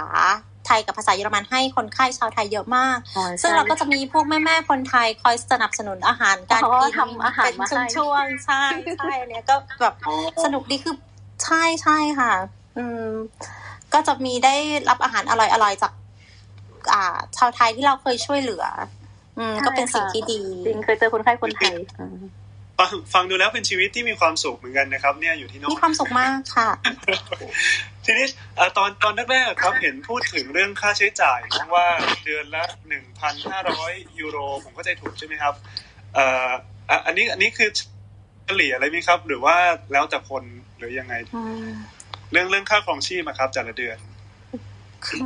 ไทยกับภาษาเยอรมันให้คนไข้ชาวไทยเยอะมาก ซึ่งเราก็จะมีพวกแม่ๆคนไทยคอยสนับสนุนอาหารการอ๋อกินทำอาหารเป็นมาให้ช่วงๆใช่ใช่เนี่ยก็แบบอ๋อสนุกดีคือใช่ใช่ค่ะ อืมก็จะมีได้รับอาหารอร่อยๆจากอ่า ชาวไทยที่เราเคยช่วยเหลือ อืมใช่ก็เป็นสิ่งค่ะที่ดีจริงเคยเจอคนไข้คนไทยฟังฟังดูแล้วเป็นชีวิตที่มีความสุขเหมือนกันนะครับ เนี่ยอยู่ที่โน่มีนความสุขมากค่ะ ทีนี้เอ่อตอนตอนแรกๆครับเห็นพูดถึงเรื่องค่าใช้จ่ายว่าเดือนละหนึ่งพันห้าร้อยยูโรผมก็ใจถูกใช่ไหมครับเอ่ออะอันนี้อันนี้คือเฉลี่ยอะไรไหมครับ หรือว่าแล้วแต่คนหรือยังไงอืมเรื่องเรื่องค่าครองชีพอะครับแต่ละเดือนคือ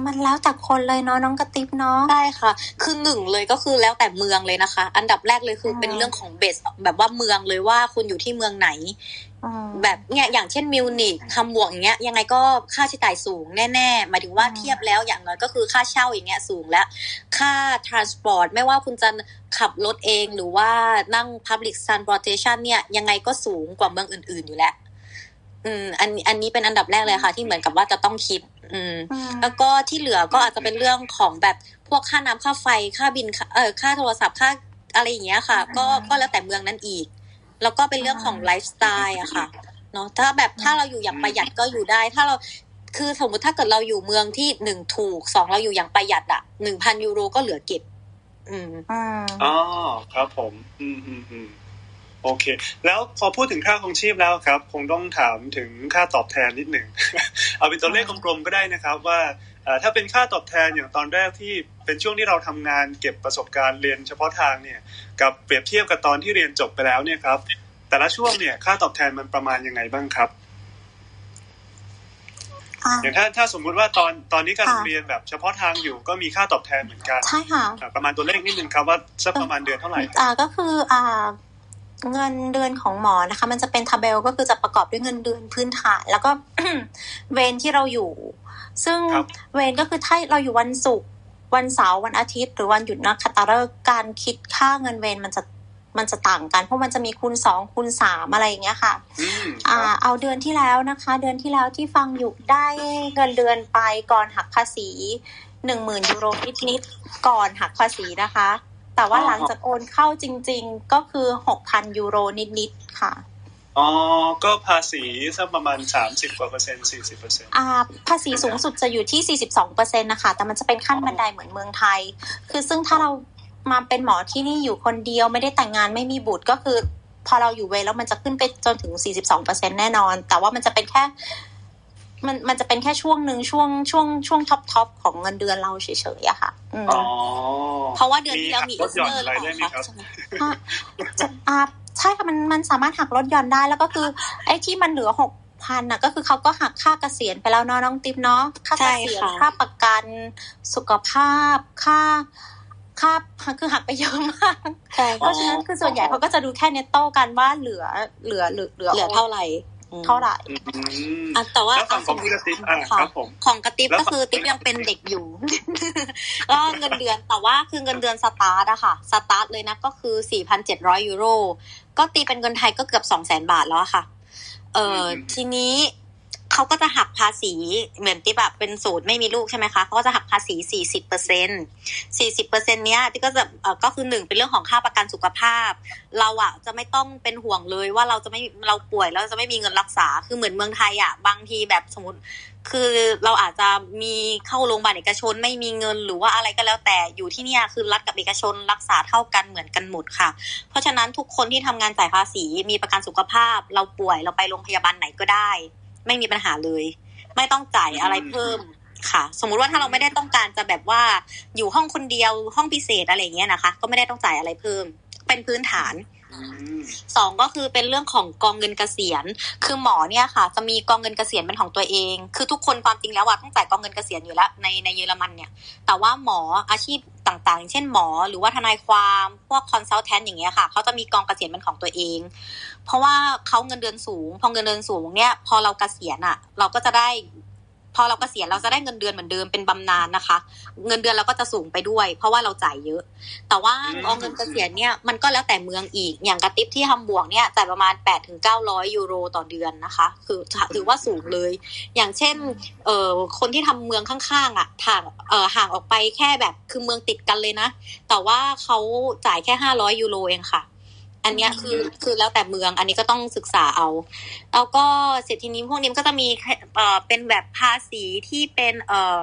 มันแล้วแต่คนเลยเนาะน้องกระติบเนาะได้ค่ะ คือหนึ่งเลยก็คือแล้วแต่เมืองเลยนะคะ อันดับแรกเลยคืออืมเป็นเรื่องของเบสแบบว่าเมืองเลยว่าคุณอยู่ที่เมืองไหนอืมแบบเนี่ยอย่างเช่นมิวนิกฮัมบวกอย่างเงี้ยยังไงก็ค่าใช้จ่ายสูงแน่ๆหมายถึงว่าอืมเทียบแล้วอย่างน้อยก็คือค่าเช่าอย่างเงี้ยสูงแล้วค่า transport ไม่ว่าคุณจะขับรถเองหรือว่านั่ง public transportation เนี่ยยังไงก็สูงกว่าเมืองอื่นๆอยู่แล้ว อืม อันอันนี้เป็นอันดับแรกเลยค่ะ ที่เหมือนกับว่าจะต้องคิด อืมอืม แล้วก็ที่เหลือก็อาจจะเป็นเรื่องของแบบพวกค่าน้ำค่าไฟค่าบินค่าเออค่าโทรศัพท์ค่าอะไรอย่างเงี้ยค่ะ ก็ก็แล้วแต่เมืองนั้นอีก แล้วก็เป็นเรื่องของไลฟ์สไตล์อะค่ะเนาะถ้าแบบถ้าเราอยู่อย่างประหยัดก็อยู่ได้ ถ้าเราคือสมมุติถ้าเกิดเราอยู่เมืองที่หนึ่งถูกสองเราอยู่อย่างประหยัดอะหนึ่งพันยูโรก็เหลือเก็บ อืมอืมอ๋อครับผม อืมอืมอืม โอเค แล้วพอพูดถึงค่าครองชีพแล้วครับ คงต้องถามถึงค่าตอบแทนนิดหนึ่ง เอาเป็นตัวเลขกลมๆก็ได้นะครับ ว่าเอ่อถ้าเป็นค่าตอบแทนอย่างตอนแรกที่เป็นช่วงที่เราทำงานเก็บประสบการณ์เรียนเฉพาะทางเนี่ย กับเปรียบเทียบกับตอนที่เรียนจบไปแล้วเนี่ยครับ แต่ละช่วงเนี่ยค่าตอบแทนมันประมาณยังไงบ้างครับอ่าอย่างถ้าถ้าสมมุติว่าตอนตอนนี้การค่ะเรียนแบบเฉพาะทางอยู่ก็มีค่าตอบแทนเหมือนกันใช่ค่ะอะประมาณตัวเลขนิดนึงครับว่าสักประมาณเดือนเท่าไหร่อ่าก็คืออ่า เงินเดือนของหมอนะคะ มันจะเป็นทาเบลก็คือจะประกอบด้วยเงินเดือนพื้นฐาน แล้วก็เวรที่เราอยู่ ซึ่งครับเวรก็คือถ้าเราอยู่วันศุกร์วันเสาร์วันอาทิตย์ หรือวันหยุดนักขัตฤกษ์การคิดค่าเงินเวรมันจะมันจะต่างกัน เพราะมันจะมีคูณสองคูณสามอะไรอย่างเงี้ยค่ะอืมคอ่ารับเอาเดือนที่แล้วนะคะ เดือนที่แล้วที่ฟังอยู่ได้เงินเดือนไปก่อนหักภาษีหนึ่งหมื่นยูโรนิดๆก่อนหักภาษีนะคะ แต่ว่าหลังจากโอนเข้าจริง ๆ ก็คือหกพันยูโรนิดๆค่ะอ๋อ ก็ภาษีสักประมาณสามสิบกว่าเปอร์เซ็นต์สี่สิบเปอร์เซ็นต์อ่า ภาษีสูงสุดจะอยู่ที่42เปอร์เซ็นต์นะคะ แต่มันจะเป็นขั้นบันไดเหมือนเมืองไทย คือซึ่งถ้าเรามาเป็นหมอที่นี่อยู่คนเดียวไม่ได้แต่งงานไม่มีบุตรก็คือ พอเราอยู่เวรแล้วมันจะขึ้นไปจนถึง42เปอร์เซ็นต์แน่นอน แต่ว่ามันจะเป็นแค่ มันมันจะเป็นแค่ช่วงหนึ่งช่วงช่วงช่วง top top ของเงินเดือนเราเฉยๆอะค่ะอืมอ๋อเพราะว่าเดือนที่แล้วมีรอีถสหย่อนเตอร์อะไรหรือได้เปไหมล่าครับคะอะจะอ่าใช่ค่ะมันมันสามารถหักลดหย่อนได้แล้วก็คือ ไอ้ที่มันเหลือหกพันน่ะก็คือเขาก็หักค่าเกษียณไปแล้วเนาะน้องติ๊บเนาะค่าเกษียณใช่ค่ะค่าประกันสุขภาพค่าค่าคือหักไปเยอะมากใช่เพค่ะราะฉะนั้นคือส่วนใหญ่เขาก็จะดูแค่เนตโต้กันว่าเหลือเหลือเหลือเหลือเหลือเท่าไหร่อืม เท่าไหร่อืมอะแต่ว่าแล้วฝั่งของพี่กระติ๊บอ่าค่ะครับผมของกระติบแล้วก็คือติ๊บยังเป็นเด็กอยู่ก็เงินเดือนแต่ว่าคือเงินเดือนสตาร์ทอะค่ะสตาร์ทเลยนะก็คือ4,700ยูโร ก็ตีเป็นเงินไทยก็เกือบ200,000บาทแล้วอะค่ะ เออทีนี้ เขาก็จะหักภาษีเหมือนติ๊บแบบเป็นโสดไม่มีลูกใช่ไหมคะเขาก็จะหักภาษี40เปอร์เซ็นต์สี่สิบเปอร์เซ็นต์เนี้ยที่ก็จะเออก็คือหนึ่งเป็นเรื่องของค่าประกันสุขภาพ เราอะจะไม่ต้องเป็นห่วงเลยว่าเราจะไม่เราป่วยแล้วจะไม่มีเงินรักษาคือเหมือนเมืองไทยอะบางทีแบบสมมติคือเราอาจจะมีเข้าโรงพยาบาลเอกชนไม่มีเงินหรือว่าอะไรก็แล้วแต่อยู่ที่เนี่ยคือรัฐกับเอกชนรักษาเท่ากันเหมือนกันหมดค่ะ เพราะฉะนั้นทุกคนที่ทำงานจ่ายภาษีมีประกันสุขภาพ เราป่วยเราไปโรงพยาบาลไหนก็ได้ ไม่มีปัญหาเลย ไม่ต้องจ่ายอะไรเพิ่มค่ะ สมมุติว่าถ้าเราไม่ได้ต้องการจะแบบว่าอยู่ห้องคนเดียวห้องพิเศษอะไรเงี้ยนะคะ ก็ไม่ได้ต้องจ่ายอะไรเพิ่ม เป็นพื้นฐานอืมสองก็คือเป็นเรื่องของกองเงินเกษียณ คือหมอเนี่ยค่ะ จะมีกองเงินเกษียณเป็นของตัวเอง คือทุกคนความจริงแล้วอะต้องจ่ายกองเงินเกษียณอยู่แล้วในในเยอรมันเนี่ย แต่ว่าหมออาชีพต่างๆ เช่นหมอหรือว่าทนายความพวกคอนซัลแทนอย่างเงี้ยค่ะเขาจะมีกองเกษียณเป็นของตัวเอง เพราะว่าเขาเงินเดือนสูง พอเงินเดือนสูงเนี่ย พอเราเกษียณอะเราก็จะได้ พอเราเกษียณเราจะได้เงินเดือนเหมือนเดิมเป็นบำนาญนะคะ เงินเดือนเราก็จะสูงไปด้วย เพราะว่าเราจ่ายเยอะ แต่ว่าอืมกองเงินเกษียณเนี่ยมันก็แล้วแต่เมืองอีกอย่างกระติบที่ฮัมบวกเนี่ยจ่ายประมาณ8ปดถึงเก้าร้อยยูโรต่อเดือนนะคะ คือถือว่าสูงเลย อย่างเช่น เอ่อคนที่ทำเมืองข้างๆอะห่างเอ่อห่างออกไปแค่แบบคือเมืองติดกันเลยนะแต่ว่าเขาจ่ายแค่ห้าร้อยยูโรเองค่ะ อันเนี้ยคือคือแล้วแต่เมือง อันนี้ก็ต้องศึกษาเอา แล้วก็เสร็จทีนี้พวกนี้มันก็จะมีเอ่อเป็นแบบภาษีที่เป็นเอ่อ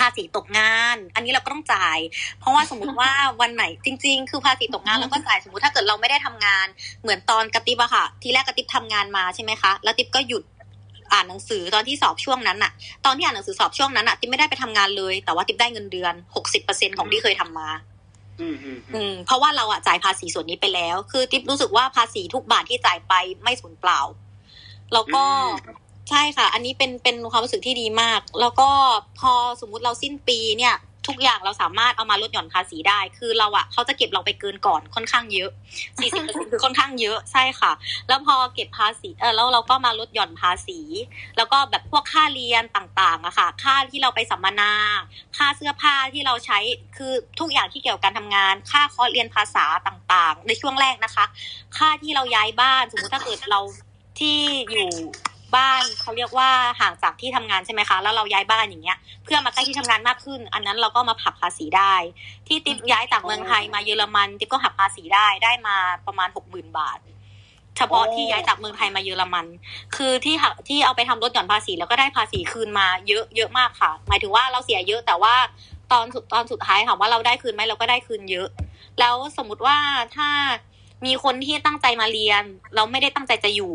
ภาษีตกงาน อันนี้เราก็ต้องจ่าย เพราะว่าสมมติว่าวันไหนจริง ๆ คือภาษีตกงานเราก็จ่ายสมมติถ้าเกิดเราไม่ได้ทำงาน เหมือนตอนกระติบอะค่ะ ทีแรกกระติบทำงานมาใช่ไหมคะ แล้วติ๊บก็หยุดอ่านหนังสือตอนที่สอบช่วงนั้นอะตอนที่อ่านหนังสือสอบช่วงนั้นอะติ๊บไม่ได้ไปทำงานเลย แต่ว่าติ๊บได้เงินเดือนหกสิบเปอร์เซ็นของที่เคยทำมา อืมอืมอือืมมเพราะว่าเราอะจ่ายภาษีส่วนนี้ไปแล้ว คือติ๊บรู้สึกว่าภาษีทุกบาทที่จ่ายไปไม่สูญเปล่า แล้วก็ใช่ค่ะ อันนี้เป็นเป็นความรู้สึกที่ดีมาก แล้วก็พอสมมุติเราสิ้นปีเนี่ย ทุกอย่างเราสามารถเอามาลดหย่อนภาษีได้ คือเราอะเขาจะเก็บเราไปเกินก่อนค่อนข้างเยอะ40%คือค่อนข้างเยอะใช่ค่ะ แล้วพอเก็บภาษีเออแล้วเราก็มาลดหย่อนภาษี แล้วก็แบบพวกค่าเรียนต่างๆอะค่ะ ค่าที่เราไปสัมมนา ค่าเสื้อผ้าที่เราใช้คือทุกอย่างที่เกี่ยวกับการทำงาน ค่าคอร์สเรียนภาษาต่างๆ ในช่วงแรกนะคะ ค่าที่เราย้ายบ้านสมมติถ้าเกิดเราที่อยู่ บ้านเขาเรียกว่าห่างจากที่ทำงานใช่ไหมคะ แล้วเราย้ายบ้านอย่างเงี้ย เพื่อมาใกล้ที่ทำงานมากขึ้น อันนั้นเราก็มาผักภาษีได้ ที่ติ๊บย้ายจากเมืองไทยมาเยอรมัน ติ๊บก็หักภาษีได้ได้มาประมาณหกหมื่นบาท เฉพาะที่ย้ายจากเมืองไทยมาเยอรมัน คือที่หักที่เอาไปทำลดหย่อนภาษีแล้วก็ได้ภาษีคืนมาเยอะเยอะมากค่ะ หมายถึงว่าเราเสียเยอะแต่ว่าตอนสุดตอนสุดท้ายถามว่าเราได้คืนไหมเราก็ได้คืนเยอะ แล้วสมมติว่าถ้ามีคนที่ตั้งใจมาเรียน เราไม่ได้ตั้งใจจะอยู่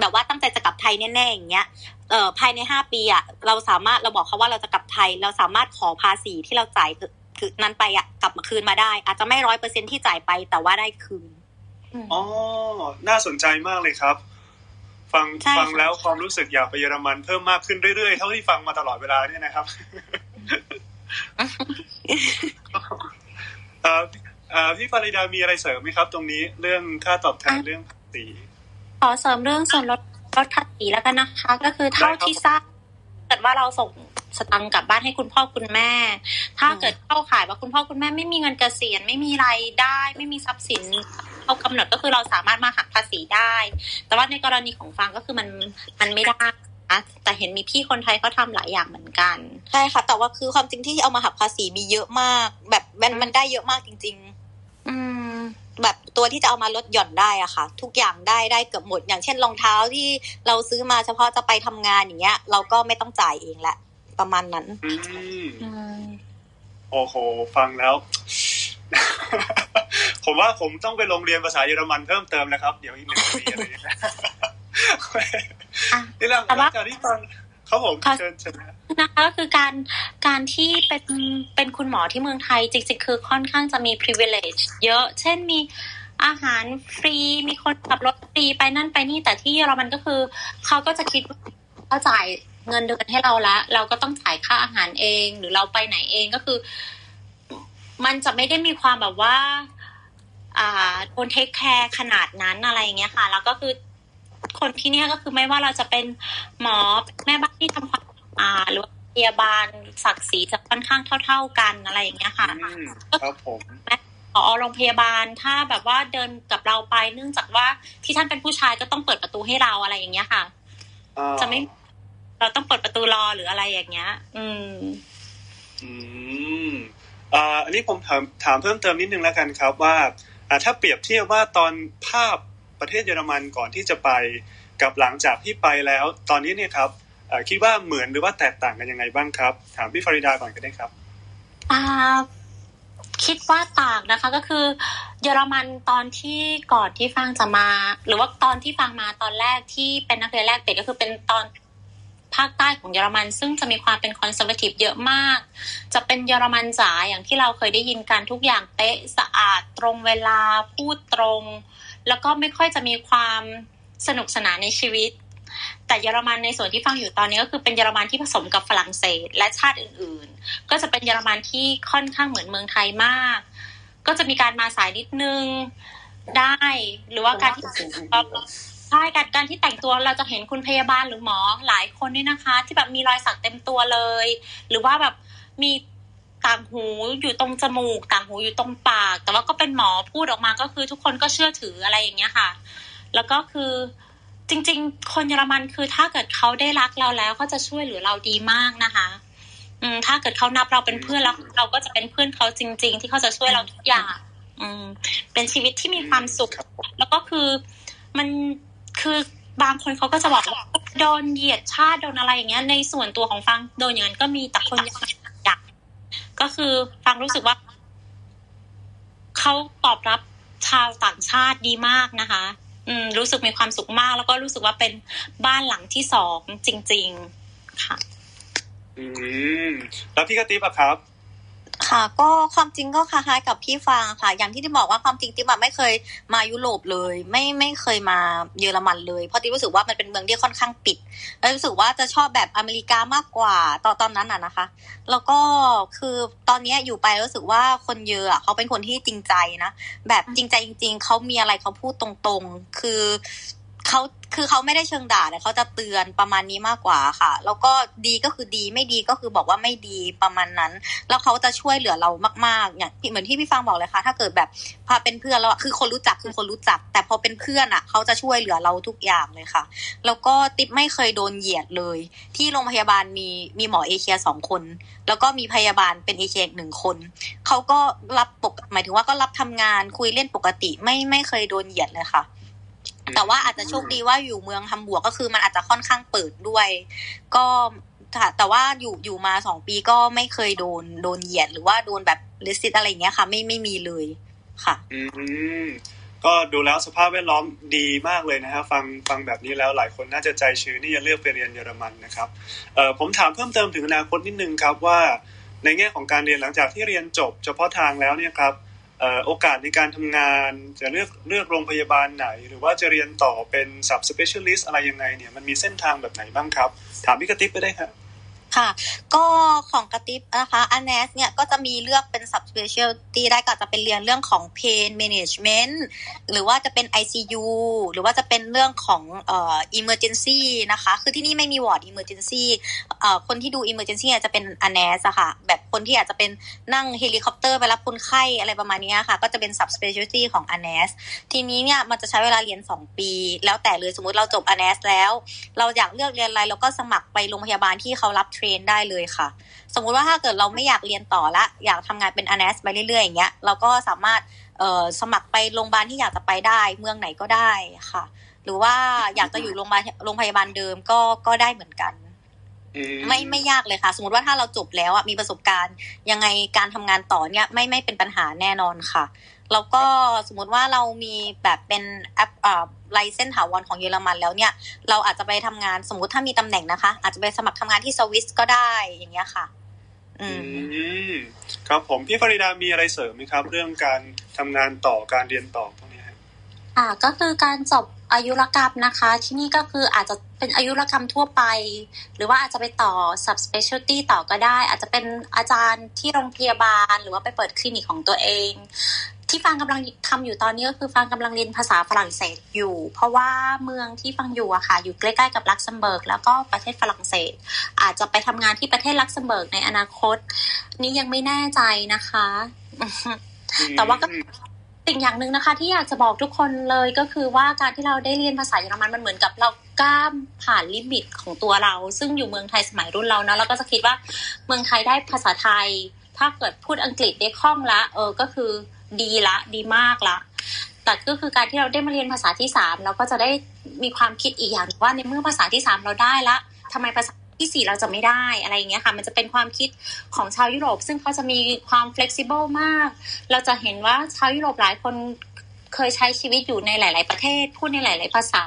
แบบว่าตั้งใจจะกลับไทยแน่ๆอย่างเงี้ยเอ่อภายในห้าปีอะเราสามารถเราบอกเขาว่าเราจะกลับไทย เราสามารถขอภาษีที่เราจ่ายคือคือนั้นไปอะกลับมาคืนมาได้ อาจจะไม่ร้อยเปอร์เซ็นที่จ่ายไปแต่ว่าได้คืนอ๋อน่าสนใจมากเลยครับ ฟังใช่ค่ะฟังแล้วความรู้สึกอยากไปเยอรมันเพิ่มมากขึ้นเรื่อยๆเท่าที่ฟังมาตลอดเวลาเนี่ยนะครับเอ่อเอ่อพี่ปริดามีอะไรเสริมไหมครับ ตรงนี้เรื่องค่าตอบแทนเรื่องภาษี ขอเสริมเรื่องส่วนลดลดภาษีแล้วกันนะคะ ก็คือเท่าที่ทราบเกิดว่าเราส่งสตังค์กลับบ้านให้คุณพ่อคุณแม่ ถ้าเกิดเข้าข่ายว่าคุณพ่อคุณแม่ไม่มีเงินเกษียณไม่มีรายได้ ไม่มีทรัพย์สินเขากำหนดก็คือเราสามารถมาหักภาษีได้ แต่ว่าในกรณีของฟังก็คือมันมันไม่ได้นะแต่เห็นมีพี่คนไทยเขาทำหลายอย่างเหมือนกันใช่ค่ะแต่ว่าคือความจริงที่เอามาหักภาษีมีเยอะมาก แบบมันมันได้เยอะมากจริงอืม แบบตัวที่จะเอามาลดหย่อนได้อะค่ะ ทุกอย่างได้ได้เกือบหมด อย่างเช่นรองเท้าที่เราซื้อมาเฉพาะจะไปทำงานอย่างเงี้ย เราก็ไม่ต้องจ่ายเองแหละประมาณนั้นอืมอืมโอ้โหฟังแล้ว ผมว่าผมต้องไปโรงเรียนภาษาเยอรมันเพิ่มเติมนะครับ เดี๋ยวอีกหนึ่งปีอะไรอย่างเงี้ยอะนี่หลังแต่ว่าจากที่ฟัง ครับผมค่ะเชิญเชิญนะนะคะก็คือการการที่เป็นเป็นคุณหมอที่เมืองไทย จริงๆ คือค่อนข้างจะมี privilege เยอะ เช่นมีอาหารฟรีมีคนขับรถฟรีไปนั่นไปนี่แต่ที่เยอรมันก็คือเขาก็จะคิดว่าเขาจ่ายเงินเดือนให้เราละเราก็ต้องจ่ายค่าอาหารเอง หรือเราไปไหนเองก็คือ มันจะไม่ได้มีความแบบว่า อ่าโดนเทคแคร์ขนาดนั้นอะไรอย่างเงี้ยค่ะ แล้วก็คือ คนที่เนี่ยก็คือไม่ว่าเราจะเป็นหมอแม่บ้านที่ทำความสะอาดหรือว่าพยาบาลศักดิ์ศรีจะค่อนข้างเท่า ๆกันอะไรอย่างเงี้ยค่ะอืมครับผมพอโรงพยาบาลถ้าแบบว่าเดินกับเราไปเนื่องจากว่าที่ท่านเป็นผู้ชายก็ต้องเปิดประตูให้เราอะไรอย่างเงี้ยค่ะอ่าจะไม่เราต้องเปิดประตูรอหรืออะไรอย่างเงี้ย อืม อืมอ่าอันนี้ผมถามถามเพิ่มเติมนิดนึงแล้วกันครับว่าอ่าถ้าเปรียบเทียบว่าตอนภาพ ประเทศเยอรมันก่อนที่จะไปกับหลังจากที่ไปแล้ว ตอนนี้เนี่ยครับคิดว่าเหมือนหรือว่าแตกต่างกันยังไงบ้างครับ ถามพี่ฟาริดาก่อนก็ได้ครับคิดว่าต่างนะคะก็คือเยอรมันตอนที่ก่อนที่ฟังจะมา หรือว่าตอนที่ฟังมาตอนแรกที่เป็นนักเรียนแรกเปก็คือเป็นตอนภาคใต้ของเยอรมัน ซึ่งจะมีความเป็นคอนเซอร์วทีฟเยอะมาก จะเป็นเยอรมันจ๋าอย่างที่เราเคยได้ยินกันทุกอย่างเป๊ะสะอาดตรงเวลาพูดตรง แล้วก็ไม่ค่อยจะมีความสนุกสนานในชีวิต แต่เยอรมันในส่วนที่ฟังอยู่ตอนนี้ก็คือเป็นเยอรมันที่ผสมกับฝรั่งเศสและชาติอื่นๆ ก็จะเป็นเยอรมันที่ค่อนข้างเหมือนเมืองไทยมาก ก็จะมีการมาสายนิดนึงได้หรือว่าการที่ใช่การการที่แต่งตัวเราจะเห็นคุณพยาบาลหรือหมอหลายคนนี่นะคะ ที่แบบมีรอยสักเต็มตัวเลย หรือว่าแบบมี ต่างหูอยู่ตรงจมูก ต่างหูอยู่ตรงปาก แต่ว่าก็เป็นหมอพูดออกมาก็คือทุกคนก็เชื่อถืออะไรอย่างเงี้ยค่ะ แล้วก็คือจริง ๆ คนเยอรมันคือถ้าเกิดเขาได้รักเราแล้วเขาจะช่วยเหลือเราดีมากนะคะ อืม ถ้าเกิดเขานับเราเป็นเพื่อนแล้วเราก็จะเป็นเพื่อนเขาจริง ๆ ที่เขาจะช่วยเราทุกอย่าง อืม เป็นชีวิตที่มีความสุข แล้วก็คือมันคือบางคนเขาก็จะบอกว่าโดนเหยียดชาติโดนอะไรอย่างเงี้ย ในส่วนตัวของฟังโดนอย่างนั้นก็มีแต่คนยาก ก็คือฟังรู้สึกว่าเขาตอบรับชาวต่างชาติดีมากนะคะ อืม รู้สึกมีความสุขมาก แล้วก็รู้สึกว่าเป็นบ้านหลังที่สองจริง ๆ ค่ะ อืม แล้วพี่กติบอะครับ ค่ะก็ความจริงก็คล้ายๆกับพี่ฟังค่ะ อย่างที่ที่บอกว่าความจริงติ๊บไม่เคยมายุโรปเลย ไม่ไม่เคยมาเยอรมันเลย เพราะติ๊บรู้สึกว่ามันเป็นเมืองที่ค่อนข้างปิด แล้วรู้สึกว่าจะชอบแบบอเมริกามากกว่าตอนตอนนั้นน่ะนะคะ แล้วก็คือตอนนี้อยู่ไปรู้สึกว่าคนเยอะเขาเป็นคนที่จริงใจนะแบบจริงใจจริง ๆเขามีอะไรเขาพูดตรงๆ คือ เขาคือเขาไม่ได้เชิงด่าแต่เขาจะเตือนประมาณนี้มากกว่าค่ะ แล้วก็ดีก็คือดีไม่ดีก็คือบอกว่าไม่ดีประมาณนั้น แล้วเขาจะช่วยเหลือเรามากๆอย่างเหมือนที่พี่ฟังบอกเลยค่ะ ถ้าเกิดแบบพาเป็นเพื่อนแล้วคือคนรู้จักคือคนรู้จัก แต่พอเป็นเพื่อนอะเขาจะช่วยเหลือเราทุกอย่างเลยค่ะ แล้วก็ติ๊บไม่เคยโดนเหยียดเลย ที่โรงพยาบาลมีมีหมอเอเชียสองคน แล้วก็มีพยาบาลเป็นเอเชียหนึ่งคนเขาก็รับปกหมายถึงว่าก็รับทำงานคุยเล่นปกติไม่ไม่เคยโดนเหยียดเลยค่ะ แต่ว่าอาจจะโชคดีว่าอยู่เมืองฮัมบวกก็คือมันอาจจะค่อนข้างเปิดด้วย ก็แต่ว่าอยู่อยู่มาสองปีก็ไม่เคยโดนโดนเหยียดหรือว่าโดนแบบลิสิตอะไรเงี้ยค่ะ ไม่ไม่มีเลยค่ะ อืมก็ดูแล้วสภาพแวดล้อมดีมากเลยนะฮะฟังฟังแบบนี้แล้วหลายคนน่าจะใจชื้นที่จะเลือกไปเรียนเยอรมันนะครับเอ่อผมถามเพิ่มเติมถึงอนาคตนิดนึงครับว่า ในแง่ของการเรียนหลังจากที่เรียนจบ เฉพาะทางแล้วเนี่ยครับ โอกาสในการทำงานจะเลือกเลือกโรงพยาบาลไหน หรือว่าจะเรียนต่อเป็น sub specialist อะไรยังไงเนี่ยมันมีเส้นทางแบบไหนบ้างครับ ถามพี่กระติบไปได้ครับ ค่ะ ก็ของกระติบนะคะอันเนสเนี่ยก็จะมีเลือกเป็น subspecialty ได้ก็จะเป็นเรียนเรื่องของ pain management หรือว่าจะเป็น ICU หรือว่าจะเป็นเรื่องของเอ่อ emergency นะคะ คือที่นี่ไม่มี ward emergency เอ่อคนที่ดู emergency จะเป็นอันเนสอะค่ะ แบบคนที่อาจจะเป็นนั่งเฮลิคอปเตอร์ไปรับคนไข้อะไรประมาณนี้ค่ะ ก็จะเป็น subspecialty ของ anes ทีนี้เนี่ยมันจะใช้เวลาเรียน 2 ปี แล้วแต่เลยสมมติเราจบ anes แล้ว เราอยากเลือกเรียนอะไรเราก็สมัครไปโรงพยาบาลที่เขารับ train ได้เลยค่ะ สมมุติว่าถ้าเกิดเราไม่อยากเรียนต่อละอยากทำงานเป็น anes ไปเรื่อยๆอย่างเงี้ยเราก็สามารถเอ่อสมัครไปโรงพยาบาลที่อยากจะไปได้ เมืองไหนก็ได้ค่ะ หรือว่าอยากจะอยู่โรงพยาบาลโรงพยาบาลเดิมก็ก็ได้เหมือนกันไม่ไม่ยากเลยค่ะ สมมติว่าถ้าเราจบแล้วอะมีประสบการณ์ยังไงการทำงานต่อเนี่ยไม่ไม่เป็นปัญหาแน่นอนค่ะ แล้วก็สมมติว่าเรามีแบบเป็นแอปอ่าไลเซนถาวรของเยอรมันแล้วเนี่ย เราอาจจะไปทำงานสมมุติถ้ามีตำแหน่งนะคะ อาจจะไปสมัครทำงานที่สวิสก็ได้อย่างเงี้ยค่ะ อืมครับผมพี่ฟริดามีอะไรเสริมไหมครับ เรื่องการทำงานต่อการเรียนต่อพวกนี้อ่าก็คือการจบอายุรกรรมนะคะ ที่นี่ก็คืออาจจะเป็นอายุรกรรมทั่วไป หรือว่าอาจจะไปต่อ subspecialty ต่อก็ได้ อาจจะเป็นอาจารย์ที่โรงพยาบาล หรือว่าไปเปิดคลินิกของตัวเอง ที่ฟังกำลังทำอยู่ตอนนี้ก็คือฟังกำลังเรียนภาษาฝรั่งเศสอยู่ เพราะว่าเมืองที่ฟังอยู่อะค่ะ อยู่ใกล้ๆกับลักเซมเบิร์กแล้วก็ประเทศฝรั่งเศส อาจจะไปทำงานที่ประเทศลักเซมเบิร์กในอนาคต นี่ยังไม่แน่ใจนะคะ แต่ว่าก็สิ่งอย่างหนึ่งนะคะ ที่อยากจะบอกทุกคนเลยก็คือว่าการที่เราได้เรียนภาษาเยอรมันมันเหมือนกับเราก้ามผ่านลิมิตของตัวเรา ซึ่งอยู่เมืองไทยสมัยรุ่นเราเนาะแล้วก็จะคิดว่าเมืองไทยได้ภาษาไทย ถ้าเกิดพูดอังกฤษได้คล่องละ เออก็คือ ดีละ ดีมากละแต่ก็คือการที่เราได้มาเรียนภาษาที่สามเราก็จะได้มีความคิดอีกอย่างว่าในเมื่อภาษาที่สามเราได้ละทำไมภาษาที่สี่เราจะไม่ได้อะไรอย่างเงี้ยค่ะ มันจะเป็นความคิดของชาวยุโรป ซึ่งเขาจะมีความ flexible มาก เราจะเห็นว่าชาวยุโรปหลายคนเคยใช้ชีวิตอยู่ในหลาย ๆ ประเทศ พูดในหลาย ๆ ภาษา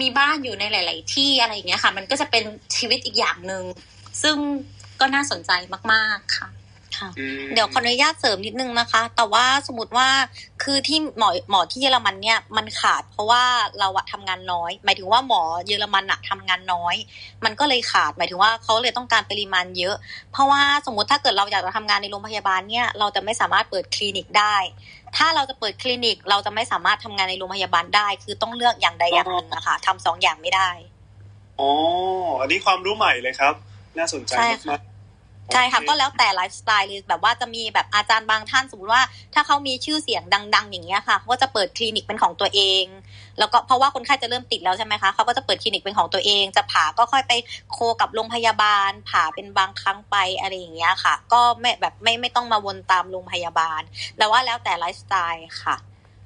มีบ้านอยู่ในหลาย ๆ ที่อะไรอย่างเงี้ยค่ะ มันก็จะเป็นชีวิตอีกอย่างหนึ่งซึ่งก็น่าสนใจมาก ๆ ค่ะ ค่ะอืมเดี๋ยวขออนุญาตเสริมนิดนึงนะคะ แต่ว่าสมมติว่าคือที่หมอหมอที่เยอรมันเนี่ยมันขาดเพราะว่าเราอะทำงานน้อย หมายถึงว่าหมอเยอรมันอะทำงานน้อย มันก็เลยขาดหมายถึงว่าเขาเลยต้องการปริมาณเยอะ เพราะว่าสมมติถ้าเกิดเราอยากจะทำงานในโรงพยาบาลเนี่ยเราจะไม่สามารถเปิดคลินิกได้ ถ้าเราจะเปิดคลินิก เราจะไม่สามารถทำงานในโรงพยาบาลได้ คือต้องเลือกอย่างใดอย่างหนึ่งนะคะทำสองอย่างไม่ได้อ๋ออันนี้ความรู้ใหม่เลยครับ น่าสนใจใช่ค่ะมากๆ ใช่ค่ะโอเก็แล้วแต่ไลฟ์สไตล์เลยแบบว่าจะมีแบบอาจารย์บางท่านสมมติว่าถ้าเขามีชื่อเสียงดัง ๆ อย่างเงี้ยค่ะเขาก็จะเปิดคลินิกเป็นของตัวเอง แล้วก็เพราะว่าคนไข้จะเริ่มติดแล้วใช่ไหมคะเขาก็จะเปิดคลินิกเป็นของตัวเอง จะผ่าก็ค่อยไป co กับโรงพยาบาล ผ่าเป็นบางครั้งไปอะไรอย่างเงี้ยค่ะ ก็ไม่แบบไม่ไม่ต้องมาวนตามโรงพยาบาลแต่ว่าแล้วแต่ไลฟ์สไตล์ค่ะ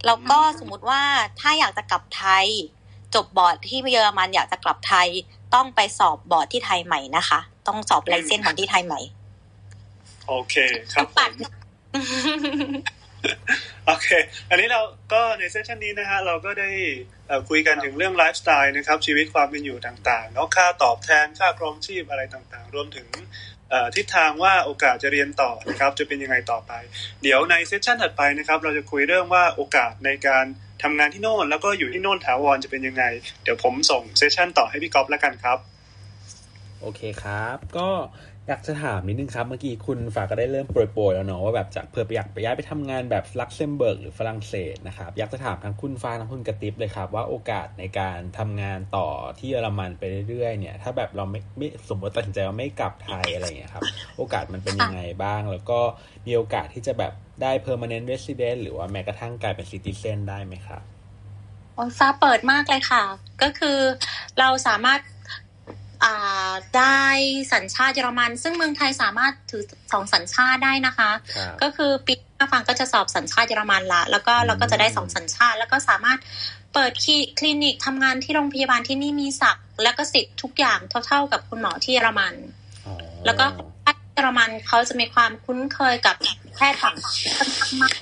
แล้วก็สมมติว่าถ้าอยากจะกลับไทย จบบอร์ดที่เยอรมันอยากจะกลับไทยต้องไปสอบบอร์ดที่ไทยใหม่นะคะ ต้องสอบ license ของที่ไทยใหม่ โอเคครับผปัดมโอเค อันนี้เราก็ใน session นี้นะฮะเราก็ได้เอ่อคุยกันถึงเรื่องไลฟ์สไตล์นะครับชีวิตความเป็นอยู่ต่างๆเนาะค่าตอบแทนค่าครองชีพอะไรต่างๆ รวมถึงเอ่อทิศทางว่าโอกาสจะเรียนต่อนะครับจะเป็นยังไงต่อไป เดี๋ยวใน session ถัดไปนะครับเราจะคุยเรื่องว่าโอกาสในการทำงานที่โน่น แล้วก็อยู่ที่โน่นถาวรจะเป็นยังไง เดี๋ยวผมส่ง session ต่อให้พี่ก๊อฟแล้วกันครับ โอเคครับ ก็อยากจะถามนิดนึงครับ เมื่อกี้คุณฟ้าก็ได้เริ่มโปรยๆแล้วเนาะว่าแบบจะเผื่อไปอยากไปย้ายไปทำงานแบบลักเซมเบิร์กหรือฝรั่งเศสนะครับ อยากจะถามทั้งคุณฟ้าทั้งคุณกระติบเลยครับ ว่าโอกาสในการทำงานต่อที่เยอรมันไปเรื่อยๆเนี่ย ถ้าแบบเราไม่ไม่สมมติตัดสินใจว่าไม่กลับไทยอะไรอย่างเงี้ยครับ โอกาสมันเป็นยังไงบ้าง แล้วก็มีโอกาสที่จะแบบได้ permanent resident หรือว่าแม้กระทั่งกลายเป็น citizen ได้ไหมครับโอ้ยฟ้าเปิดมากเลยค่ะ ก็คือเราสามารถ ได้สัญชาติเยอรมัน ซึ่งเมืองไทยสามารถถือสองสัญชาติได้นะคะครับก็คือปีหน้าฟังก็จะสอบสัญชาติเยอรมันละแล้วก็อืมเราก็จะได้สองสัญชาติ แล้วก็สามารถเปิดคลิคลินิกทำงานที่โรงพยาบาลที่นี่มีศักดิ์และก็สิทธิ์ทุกอย่างเท่า ๆกับคุณหมอที่เยอรมันอ๋อแล้วก็แพทย์เยอรมันเขาจะมีความคุ้นเคยกับแพทย์ต่างชาติค่อนข้างมาก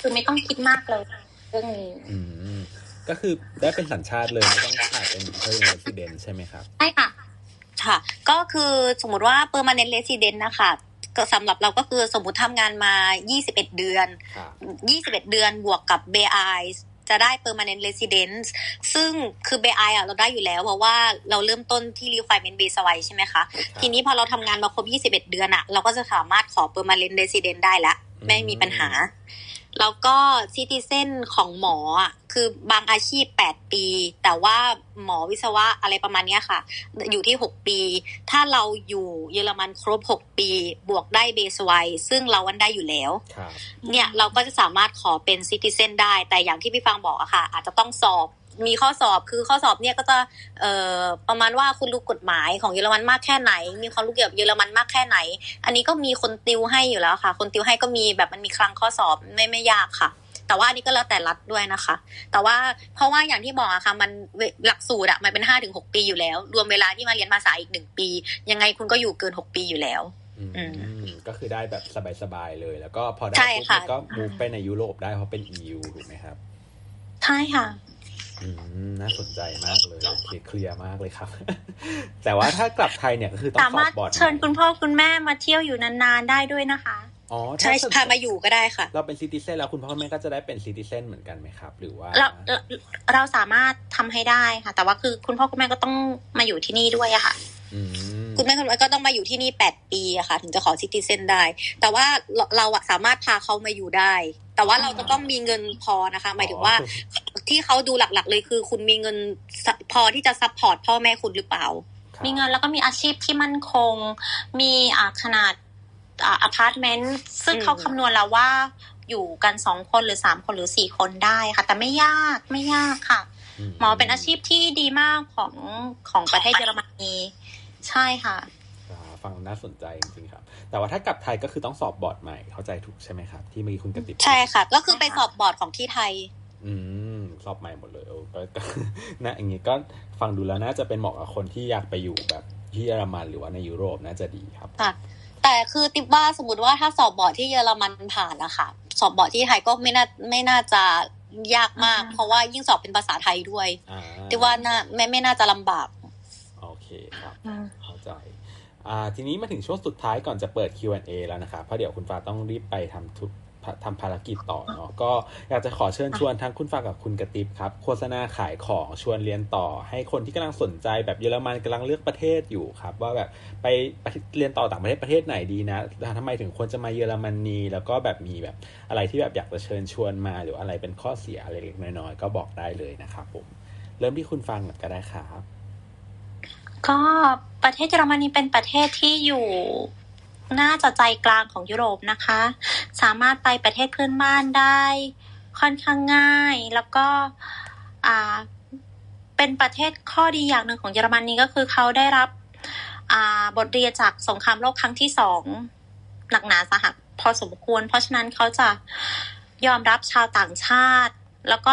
คือไม่ต้องคิดมากเลยเรื่องนี้อืมก็คือได้เป็นสัญชาติเลยไม่ต้องผ่านเป็น permanent resident ใช่ไหมครับใช่ค่ะ ค่ะ ก็คือสมมุติว่า permanent resident นะคะก็สำหรับเราก็คือสมมุติทำงานมา 21 เดือนครับ21 เดือนบวกกับ BI จะได้ permanent residence ซึ่งคือ BI อะเราได้อยู่แล้วเพราะว่าเราเริ่มต้นที่ requirement base ไว้ใช่ไหมคะ ทีนี้พอเราทำงานมาครบ 21 เดือนอะเราก็จะสามารถขอ permanent resident ได้แล้ว ไม่มีปัญหา แล้วก็ซิติเซนของหมออะคือบางอาชีพ 8 ปี แต่ว่าหมอวิศวะอะไรประมาณเนี้ยค่ะ อยู่ที่ 6 ปี ถ้าเราอยู่เยอรมันครบ 6 ปี บวกได้เบสไวซึ่งเราวันได้อยู่แล้วครับเนี่ยเราก็จะสามารถขอเป็นซิติเซนได้ แต่อย่างที่พี่ฟังบอกอะค่ะ อาจจะต้องสอบ มีข้อสอบคือข้อสอบเนี่ยก็จะเอ่อประมาณว่าคุณรู้กฎหมายของเยอรมันมากแค่ไหน มีความรู้เกี่ยวกับเยอรมันมากแค่ไหน อันนี้ก็มีคนติวให้อยู่แล้วค่ะ คนติวให้ก็มีแบบมันมีคลังข้อสอบไม่ไม่ยากค่ะ แต่ว่าอันนี้ก็แล้วแต่รัฐด้วยนะคะ แต่ว่าเพราะว่าอย่างที่บอกอะค่ะ มันเวหลักสูตรอะมันเป็นห้าถึงหกปีอยู่แล้ว รวมเวลาที่มาเรียนภาษาอีกหนึ่งปี ยังไงคุณก็อยู่เกินหกปีอยู่แล้วอืมอืมก็คือได้แบบสบายๆเลย แล้วก็พอได้ใช่ปุ๊บค่ะมันก็มูฟไปในยุโรปได้เพราะเป็น EU ถูกไหมครับใช่ค่ะอืม น่าสนใจมากเลยโอเคเคลียร์มากเลยครับ แต่ว่าถ้ากลับไทยเนี่ยก็คือต้องสาสอมารถบบอร์ดเชิญคุณพ่อคุณแม่มาเที่ยวอยู่นานๆได้ด้วยนะคะอ๋อใช่ถ้าพามาอยู่ก็ได้ค่ะ เราเป็นซิติเซนแล้วคุณพ่อคุณแม่ก็จะได้เป็นซิติเซนเหมือนกันไหมครับ หรือว่าเราเราเราสามารถทำให้ได้ค่ะ แต่ว่าคือคุณพ่อคุณแม่ก็ต้องมาอยู่ที่นี่ด้วยอะค่ะอืมคุณแม่คุณแม่ก็ต้องมาอยู่ที่นี่แปดปีอะค่ะ ถึงจะขอ citizen ได้ แต่ว่าเราเราอะสามารถพาเขามาอยู่ได้ แต่ว่าเราจะต้องมีเงินพอนะคะ หมายถึงว่า ที่เขาดูหลักๆ เลยคือ คุณมีเงินพอที่จะ support พ่อแม่คุณหรือเปล่าครับมีเงินแล้วก็มีอาชีพที่มั่นคง มีอ่าขนาดอ่าอพาร์ตเมนต์ซึ่งอืมเขาคำนวณแล้วว่าอยู่กันสองคนหรือสามคนหรือสี่คนได้ค่ะ แต่ไม่ยากไม่ยากค่ะ หมอเป็นอาชีพที่ดีมากของของประเทศเยอรมนีใช่ค่ะอ่าฟังน่าสนใจจริงๆครับ แต่ว่าถ้ากลับไทยก็คือต้องสอบบอร์ดใหม่เข้าใจถูกใช่ไหมครับ ที่เมื่อกี้คุณกระติบใช่ค่ะ ก็คือไปสอบบอร์ดของที่ไทย อืมสอบใหม่หมดเลยโอ้ก็ก็นะอย่างงี้ก็ฟังดูแล้วน่าจะเป็นเหมาะกับคนที่อยากไปอยู่แบบที่เยอรมันหรือว่าในยุโรปน่าจะดีครับค่ะแต่คือติบว่าสมมติว่าถ้าสอบบอร์ดที่เยอรมันผ่านนะคะสอบบอร์ดที่ไทยก็ไม่น่าไม่น่าจะยากมากอือฮึเพราะว่ายิ่งสอบเป็นภาษาไทยด้วยอ่าติบว่าน่าไม่ไม่น่าจะลำบากโอเคครับอืมเข้าใจอ่าทีนี้มาถึงช่วงสุดท้ายก่อนจะเปิด Q&A แล้วนะครับเพราะเดี๋ยวคุณฟ้าต้องรีบไปทำทุก ทำภารกิจต่อเนาะก็อยากจะขอเชิญชวนทั้งคุณฟ้ากับคุณกระติบครับ โฆษณาขายของชวนเรียนต่อ ให้คนที่กำลังสนใจแบบเยอรมันกำลังเลือกประเทศอยู่ครับ ว่าแบบไปเรียนต่อต่างประเทศประเทศไหนดีนะทำไมถึงควรจะมาเยอรมนี แล้วก็แบบมีแบบอะไรที่แบบอยากจะเชิญชวนมา หรืออะไรเป็นข้อเสียอะไรเล็กน้อยๆก็บอกได้เลยนะครับผมเริ่มที่คุณฟังก่อนก็ได้ครับ ก็ประเทศเยอรมนีเป็นประเทศที่อยู่ น่าจะใจกลางของยุโรปนะคะ สามารถไปประเทศเพื่อนบ้านได้ค่อนข้างง่าย แล้วก็เป็นประเทศข้อดีอย่างหนึ่งของเยอรมนนีก็คือเขาได้รับบทเรียนจากสงครามโลกครั้งที่สองหนักหนาสาหัสพอสมควร เพราะฉะนั้นเขาจะยอมรับชาวต่างชาติ แล้วก็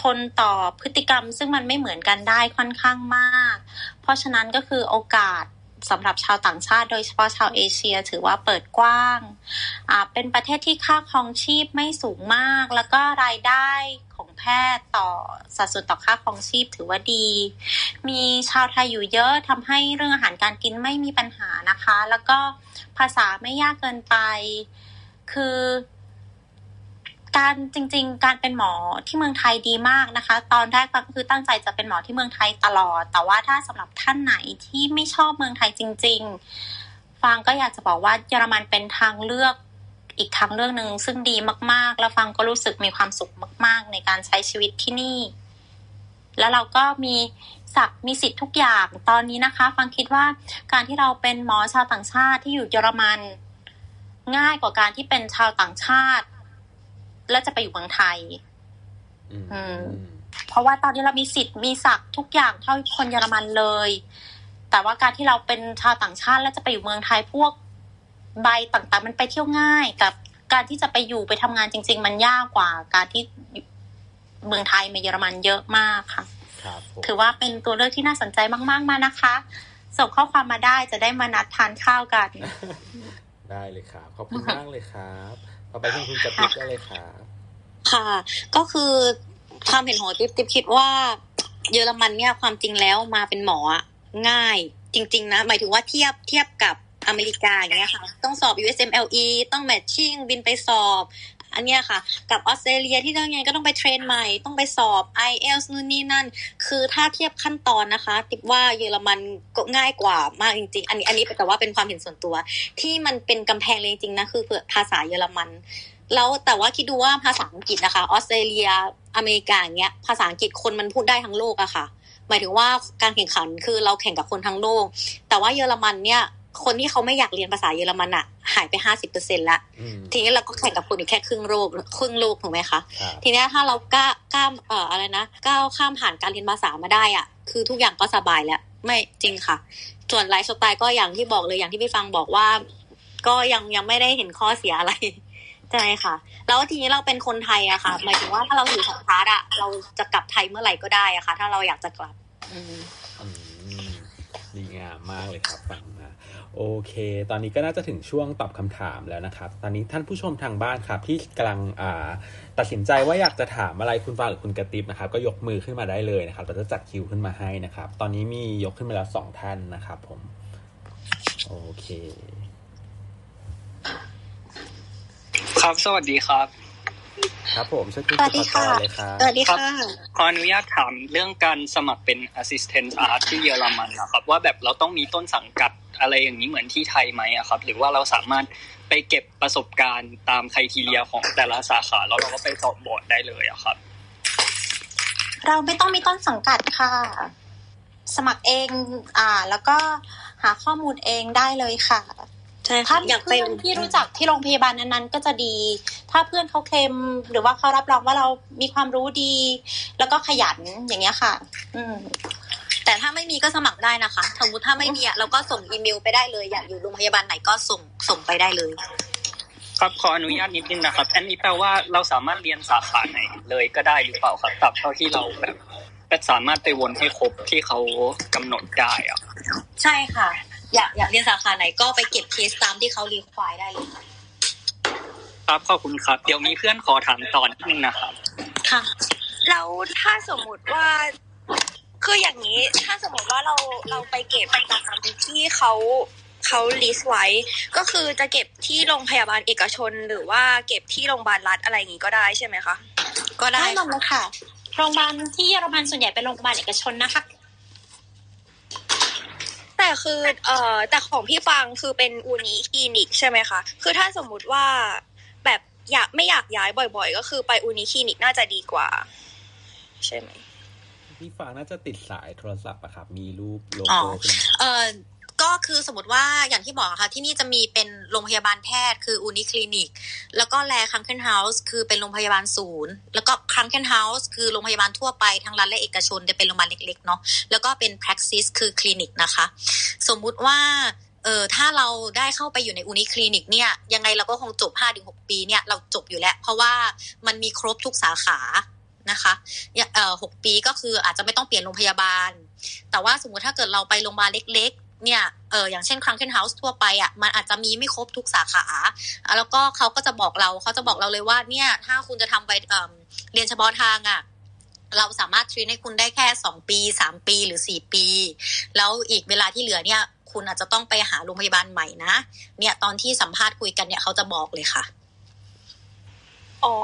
ทนต่อพฤติกรรมซึ่งมันไม่เหมือนกันได้ค่อนข้างมาก เพราะฉะนั้นก็คือโอกาส สำหรับชาวต่างชาติ โดยเฉพาะชาวเอเชีย ถือว่าเปิดกว้าง เป็นประเทศที่ค่าครองชีพไม่สูงมาก แล้วก็รายได้ของแพทย์ต่อสัดส่วนต่อค่าครองชีพถือว่าดี มีชาวไทยอยู่เยอะทำให้เรื่องอาหารการกินไม่มีปัญหานะคะ แล้วก็ภาษาไม่ยากเกินไป คือ การจริง ๆ การเป็นหมอที่เมืองไทยดีมากนะคะ ตอนแรกก็คือตั้งใจจะเป็นหมอที่เมืองไทยตลอด แต่ว่าถ้าสำหรับท่านไหนที่ไม่ชอบเมืองไทยจริง ๆ ฟังก็อยากจะบอกว่าเยอรมันเป็นทางเลือกอีกทางเลือกหนึ่งซึ่งดีมาก ๆ แล้วฟังก็รู้สึกมีความสุขมาก ๆ ในการใช้ชีวิตที่นี่ แล้วเราก็มีศักมีสิทธิ์ทุกอย่างตอนนี้นะคะ ฟังคิดว่าการที่เราเป็นหมอชาวต่างชาติที่อยู่เยอรมัน ง่ายกว่าการที่เป็นชาวต่างชาติ แล้วจะไปอยู่เมืองไทยอืมอืม เพราะว่าตอนนี้เรามีสิทธิ์มีศักดิ์ทุกอย่างเท่าคนเยอรมันเลย แต่ว่าการที่เราเป็นชาวต่างชาติแล้วจะไปอยู่เมืองไทยพวกใบต่างๆ มันไปเที่ยวง่ายกับการที่จะไปอยู่ไปทำงานจริง ๆ มันยากกว่า การที่เมืองไทยมาเยอรมันเยอะมากค่ะครับผมถือว่าเป็นตัวเลือกที่น่าสนใจมาก ๆ มานะคะ ส่งข้อความมาได้จะได้มานัดทานข้าวกัน ได้เลยครับ ขอบคุณมากเลยครับ ต่อไปคุณคุณจะติบได้เลยค่ะ ค่ะ ก็คือความเห็นของติ๊บติ๊บคิดว่า เยอรมันเนี่ยความจริงแล้วมาเป็นหมอง่ายจริง ๆ นะ หมายถึงว่าเทียบเทียบกับอเมริกาอย่างเงี้ยค่ะ ต้องสอบ USMLE ต้องแมทชิ่งบินไปสอบ อันเนี้ยค่ะ กับออสเตรเลียที่ต้องไงก็ต้องไปเทรนใหม่ต้องไปสอบ IELTS นู่นนี่นั่น คือถ้าเทียบขั้นตอนนะคะ ติบว่าเยอรมันก็ง่ายกว่ามากจริง ๆ อันนี้อันนี้แต่ว่าเป็นความเห็นส่วนตัว ที่มันเป็นกำแพงเลยจริงๆนะคือภาษาเยอรมันแล้วแต่ว่าคิดดูว่าภาษาอังกฤษนะคะออสเตรเลียอเมริกาอย่างเงี้ยภาษาอังกฤษคนมันพูดได้ทั้งโลกอะค่ะ หมายถึงว่าการแข่งขันคือเราแข่งกับคนทั้งโลก แต่ว่าเยอรมันเนี่ย คนที่เขาไม่อยากเรียนภาษาเยอรมันอะหายไปห้าสิบเปอร์เซ็นละอืมทีนี้เราก็แข่งกับคนอีกแค่ครึ่งโลกครึ่งโลกถูกไหมคะครับทีเนี้ยถ้าเรากล้ากล้ามเอ่ออะไรนะก้าวข้ามผ่านการเรียนภาษามาได้อะ คือทุกอย่างก็สบายแล้ว ไม่จริงค่ะ ส่วนไลฟ์สไตล์ก็อย่างที่บอกเลยอย่างที่พี่ฟังบอกว่า ก็ยังยังไม่ได้เห็นข้อเสียอะไรใช่ค่ะ แล้วทีนี้เราเป็นคนไทยอะค่ะหมายถึงว่าถ้าเราถือสัญชาติอะเราจะกลับไทยเมื่อไหร่ก็ได้อะค่ะ ถ้าเราอยากจะกลับอืมอืมดีงามมากเลยครับฟังมา โอเค ตอนนี้ก็น่าจะถึงช่วงตอบคำถามแล้วนะครับ ตอนนี้ท่านผู้ชมทางบ้านครับ ที่กำลังตัดสินใจว่าอยากจะถามอะไรคุณฟ้าหรือคุณกระติบนะครับ ก็ยกมือขึ้นมาได้เลยนะครับ เราจะจัดคิวขึ้นมาให้นะครับ ตอนนี้มียกขึ้นมาแล้วสองท่านนะครับ ผม โอเค ครับ สวัสดีครับ ครับผมเชิญคุณสวัสดีสุภากรค่ะเลยครับสวัสดีค่ะขออนุญาตถามเรื่องการสมัครเป็น assistant art ที่เยอรมันนะครับ ว่าแบบเราต้องมีต้นสังกัดอะไรอย่างนี้เหมือนที่ไทยไหมอะครับ หรือว่าเราสามารถไปเก็บประสบการณ์ตามไครทีเรียของแต่ละสาขาแล้วเราก็ไปสอบบอร์ดได้เลยอะครับ เราไม่ต้องมีต้นสังกัดค่ะ สมัครเอง อ่า แล้วก็หาข้อมูลเองได้เลยค่ะ ใช่ถ้าค่ะอยากไปเพื่อนที่รู้จักที่โรงพยาบาลนั้นๆก็จะดี ถ้าเพื่อนเขาเคลมหรือว่าเขารับรองว่าเรามีความรู้ดี แล้วก็ขยันอย่างเงี้ยค่ะ อืมแต่ถ้าไม่มีก็สมัครได้นะคะ สมมติถ้าไม่มีอะเราก็ส่งอีเมลไปได้เลย อยากอยู่โรงพยาบาลไหนก็ส่งส่งไปได้เลย ครับขออนุญาตนิดนึงนะครับ อันนี้แปลว่าเราสามารถเรียนสาขาไหนเลยก็ได้หรือเปล่าครับตราบเท่าที่เราแบบไปสามารถไปวนให้ครบที่เขากำหนดได้อะใช่ค่ะ อยากอยากเรียนสาขาไหนก็ไปเก็บเคสตามที่เขารีควายได้เลยค่ะครับขอบคุณครับ เดี๋ยวมีเพื่อนขอถามต่อนิดนึงนะครับค่ะแล้วถ้าสมมุติว่าคืออย่างนี้ถ้าสมมติว่าเราเราไปเก็บตามที่เขาเขาลิสต์ไว้ ก็คือจะเก็บที่โรงพยาบาลเอกชน หรือว่าเก็บที่โรงพยาบาลรัฐอะไรอย่างนี้ก็ได้ใช่ไหมคะก็ได้ได้หมดเลยค่ะโรงพยาบาลที่เยอรมันส่วนใหญ่เป็นโรงพยาบาลเอกชนนะคะ แต่คือเอ่อแต่ของพี่ฟังคือเป็นอูนิคลินิกใช่ไหมคะ คือถ้าสมมุติว่าแบบอยากไม่อยากย้ายบ่อย ๆ ก็คือไปอูนิคลินิกน่าจะดีกว่า ใช่ไหมพี่ฟังน่าจะติดสายโทรศัพท์อะครับ มีรูปโลอ๋อโก้ขึ้นมาเออ ก็คือสมมติว่าอย่างที่บอกค่ะที่นี่จะมีเป็นโรงพยาบาลแพทย์คืออูนิคลินิก แล้วก็แล Krankenhaus คือเป็นโรงพยาบาลศูนย์ แล้วก็ Krankenhaus คือโรงพยาบาลทั่วไปทั้งรัฐและเอกชนจะเป็นโรงพยาบาลเล็กๆเนาะแล้วก็เป็น Praxis คือคลินิกนะคะ สมมุติว่าเออถ้าเราได้เข้าไปอยู่ใน Uniklinik เนี่ยยังไงเราก็คงจบ 5-6 ปีเนี่ยเราจบอยู่แล้ว เพราะว่ามันมีครบทุกสาขานะคะเอ่อหกปีก็คืออาจจะไม่ต้องเปลี่ยนโรงพยาบาล แต่ว่าสมมติถ้าเกิดเราไปโรงพยาบาลเล็ก เนี่ยเอออย่างเช่นครังเคนเฮาส์ทั่วไปอะมันอาจจะมีไม่ครบทุกสาขา แล้วก็เขาก็จะบอกเราเขาจะบอกเราเลยว่าเนี่ยถ้าคุณจะทำไปเเรียนเฉพาะทางอะเราสามารถทรีนให้คุณได้แค่สองปีสามปีหรือสี่ปี แล้วอีกเวลาที่เหลือเนี่ย คุณอาจจะต้องไปหาโรงพยาบาลใหม่นะ เนี่ยตอนที่สัมภาษณ์คุยกันเนี่ยเขาจะบอกเลยค่ะ อ๋อ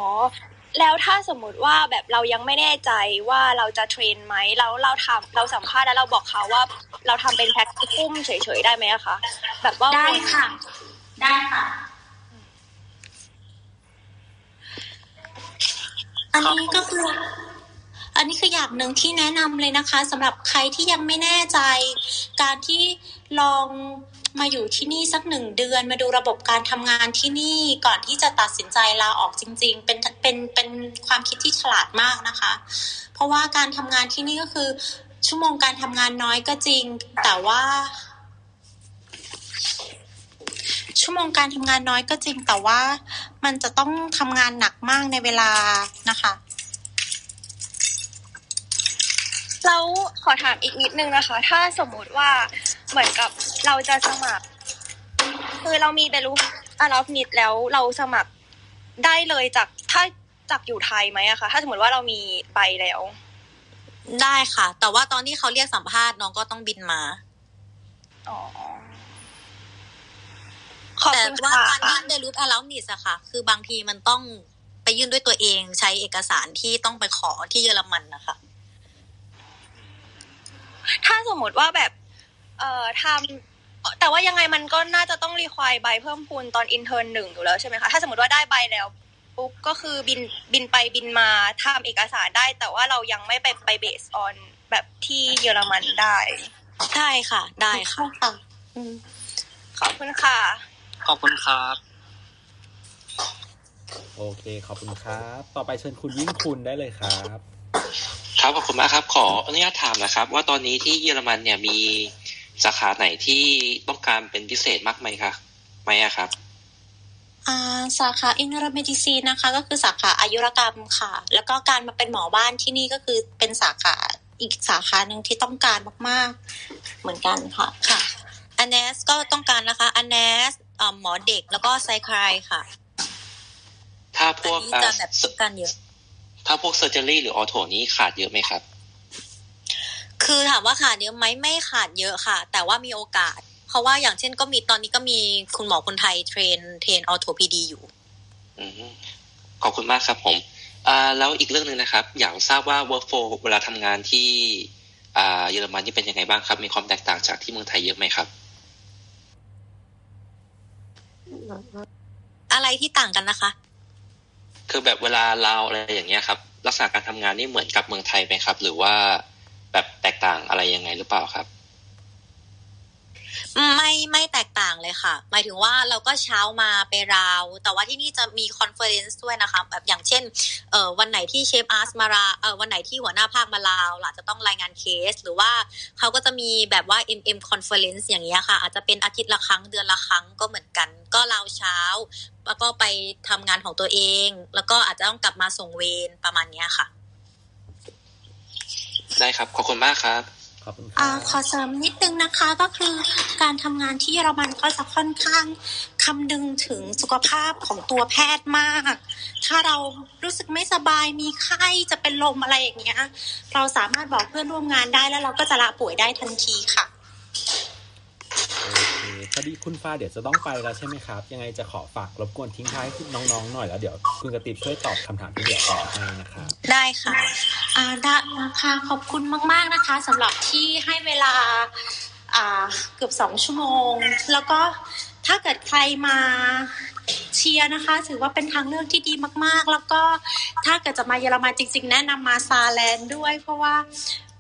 แล้วถ้าสมมุติว่าแบบเรายังไม่แน่ใจว่าเราจะเทรนไหมแล้วเราทำเราสัมภาษณ์แล้วเราบอกเขาว่า เราทำเป็นแพ็คกุ้มเฉยๆได้ไหมอะคะแบบว่าได้ค่ะ ได้ค่ะ อันนี้ก็คือ อันนี้คืออย่างหนึ่งที่แนะนำเลยนะคะสำหรับใครที่ยังไม่แน่ใจ การที่ลอง มาอยู่ที่นี่สักหนึ่งเดือน มาดูระบบการทำงานที่นี่ก่อนที่จะตัดสินใจลาออกจริง ๆ เป็นเป็นเป็นความคิดที่ฉลาดมากนะคะ เพราะว่าการทำงานที่นี่ก็คือ ชั่วโมงการทำงานน้อยก็จริง แต่ว่าชั่วโมงการทำงานน้อยก็จริงแต่ว่ามันจะต้องทำงานหนักมากในเวลานะคะแล้วขอถามอีกนิดนึงนะคะ ถ้าสมมุติว่า เหมือนกับเราจะสมัคร คือเรามีเบลูอาราฟนิดแล้วเราสมัครได้เลยจากถ้าจากอยู่ไทยไหมอะคะถ้าสมมติว่าเรามีใบแล้ว ได้ค่ะ แต่ว่าตอนที่เขาเรียกสัมภาษณ์น้องก็ต้องบินมาอ๋อขอบแต่คุณว่าค่ะการยื่นเดลูทอลาวนิสอะค่ะ คือบางทีมันต้องไปยื่นด้วยตัวเองใช้เอกสารที่ต้องไปขอที่เยอรมันนะคะ ถ้าสมมติว่าแบบ เอ่อทำแต่ว่ายังไงมันก็น่าจะต้องรีควายใบเพิ่มพูนตอนอินเทอร์หนึ่งอยู่แล้วใช่ไหมคะถ้าสมมติว่าได้ใบแล้วปุ๊บก็คือบินบินไปบินมาทำเอกสารได้ แต่ว่าเรายังไม่ไปไปเบสออนแบบที่เยอรมันได้ใช่ค่ะ ได้ค่ะค่ะอืมขอบคุณค่ะ ขอบคุณครับ โอเค ขอบคุณครับ ต่อไปเชิญคุณยิ่งคุณได้เลยครับ ครับขอบคุณมากครับ ขออนุญาตถามนะครับ ว่าตอนนี้ที่เยอรมันเนี่ยมี สาขาไหนที่ต้องการเป็นพิเศษมากไหมครับไหมอะครับอ่าสาขา internal medicine นะคะ ก็คือสาขาอายุรกรรมค่ะ แล้วก็การมาเป็นหมอบ้านที่นี่ก็คือเป็นสาขาอีกสาขาหนึ่งที่ต้องการมาก ๆ เหมือนกันค่ะค่ะ anes ก็ต้องการนะคะ anes หมอเด็กแล้วก็ไซคลายค่ะ ถ้าพอันวกนี้เอ่จะอแบบต้องการเยอะถ้าพวก surgery หรือ ortho นี้ขาดเยอะไหมครับ คือถามว่าขาดเยอะไหมไม่ขาดเยอะค่ะ แต่ว่ามีโอกาส เพราะว่าอย่างเช่นก็มีตอนนี้ก็มีคุณหมอคนไทย train train orthopedic อยู่อืมขอบคุณมากครับผมอ่าแล้วอีกเรื่องหนึ่งนะครับ อยากทราบว่า workflow เวลาทำงานที่อ่าเยอรมันนี่เป็นยังไงบ้างครับ มีความแตกต่างจากที่เมืองไทยเยอะไหมครับ อะไรที่ต่างกันนะคะ คือแบบเวลาเราอะไรอย่างเงี้ยครับ ลักษณะการทำงานนี่เหมือนกับเมืองไทยไหมครับ หรือว่า แบบแตกต่างอะไรยังไงหรือเปล่าครับ ไม่ไม่แตกต่างเลยค่ะ หมายถึงว่าเราก็เช้ามาไปราว แต่ว่าที่นี่จะมี conference ด้วยนะคะ แบบอย่างเช่นเอ่อวันไหนที่ Chefarzt มา round เอ่อวันไหนที่หัวหน้าภาคมาลาวล่ะจะต้องรายงานเคส หรือว่าเขาก็จะมีแบบว่า MM conference อย่างเงี้ยค่ะ อาจจะเป็นอาทิตย์ละครั้งเดือนละครั้งก็เหมือนกัน ก็ราวเช้า แล้วก็ไปทำงานของตัวเอง แล้วก็อาจจะต้องกลับมาส่งเวรประมาณเนี้ยค่ะ ได้ครับ ขอบคุณมากครับขอบคุณคอ่ารับขอเสริมนิดนึงนะคะก็คือการทำงานที่เยอรมันก็จะค่อนข้างคำนึงถึงสุขภาพของตัวแพทย์มาก ถ้าเรารู้สึกไม่สบายมีไข้จะเป็นลมอะไรอย่างเงี้ย เราสามารถบอกเพื่อนร่วมงานได้แล้วเราก็จะละป่วยได้ทันทีค่ะ โอเคพอดีคุณฟ้าเดี๋ยวจะต้องไปแล้วใช่ไหมครับ ยังไงจะขอฝากรบกวนทิ้งท้ายให้น้องๆหน่อยแล้วเดี๋ยวคุณกระติบช่วยตอบคำถามที่เหลือต่อให้นะครับ ได้ค่ะอ่าได้ค่ะขอบคุณมาก ๆนะคะสำหรับที่ให้เวลาอ่าเกือบสองชั่วโมง แล้วก็ถ้าเกิดใครมาเชียร์นะคะ ถือว่าเป็นทางเลือกที่ดีมากๆ แล้วก็ถ้าเกิดจะมาเยอรมันจริง ๆ แนะนำมาซาแลนด์ด้วย เพราะว่า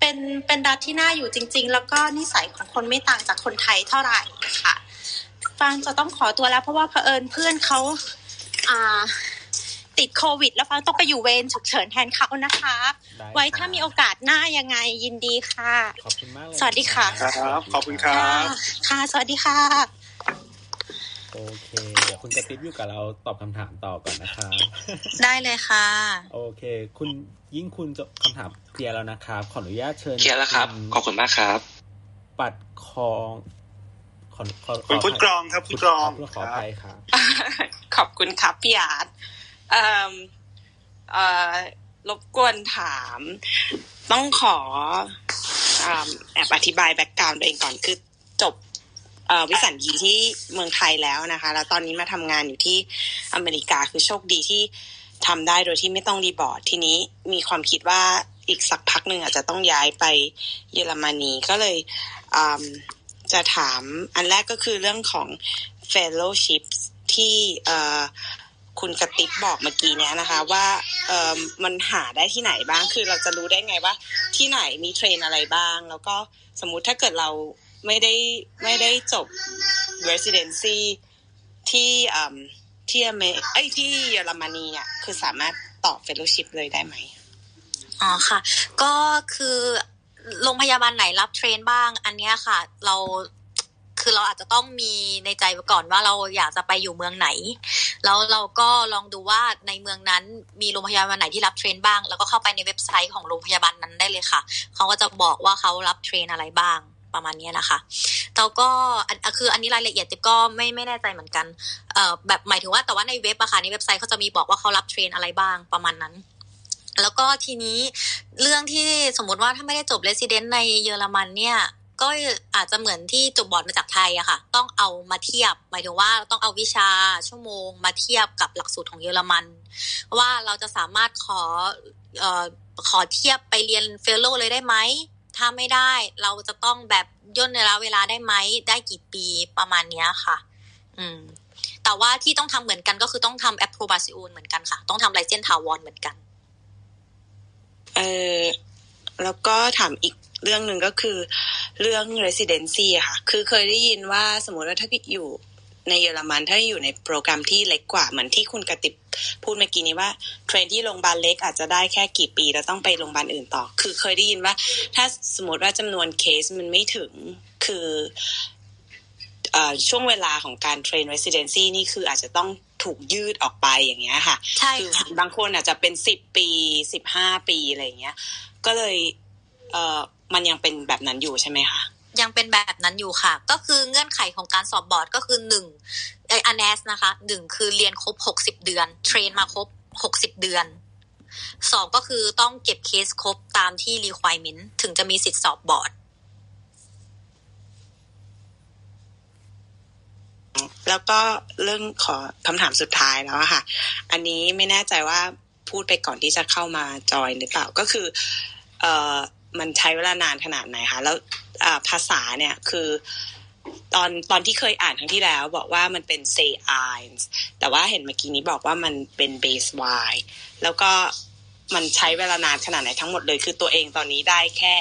เป็นเป็นรัฐที่น่าอยู่จริง ๆ แล้วก็นิสัยของคนไม่ต่างจากคนไทยเท่าไหร่ค่ะฟังจะต้องขอตัวแล้ว เพราะว่าเผอิญเพื่อนเขาอ่าติดโควิด แล้วฟังต้องไปอยู่เวรฉุกเฉินแทนเขานะคะได้ไว้ถ้ามีโอกาสหน้ายังไงยินดีค่ะ ขอบคุณมากเลยสวัสดีค่ะ ครับ ขอบคุณครับ ค่ะ สวัสดีค่ะ โอเค เดี๋ยวคุณกระติบอยู่กับเราตอบคำถามต่อก่อนนะครับได้เลยค่ะ โอเค คุณยิ่งคุณจบคำถามเคลียร์แล้วนะครับ ขออนุญาตเชิญเคลียร์แล้วครับ ขอบคุณมากครับ ปัดคองขอขอขคุณอพุทธกรองครับพุทธกรองขออภัยครับ ขอบคุณครับพี่อาร์ตเอ่อเอ่อรบกวนถาม ต้องขออ่าแอบอธิบายแบ็กกราวน์ตัวเองก่อนคือจบเอ่อ วิสัญญีที่เมืองไทยแล้วนะคะ แล้วตอนนี้มาทำงานอยู่ที่อเมริกาคือโชคดีที่ทำได้โดยที่ไม่ต้อง re-board ทีนี้มีความคิดว่าอีกสักพักหนึ่งอาจจะต้องย้ายไปเยอรมนีก็เลยจะถามอันแรกก็คือเรื่องของ fellowship ที่คุณกระติบบอกเมื่อกี้เนี้ยนะคะ ว่ามันหาได้ที่ไหนบ้างคือเราจะรู้ได้ไงว่าที่ไหนมี train อะไรบ้าง แล้วก็สมมุติถ้าเกิดเรา ไม่ได้ไม่ได้จบ residency ที่ที่อเมไอที่เยอรมนีเนี่ยคือสามารถต่อ fellowship เลยได้ไหมอ๋อค่ะ ก็คือโรงพยาบาลไหนรับเทรนบ้าง อันเนี้ยค่ะ เราคือเราอาจจะต้องมีในใจไว้ก่อนว่าเราอยากจะไปอยู่เมืองไหน แล้วเราก็ลองดูว่าในเมืองนั้นมีโรงพยาบาลไหนที่รับเทรนบ้าง แล้วก็เข้าไปในเว็บไซต์ของโรงพยาบาลนั้นได้เลยค่ะ เขาก็จะบอกว่าเขารับ train อะไรบ้าง ประมาณนี้นะคะแต่ก็คืออันนี้รายละเอียดจิ๊บก็ไม่ไม่แน่ใจเหมือนกันเอ่อแบบหมายถึงว่าแต่ว่าในเว็บอะค่ะในเว็บไซต์เขาจะมีบอกว่าเขารับ train อะไรบ้างประมาณนั้นแล้วก็ทีนี้เรื่องที่สมมติว่าถ้าไม่ได้จบ resident ในเยอรมันเนี่ย ก็อาจจะเหมือนที่จบบอร์ดมาจากไทยอะค่ะ ต้องเอามาเทียบ หมายถึงว่าต้องเอาวิชาชั่วโมงมาเทียบกับหลักสูตรของเยอรมัน ว่าเราจะสามารถขอออขอเทียบไปเรียน fellow เลยได้ไหม ถ้าไม่ได้เราจะต้องแบบย่นระยะเวลาได้ไหมได้กี่ปีประมาณเนี้ยค่ะ อืม แต่ว่าที่ต้องทำเหมือนกันก็คือต้องทำ Approbation เหมือนกันค่ะ ต้องทำ li cense ถาวรเหมือนกัน เออแล้วก็ถามอีกเรื่องหนึ่งก็คือเรื่อง residency อะค่ะ คือเคยได้ยินว่าสมมติว่าถ้าที่อยู่ในเยอรมันถ้าอยู่ในโปรแกรมที่เล็กกว่าเหมือนที่คุณกระติบ พูดเมื่อกี้นี้ว่าเทรนที่โรงพยาบาลเล็กอาจจะได้แค่กี่ปีแล้วต้องไปโรงพยาบาลอื่นต่อ คือเคยได้ยินว่า ถ้าสมมติว่าจำนวนเคสมันไม่ถึงคือเอ่อช่วงเวลาของการเทรน residency นี่คืออาจจะต้องถูกยืดออกไปอย่างเงี้ยค่ะใช่คือค่ะบางคนอาจจะเป็นสิบปีสิบห้าปีอะไรอย่างเงี้ย ก็เลยเอ่อมันยังเป็นแบบนั้นอยู่ใช่ไหมคะ ยังเป็นแบบนั้นอยู่ค่ะ ก็คือเงื่อนไขของการสอบบอร์ดก็คือหนึ่งไออันเนสนะคะหนึ่งคือเรียนครบหกสิบเดือน เทรนมาครบหกสิบเดือนสองก็คือต้องเก็บเคสครบตามที่ requirement ถึงจะมีสิทธิ์สอบบอร์ด แล้วก็เรื่องขอคำถามสุดท้ายแล้วค่ะ อันนี้ไม่แน่ใจว่าพูดไปก่อนที่จะเข้ามาจอยหรือเปล่าก็คือ เอ่อมันใช้เวลานานขนาดไหนคะแล้ว ภาษาเนี่ยคือตอนตอนที่เคยอ่านครั้งที่แล้วบอกว่ามันเป็น say i n s แต่ว่าเห็นเมื่อกี้นี้บอกว่ามันเป็น base y แล้วก็มันใช้เวลานานขนาดไหนทั้งหมดเลย คือตัวเองตอนนี้ได้แค่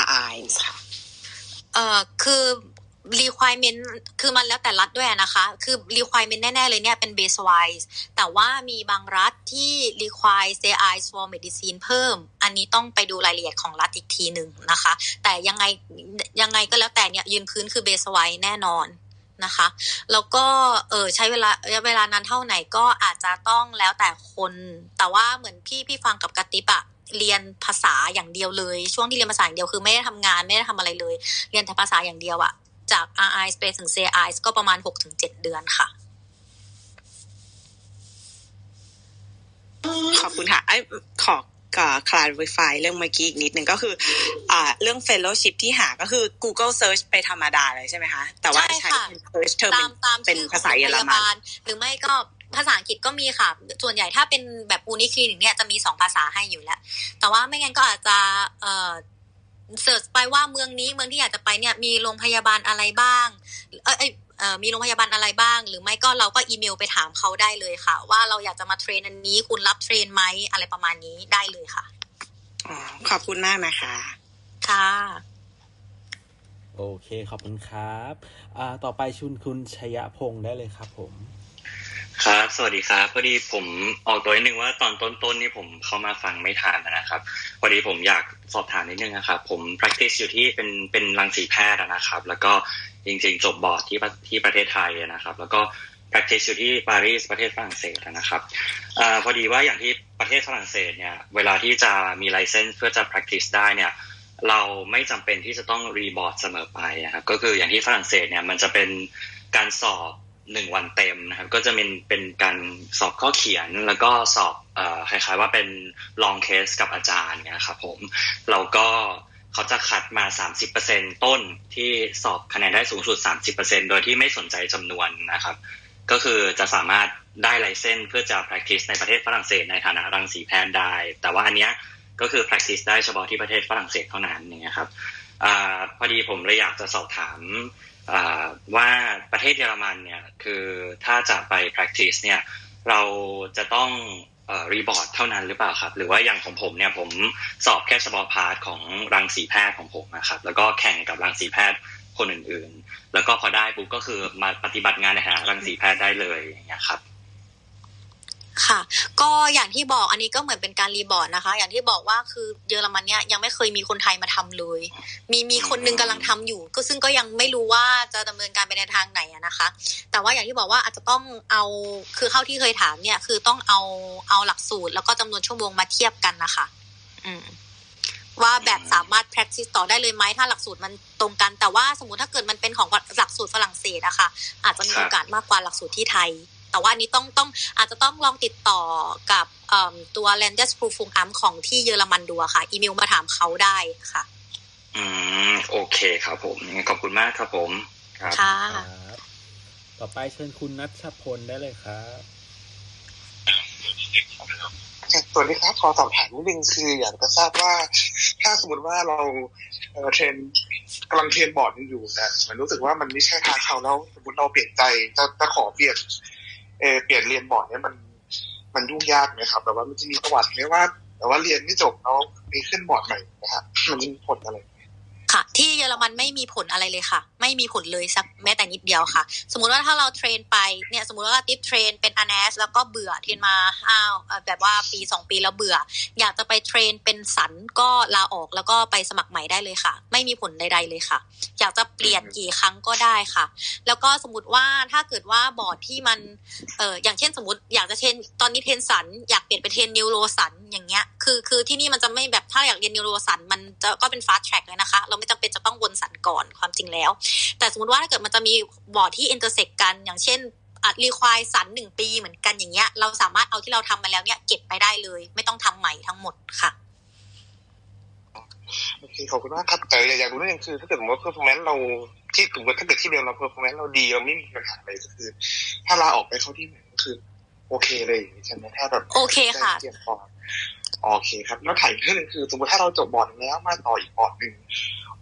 r i n s ค่ะเอ่อคือ requirement คือมันแล้วแต่รัฐด้วยนะคะ คือ requirement แน่ ๆ เลยเนี่ยเป็น base wise แต่ว่ามีบางรัฐที่ require CI for medicine เพิ่ม อันนี้ต้องไปดูรายละเอียดของรัฐอีกทีหนึ่งนะคะ แต่ยังไงยังไงก็แล้วแต่เนี่ยยืนพื้นคือ base wise แน่นอนนะคะ แล้วก็เออใช้เวลาเวลานานเท่าไหนก็อาจจะต้องแล้วแต่คน แต่ว่าเหมือนพี่พี่ฟังกับกติบอะเรียนภาษาอย่างเดียวเลย ช่วงที่เรียนภาษาอย่างเดียวคือไม่ได้ทำงานไม่ได้ทำอะไรเลย เรียนแต่ภาษาอย่างเดียวอะ จาก RI ไปถึง CI ก็ประมาณ 6-7 เดือนค่ะ ขอบคุณค่ะไอ้ขอคลา clarify เรื่องเมื่อกี้อีกนิดนึงก็คืออ่าเรื่อง fellowship ที่หาก็คือ Google search ไปธรรมดาเลยใช่ไหมคะ แต่ว่าใช่ใช้ค่ะ search term ตามตามเป็นชื่อภาษาเยอรของโงพมันบาลหรือไม่ก็ภาษาอังกฤษก็มีค่ะ ส่วนใหญ่ถ้าเป็นแบบอูนิคลินิกเนี่ยจะมีสองภาษาให้อยู่แล้ว แต่ว่าไม่งั้นก็อาจจะเอ่อ เสิร์ชไปว่าเมืองนี้เมืองที่อยากจะไปเนี่ยมีโรงพยาบาลอะไรบ้าง เอยเอยเอ่อมีโรงพยาบาลอะไรบ้าง หรือไม่ก็เราก็อีเมลไปถามเขาได้เลยค่ะ ว่าเราอยากจะมาเทรนอันนี้คุณรับเทรนไหมอะไรประมาณนี้ได้เลยค่ะอ๋อขอบคุณมากนะคะ ค่ะ โอเค ขอบคุณครับ อ่า ต่อไปชุนคุณชยพงศ์ได้เลยครับผม ครับ สวัสดีครับ พอดีผมออกตัวนิดนึงว่าตอนต้นๆนี่ผมเข้ามาฟังไม่ทันนะครับ พอดีผมอยากสอบถามนิดนึงนะครับ ผม practice อยู่ที่เป็นเป็นรังสีแพทย์นะครับ แล้วก็จริงๆ จบบอร์ดที่ที่ประเทศไทยนะครับ แล้วก็ practice อยู่ที่ปารีสประเทศฝรั่งเศสนะครับอพอดีว่าอย่างที่ประเทศฝรั่งเศสเนี่ย เวลาที่จะมี license เพื่อจะ practice ได้เนี่ยเราไม่จำเป็นที่จะต้องรีบอร์ดเสมอไปนะครับก็คืออย่างที่ฝรั่งเศสเนี่ยมันจะเป็นการสอบ หนึ่งวันเต็มนะครับ ก็จะเป็นเป็นการสอบข้อเขียนแล้วก็สอบอคล้ายๆว่าเป็นลองเคสกับอาจารย์เนี่ยครับผมเราก็เขาจะคัดมา 30%ต้นที่สอบคะแนนได้สูงสุด 30%โดยที่ไม่สนใจจำนวนนะครับ ก็คือจะสามารถได้ไลเซนส์เพื่อจะ practice ในประเทศฝรั่งเศสในฐานะรังสีแพทย์ได้ แต่ว่าอันเนี้ยก็คือ practice ได้เฉพาะที่ประเทศฝรั่งเศสเท่านั้นเงี้ยครับอพอดีผมเลยอยากจะสอบถาม ว่าประเทศเยอรมันเนี่ยคือถ้าจะไป practice เนี่ยเราจะต้อง re-board เท่านั้นหรือเปล่าครับ หรือว่าอย่างของผมเนี่ยผมสอบแค่เฉพาะ part ของรังสีแพทย์ของผมนะครับแล้วก็แข่งกับรังสีแพทย์คนอื่นๆ แล้วก็พอได้ปุ๊บก็คือมาปฏิบัติงานในฐานะรังสีแพทย์ได้เลยอย่างเงี้ยครับ ค่ะ ก็อย่างที่บอกอันนี้ก็เหมือนเป็นการ re-board นะคะ อย่างที่บอกว่าคือเยอรมันเนี่ยยังไม่เคยมีคนไทยมาทำเลย มีมีคนนึงกำลังทำอยู่ ก็ซึ่งก็ยังไม่รู้ว่าจะดำเนินการไปในทางไหนอะนะคะ แต่ว่าอย่างที่บอกว่าอาจจะต้องเอาคือเข้าที่เคยถามเนี่ยคือต้องเอาเอาหลักสูตร แล้วก็จำนวนชั่วโมงมาเทียบกันนะคะ อืมว่าแบบสามารถ practice ต่อได้เลยไหมถ้าหลักสูตรมันตรงกัน แต่ว่าสมมติถ้าเกิดมันเป็นของหลักสูตรฝรั่งเศสอะค่ะ อาจจะมีโอกาสมากกว่าหลักสูตรที่ไทย แต่ว่าอันนี้ต้องต้องอาจจะต้องลองติดต่อกับเอิ่มตัว Landes p r o f u n g a m ของที่เยอรมันดูอะค่ะ อีเมลมาถามเขาได้ค่ะ อืม โอเคครับผมงั้นขอบคุณมากครับผมครับค่ะครับต่อไปเชิญคุณนัชพลได้เลยครับสวัสดีครับขอสอบถามนิดนึงคืออยากจะทราบว่า ถ้าสมมติว่าเราเอ่อ train กำลัง train บอร์ดอยู่แต่มันรู้สึกว่ามันไม่ใช่ทางเขาแล้วสมมติเราเปลี่ยนใจจะจะขอเปลี่ยน เออเปลี่ยนเรียนบอร์ดเนี่ยมันมันยุ่งยากไหมครับแบบว่ามันจะมีประวัติไหมว่า แต่ว่าเรียนไม่จบแล้วมีขึ้นบอร์ดใหม่นะครับมันมีผลอะไรค่ะ ที่เยอรมันไม่มีผลอะไรเลยค่ะ ไม่มีผลเลยสักแม้แต่นิดเดียวค่ะ สมมุติว่าถ้าเรา train ไปเนี่ยสมมุติว่าติ๊บเทรนเป็นอ n น s แล้วก็เบื่อ train มาอ้าวแบบว่าปีสองปีแล้วเบื่อ อยากจะไป train เป็นศัลย์ก็ลาออกแล้วก็ไปสมัครใหม่ได้เลยค่ะ ไม่มีผลใด ๆเลยค่ะ อยากจะเปลี่ยนกี่ครั้งก็ได้ค่ะ แล้วก็สมมติว่าถ้าเกิดว่าบอร์ดที่มันเอออย่างเช่นสมมติอยากจะ train ตอนนี้ train ศัลย์อยากเปลี่ยนไป train neuro ศัลย์อย่างเงี้ยคือคือที่นี่มันจะไม่แบบถ้าอยากเรียน neuro ศัลย์มันจะก็เป็นฟาส t ท r ็กเลยนะคะ เราไม่จำเป็นจะต้องวนศัลย์ก่อนความจริงแล้ว แต่สมมติว่าถ้าเกิดมันจะมีบอร์ดที่ intersect กัน อย่างเช่นอัดรีควายสันหนึ่งปีเหมือนกันอย่างเงี้ย เราสามารถเอาที่เราทำมาแล้วเนี่ยเก็บไปได้เลย ไม่ต้องทำใหม่ทั้งหมดค่ะโอเคขอบคุณมากครับ แต่อยากรู้นิดนึงคือ ถ้าเกิดสมมติว่า performance เราที่สมมติถ้าเกิดที่เรียนเรา performance เราดีเราไม่มีปัญหาอะไรก็คือ ถ้าลาออกไปเข้าที่ไหนก็คือ โอเคเลยใช่ไหมถ้าแบบโอเคค่ะได้เตรียมพร้อมโอเคครับ แล้วถ่ายอีกเรื่องหนึงคือ สมมติถ้าเราจบบอร์ดแล้วมาต่ออีกบอร์ดหนึ่ง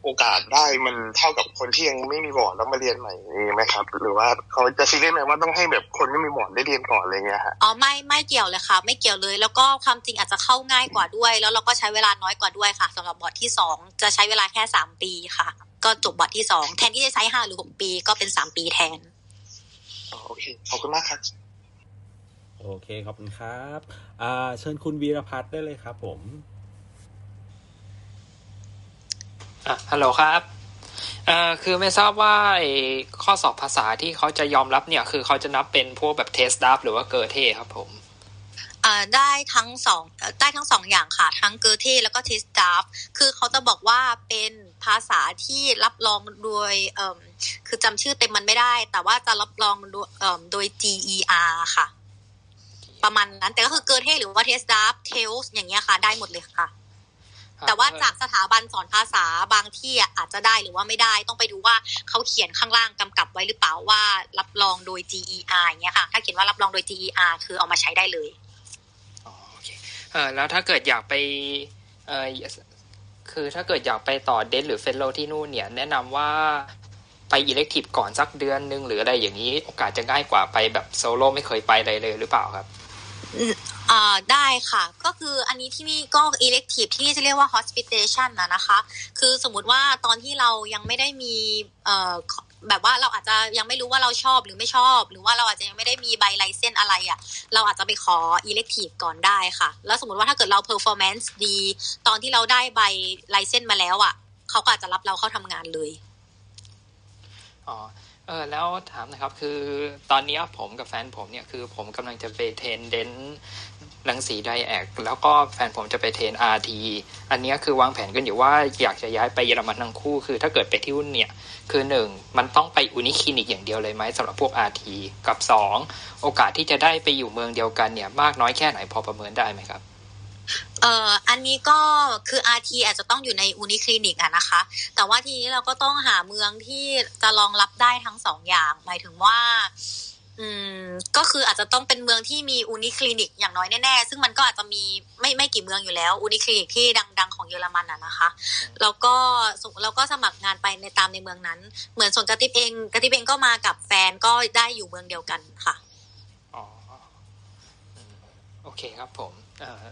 โอกาสได้มันเท่ากับคนที่ยังไม่มีบอร์ดแล้วมาเรียนใหม่มีไหมครับ หรือว่าเขาจะซีเรียสไหมว่าต้องให้แบบคนไม่มีบอร์ดได้เรียนก่อนอะไรเงี้ยฮะอ๋อไม่ไม่เกี่ยวเลยค่ะ ไม่เกี่ยวเลย แล้วก็ความจริงอาจจะเข้าง่ายกว่าด้วย แล้วเราก็ใช้เวลาน้อยกว่าด้วยค่ะสำหรับบอร์ดที่สองจะใช้เวลาแค่สามปีค่ะ ก็จบบอร์ดที่สองแทนที่จะใช้ห้าหรือหกปีก็เป็นสามปีแทนอ๋อโอเคขอบคุณมากครับโอเคขอบคุณครับ อ่า เชิญคุณวีรพัฒน์ได้เลยครับผม อะฮัลโหลครับเอ่อคือไม่ทราบว่าไอข้อสอบภาษาที่เขาจะยอมรับเนี่ย คือเขาจะนับเป็นพวกแบบเทสดับหรือว่าเกอร์เทครับผมอ่าได้ทั้งสองได้ทั้งสองอย่างค่ะ ทั้งเกอร์เทแล้วก็ TestDaF คือเขาจะบอกว่าเป็นภาษาที่รับรองโดยเอ่มคือจำชื่อเต็มมันไม่ได้ แต่ว่าจะรับรองโดยเอ่มโดย GER ค่ะ ประมาณนั้นแต่ก็คือเกอร์เทหรือว่า TestDaF telc อย่างเงี้ยค่ะ ได้หมดเลยค่ะ แต่ว่าจากสถาบันสอนภาษาบางที่อะอาจจะได้หรือว่าไม่ได้ต้องไปดูว่าเขาเขียนข้างล่างกำกับไว้หรือเปล่าว่ารับรองโดย GER อย่างเงี้ยค่ะ ถ้าเขียนว่ารับรองโดย GER คือเอามาใช้ได้เลยเออแล้วถ้าเกิดอยากไปเออคือถ้าเกิดอยากไปต่อ dent หรือ fellow ที่นู่นเนี่ย แนะนำว่าไป elective ก่อนสักเดือนหนึงหรืออะไรอย่างนี้ โอกาสจะง่ายกว่าไปแบบโซโล่ไม่เคยไปอะไรเลยหรือเปล่าครับ อ่าได้ค่ะ ก็คืออันนี้ที่นี่ก็ elective ที่นี่จะเรียกว่า hospitation นะนะคะ คือสมมติว่าตอนที่เรายังไม่ได้มีเอ่อแบบว่าเราอาจจะยังไม่รู้ว่าเราชอบหรือไม่ชอบ หรือว่าเราอาจจะยังไม่ได้มีใบ license อะไรอะ่ะ เราอาจจะไปขอ elective ก่อนได้ค่ะ แล้วสมมติว่าถ้าเกิดเรา performance ดี ตอนที่เราได้ใบ license มาแล้วอะ่ะเขาก็อาจจะรับเราเข้าทำงานเลยอ๋อ เออแล้วถามนะครับคือตอนนี้ผมกับแฟนผมเนี่ยคือผมกำลังจะไป train dent รังสี diag แล้วก็แฟนผมจะไป train RT อันนี้คือวางแผนกันอยู่ว่าอยากจะย้ายไปเยอรมันทั้งคู่ คือถ้าเกิดไปที่นู่นเนี่ย คือหนึ่งมันต้องไป Uniklinik อย่างเดียวเลยไหมสำหรับพวก RTกับสองโอกาสที่จะได้ไปอยู่เมืองเดียวกันเนี่ย มากน้อยแค่ไหนพอประเมินได้ไหมครับ เอ่ออันนี้ก็คือ RT อาจจะต้องอยู่ในอุนิคลินิกอะนะคะ แต่ว่าทีนี้เราก็ต้องหาเมืองที่จะรองรับได้ทั้งสองอย่าง หมายถึงว่า อืม ก็คืออาจจะต้องเป็นเมืองที่มีอุนิคลินิกอย่างน้อยแน่ๆ ซึ่งมันก็อาจจะมีไม่ไม่กี่เมืองอยู่แล้วอุนิคลินิกที่ดัง ๆ ของเยอรมันอะนะคะ แล้วก็ส่งแล้วก็สมัครงานไปในตามในเมืองนั้น เหมือนส่วนกระติบเองกระติบเองก็มากับแฟนก็ได้อยู่เมืองเดียวกันค่ะ อ๋อ โอเคครับผม เอ่อ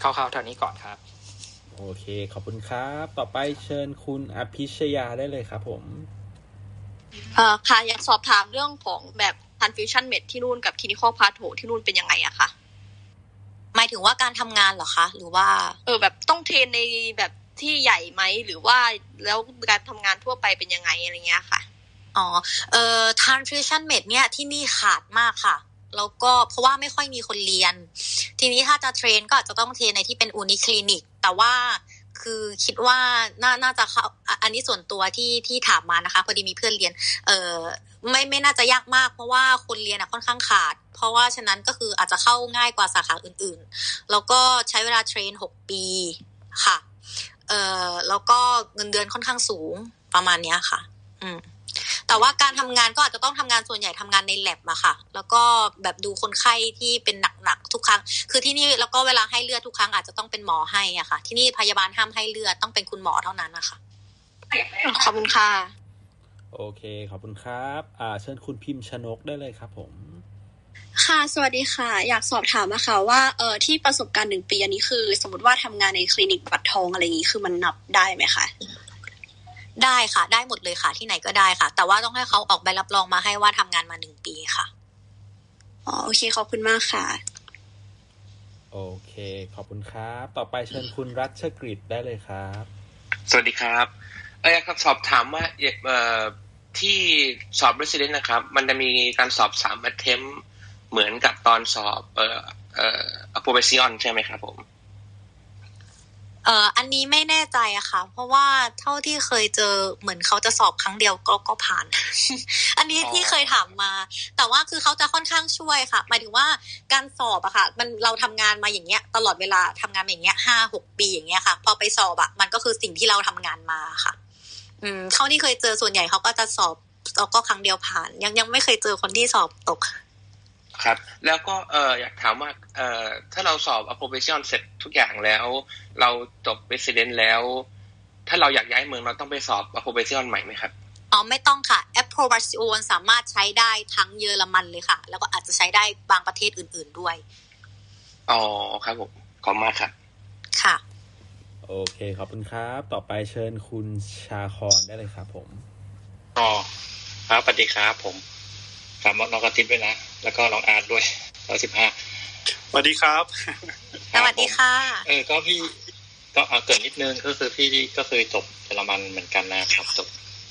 คร่าวๆเท่านี้ก่อนครับ โอเค ขอบคุณครับ ต่อไปเชิญคุณอภิชยาได้เลยครับผมเอ่อค่ะ อยากสอบถามเรื่องของแบบ transfusion med ที่นู่นกับ clinical path ที่นู่นเป็นยังไงอะคะหมายถึงว่าการทำงานเหรอคะ หรือว่า เออ แบบต้องเทรนในแบบที่ใหญ่ไหมหรือว่าแล้วการทำงานทั่วไปเป็นยังไงอะไรเงี้ยค่ะอ๋อเอ่อ transfusion med เนี่ยที่นี่ขาดมากค่ะ แล้วก็เพราะว่าไม่ค่อยมีคนเรียน ทีนี้ถ้าจะเทรนก็อาจจะต้องเทรนในที่เป็นอูนิคลินิก แต่ว่าคือคิดว่าน่าน่าจะเข้าอันนี้ส่วนตัวที่ที่ถามมานะคะพอดีมีเพื่อนเรียน เอ่อไม่ไม่น่าจะยากมาก เพราะว่าคนเรียนอะค่อนข้างขาด เพราะว่าฉะนั้นก็คืออาจจะเข้าง่ายกว่าสาขาอื่นๆ แล้วก็ใช้เวลาเทรนหกปีค่ะ เอ่อแล้วก็เงินเดือนค่อนข้างสูงประมาณเนี้ยค่ะ อืม แต่ว่าการทำงานก็อาจจะต้องทำงานส่วนใหญ่ทำงานในแลบอะค่ะ แล้วก็แบบดูคนไข้ที่เป็นหนักๆทุกครั้ง คือที่นี่แล้วก็เวลาให้เลือดทุกครั้งอาจจะต้องเป็นหมอให้อะค่ะ ที่นี่พยาบาลห้ามให้เลือดต้องเป็นคุณหมอเท่านั้นนะคะขอบคุณค่ะ โอเค ขอบคุณครับ อ่า เชิญคุณพิมพ์ชนกได้เลยครับผม ค่ะ สวัสดีค่ะ อยากสอบถามนะคะว่า เออที่ประสบการณ์หนึ่งปีอันนี้คือ สมมติว่าทำงานในคลินิกบัตรทองอะไรอย่างนี้คือมันนับได้ไหมคะ ได้ค่ะได้หมดเลยค่ะ ที่ไหนก็ได้ค่ะ แต่ว่าต้องให้เขาออกใบรับรองมาให้ว่าทำงานมาหนึ่งปีค่ะอ๋อโอเคขอบคุณมากค่ะ โอเค ขอบคุณครับ ต่อไปเชิญคุณรัชกฤษได้เลยครับ สวัสดีครับเอออยากจะสอบถามว่าเอ่อที่สอบ resident นะครับ มันจะมีการสอบสาม attempt เหมือนกับตอนสอบเอ่อเอ่อ approbation ใช่ไหมครับผม เอ่ออันนี้ไม่แน่ใจอะค่ะ เพราะว่าเท่าที่เคยเจอเหมือนเขาจะสอบครั้งเดียวก็ก็ผ่าน อันนี้ที่เคยถามมา แต่ว่าคือเขาจะค่อนข้างช่วยค่ะหมายถึงว่าการสอบอะค่ะ มันเราทำงานมาอย่างเงี้ย ตลอดเวลาทำงานอย่างเงี้ยห้าหกปีอย่างเงี้ยค่ะ พอไปสอบอะมันก็คือสิ่งที่เราทำงานมาค่ะ อืมเท่าที่เคยเจอส่วนใหญ่เขาก็จะสอบแล้วก็ครั้งเดียวผ่าน ยังยังไม่เคยเจอคนที่สอบตก ครับ แล้วก็เอ่ออยากถามว่าเอ่อถ้าเราสอบ approbation เสร็จทุกอย่างแล้ว เราจบ resident แล้ว ถ้าเราอยากย้ายเมืองเราต้องไปสอบ approbation ใหม่ไหมครับอ๋อไม่ต้องค่ะ approbation สามารถใช้ได้ทั้งเยอรมันเลยค่ะ แล้วก็อาจจะใช้ได้บางประเทศอื่น ๆด้วย อ๋อครับผมขอบคุณมากครับค่ะ โอเคขอบคุณครับ ต่อไปเชิญคุณชาคอนได้เลยครับผมอ๋อครับสวัสดีครับผมฝากน้องกระติบด้วยนะ แล้วก็น้องอาร์ตด้วยร้อยสิบห้าสวัสดีครับสวัสดีค่ะ เออก็พี่ก็เอาเกรินนิดนึงก็คือพี่ก็เคยจบเยอรมันเหมือนกันนะครับจบ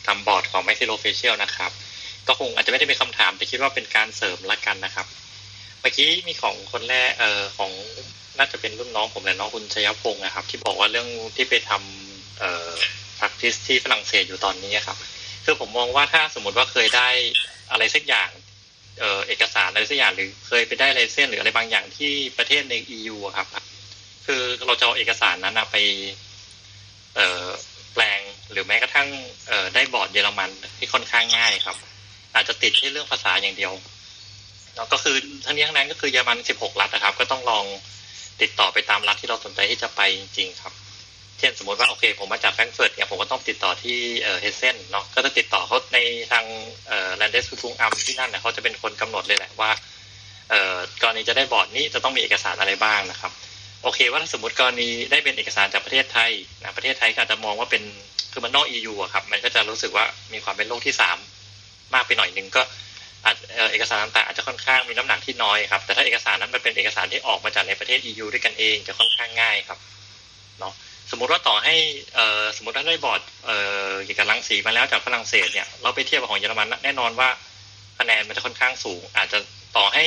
ทำบอร์ดของ m a x i l l o Facial นะครับ ก็คงอาจจะไม่ได้เป็นคำถาม แต่คิดว่าเป็นการเสริมละกันนะครับ เมื่อกี้มีของคนแรกเอ่อของน่าจะเป็นรุ่นน้องผมแหละน้องคุณชยพงศ์นะครับ ที่บอกว่าเรื่องที่ไปทำเอ่อ practice ที่ฝรั่งเศสอยู่ตอนนี้ครับ คือผมมองว่าถ้าสมมติว่าเคยได้อะไรสักอย่าง เออเอกสารอะไรสักอย่างหรือเคยไปได้ลายเส้นหรืออะไรบางอย่างที่ประเทศใน EU อะครับ คือเราจะเอาเอกสารนั้นไปเออแปลงหรือแม้กระทั่งเออได้บอร์ดเยอรมันที่ค่อนข้างง่ายครับ อาจจะติดที่เรื่องภาษาอย่างเดียวแล้วก็คือทั้งนี้ทั้งนั้นก็คือเยอรมัน 16 รัฐนะครับ ก็ต้องลองติดต่อไปตามรัฐที่เราสนใจที่จะไปจริงๆครับ เช่นสมมติว่าโอเค ผมมาจากแฟรงก์เฟิร์ตเนี่ยผมก็ต้องติดต่อที่เฮเซนเนาะก็จะติดต่อเขาในทางแลนเดสคุงอัมที่นั่นเนี่ยเขาจะเป็นคนกำหนดเลยแหละว่าเกรณีจะได้บอร์ดนี้จะต้องมีเอกสารอะไรบ้างนะครับโอเคว่าถ้าสมมติกรณีได้เป็นเอกสารจากประเทศไทยนะประเทศไทยก็จะมองว่าเป็นคือมันนอก EU อะครับ มันก็จะรู้สึกว่ามีความเป็นโลกที่สามมากไปหน่อยนึงก็อาจเอกสารต่างๆอาจจะค่อนข้างมีน้ำหนักที่น้อยครับ แต่ถ้าเอกสารนั้นมันเป็นเอกสารที่ออกมาจากในประเทศ EU ด้วยกันเองจะค่อนข้างง่ายครับเนาะ สมมติว่าต่อให้เอสมมติว่าได้บอร์ดเกี่ยวกับรังสีมาแล้วจากฝรั่งเศสเนี่ยเราไปเทียบกับของเยอรมันแน่นอนว่าคะแนนมันจะค่อนข้างสูง อาจจะต่อให้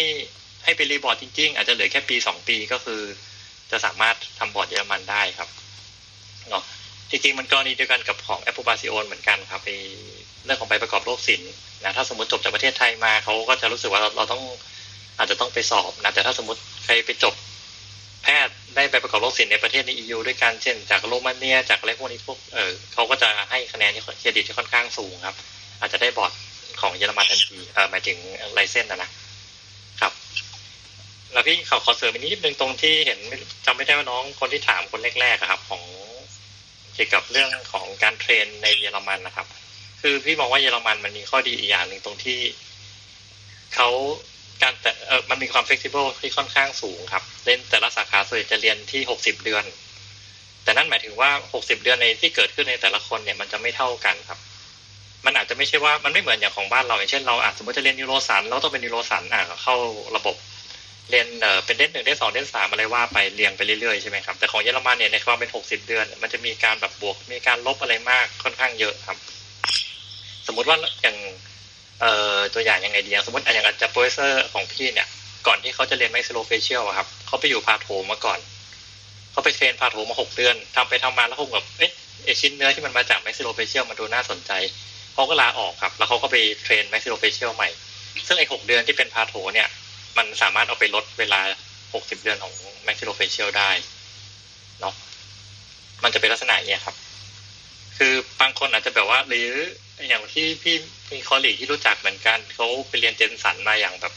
ให้ไปรีบอร์ดจริง ๆ อาจจะเหลือแค่ปีสองปีก็คือ จะสามารถทำบอร์ดเยอรมันได้ครับเนาะจริงๆมันกรณีเดียวกันกับของ Approbation เหมือนกันครับเรื่องของใบประกอบโรคศิลป์นะถ้าสมมติจบจากประเทศไทยมาเขาก็จะรู้สึกว่าเราเราต้องอาจจะต้องไปสอบนะแต่ถ้าสมมติใครไปจบ แพทย์ได้ใบประกอบโรคศิลป์ในประเทศใน EU ด้วยกันเช่น จากโรมาเนียจากอะไรพวกนี้พวกเออเขาก็จะให้คะแนนที่เครดิตที่ค่อนข้างสูงครับ อาจจะได้บอร์ดของเยอรมันทันทีเออหมายถึง license นะนะครับ แล้วพี่เขาขอเสริมอีกนิดนึงตรงที่เห็นจำไม่ได้ว่าน้องคนที่ถามคนแรกๆครับ ของเกี่ยวกับเรื่องของการ train ในเยอรมันนะครับ คือพี่มองว่าเยอรมันมันมีข้อดีอีกอย่างหนึ่งตรงที่เขา การแต่เออมันมีความเฟ e ซิเบิลที่ค่อนข้างสูงครับ เล่นแต่ละสาขาส่วนใหญ่จะเรียนที่หกสิบเดือน แต่นั่นหมายถึงว่าหกสิบเดือนในที่เกิดขึ้นในแต่ละคนเนี่ยมันจะไม่เท่ากันครับ มันอาจจะไม่ใช่ว่ามันไม่เหมือนอย่างของบ้านเราอย่างเช่นเราอาจสมมติจะเรียน neuro ศัลย์เราต้องเป็น neuro ศัลย์อะเข้าระบบเรียนเออเป็น dent หนึ่ง dent สอง dent สามอะไรว่าไปเรียงไปเรื่อยๆใช่ไหมครับแต่ของเยอรมันเนี่ยในความเป็นหกสิบเดือน มันจะมีการแบบบวกมีการลบอะไรมากค่อนข้างเยอะครับ สมมติว่าอย่าง เอ่อตัวอย่างยังไงดีอย่างสมมติอย่างอาจจะ professor ของพี่เนี่ย ก่อนที่เขาจะเรียน maxillofacial ครับเขาไปอยู่ patho มาก่อนเขาไป train patho มาหกเดือนทำไปทำมาแล้วคงแบบเอ๊ะไอชิ้นเนื้อที่มันมาจาก maxillofacial มันดูน่าสนใจเขาก็ลาออกครับ แล้วเขาก็ไป train maxillofacial ใหม่ ซึ่งไอหกเดือนที่เป็น patho เนี่ย มันสามารถเอาไปลดเวลา60เดือนของ maxillofacial ได้เนาะมันจะเป็นลักษณะอย่างนี้ครับ คือบางคนอาจจะแบบว่า หรืออย่างที่พี่มี colleague ที่รู้จักเหมือนกันเขาไปเรียน gen ศัลย์มาอย่างแบบ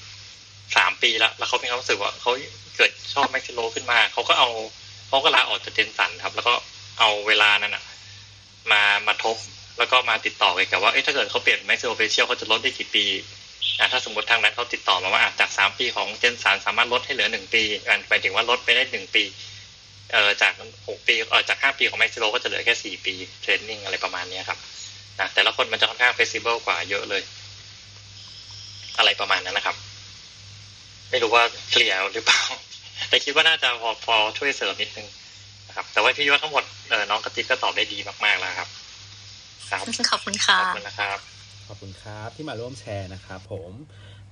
สามปีแล้ว แล้วเขามีความรู้สึกว่าเขาเกิดชอบ maxillo ขึ้นมาเขาก็เอาเขาก็ลาออกจาก gen ศัลย์ครับ แล้วก็เอาเวลานั้นอะมามาทบแล้วก็มาติดต่อกันกับว่าเอ๊ะถ้าเกิดเขาเปลี่ยน maxillofacial เขาจะลดได้กี่ปีอ่าถ้าสมมติทางนั้นเขาติดต่อมาว่าอะจากสามปีของ gen ศัลย์สามารถลดให้เหลือหนึ่งปีหมายถึงว่าลดไปได้หนึ่งปี เอ่อจากหกปีเอ่อจากห้าปีของ maxillo ก็จะเหลือแค่สี่ปี training อะไรประมาณเนี้ยครับนะแต่ละคนมันจะค่อนข้าง flexible กว่าเยอะเลย อะไรประมาณนั้นนะครับ ไม่รู้ว่า clear หรือเปล่า แต่คิดว่าน่าจะพอพอช่วยเสริมนิดนึงนะครับ แต่ว่าพี่ว่าทั้งหมดเอ่อน้องกระติบก็ตอบได้ดีมากๆแล้วครับครับขอบคุณค่ะขอบคุณนะครับ ขอบคุณครับที่มาร่วมแชร์นะครับผม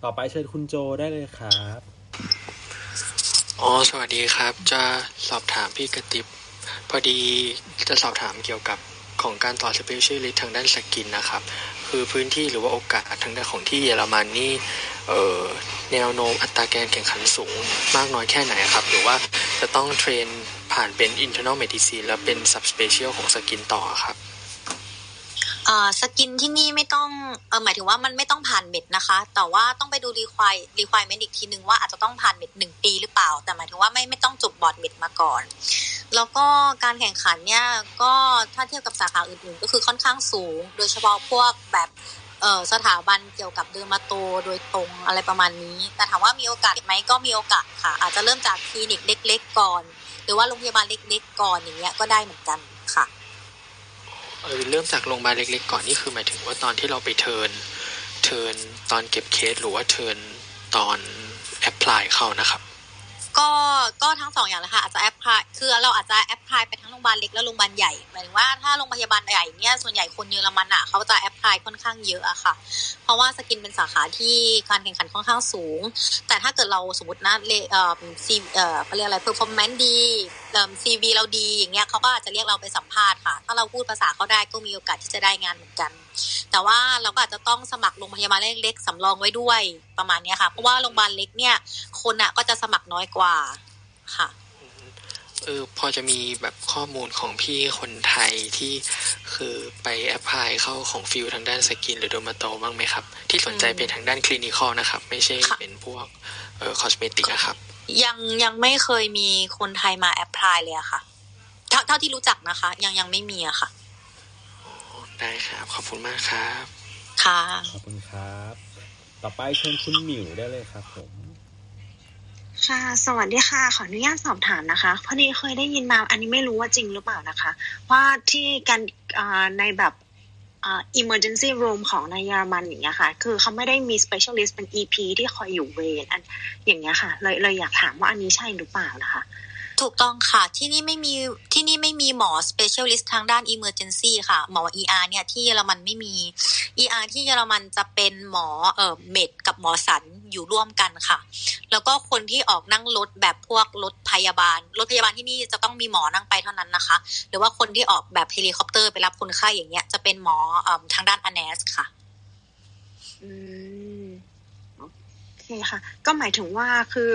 ต่อไปเชิญคุณโจได้เลยครับ อ๋อ สวัสดีครับ จะสอบถามพี่กระติบ พอดีจะสอบถามเกี่ยวกับของการต่อ specialist ทางด้าน skin นะครับ คือพื้นที่หรือว่าโอกาสทางด้านของที่เยอรมันนี่เอ่อแนวโน้มอัตราการแข่งขันสูงมากน้อยแค่ไหนครับ หรือว่าจะต้อง train ผ่านเป็น internal medicine แล้วเป็น subspecial ของสกินต่อครับ เอ่อ skin ที่นี่ไม่ต้องเออหมายถึงว่ามันไม่ต้องผ่าน med นะคะ แต่ว่าต้องไปดู require requirement อีกทีนึงว่าอาจจะต้องผ่าน med หนึ่งปีหรือเปล่า แต่หมายถึงว่าไม่ไม่ต้องจบบอร์ด med มาก่อน แล้วก็การแข่งขันเนี่ยก็ถ้าเทียบกับสาขาอื่นๆ ก็คือค่อนข้างสูง โดยเฉพาะพวกแบบเออสถาบันเกี่ยวกับ dermato โดยตรงอะไรประมาณนี้ แต่ถามว่ามีโอกาสไหมก็มีโอกาสค่ะ อาจจะเริ่มจากคลินิกเล็ก ๆ ก่อน หรือว่าโรงพยาบาลเล็ก ๆ ก่อนอย่างเงี้ยก็ได้เหมือนกันค่ะ เออเริ่มจากโรงพยาบาลเล็ก ๆ ก่อนนี่คือหมายถึงว่าตอนที่เราไป intern intern ตอนเก็บเคสหรือว่า intern ตอน apply เข้านะครับ ก็ก็ทั้งสองอย่างเลยค่ะอาจจะ apply คือเราอาจจะ apply ไปทั้งโรงพยาบาลเล็กและโรงพยาบาลใหญ่หมายถึงว่าถ้าโรงพยาบาลใหญ่เนี่ยส่วนใหญ่คนเยอรมันอะเขาจะ apply ค่อนข้างเยอะอะค่ะ เพราะว่า skin เป็นสาขาที่การแข่งขันค่อนข้างสูง แต่ถ้าเกิดเราสมมตินะเลเอ่อซีเอ่อเขาเรียกอะไร performance ดีเอ่อ CV เราดีอย่างเงี้ยเขาก็อาจจะเรียกเราไปสัมภาษณ์ค่ะ ถ้าเราพูดภาษาเขาได้ก็มีโอกาสที่จะได้งานเหมือนกัน แต่ว่าเราก็อาจจะต้องสมัครโรงพยาบาลเล็กๆสำรองไว้ด้วยประมาณเนี้ยค่ะ เพราะว่าโรงพยาบาลเล็กเนี่ยคนอะก็จะสมัครน้อยกว่าค่ะเออพอจะมีแบบข้อมูลของพี่คนไทยที่คือไป apply เข้าของ field ทางด้าน skin หรือ dermato บ้างไหมครับ ที่สนใจเป็นทางด้าน clinical นะครับ ไม่ใช่เป็นพวกเอ่อ cosmetic นะครับ ยังยังไม่เคยมีคนไทยมา apply เลยอะค่ะเท่าเท่าที่รู้จักนะคะ ยังยังไม่มีอะค่ะ ได้ครับ ขอบคุณมากครับ ค่ะ ขอบคุณครับ ต่อไปเชิญคุณหมิวได้เลยครับผม ค่ะ สวัสดีค่ะ ขออนุญาตสอบถามนะคะ พอดีเคยได้ยินมา อันนี้ไม่รู้ว่าจริงหรือเปล่านะคะ ว่าที่การอ่าในแบบอ่า emergency room ของในเยอรมันอย่างเงี้ยค่ะ คือเขาไม่ได้มี specialist เป็น EP ที่คอยอยู่เวรอันอย่างเงี้ยค่ะ เลยเลยอยากถามว่าอันนี้ใช่หรือเปล่านะคะ ถูกต้องค่ะ ที่นี่ไม่มีที่นี่ไม่มีหมอ specialist ทางด้าน emergency ค่ะ หมอ ER เนี่ยที่เยอรมันไม่มี ER ที่เยอรมันจะเป็นหมอเอ่อ med กับหมอศัลย์อยู่ร่วมกันค่ะ แล้วก็คนที่ออกนั่งรถแบบพวกรถพยาบาลรถพยาบาลที่นี่จะต้องมีหมอนั่งไปเท่านั้นนะคะ หรือว่าคนที่ออกแบบเฮลิคอปเตอร์ไปรับคนไข้อย่างเงี้ยจะเป็นหมอเอ่อทางด้าน ANES ค่ะอืมโอเคค่ะ ก็หมายถึงว่าคือ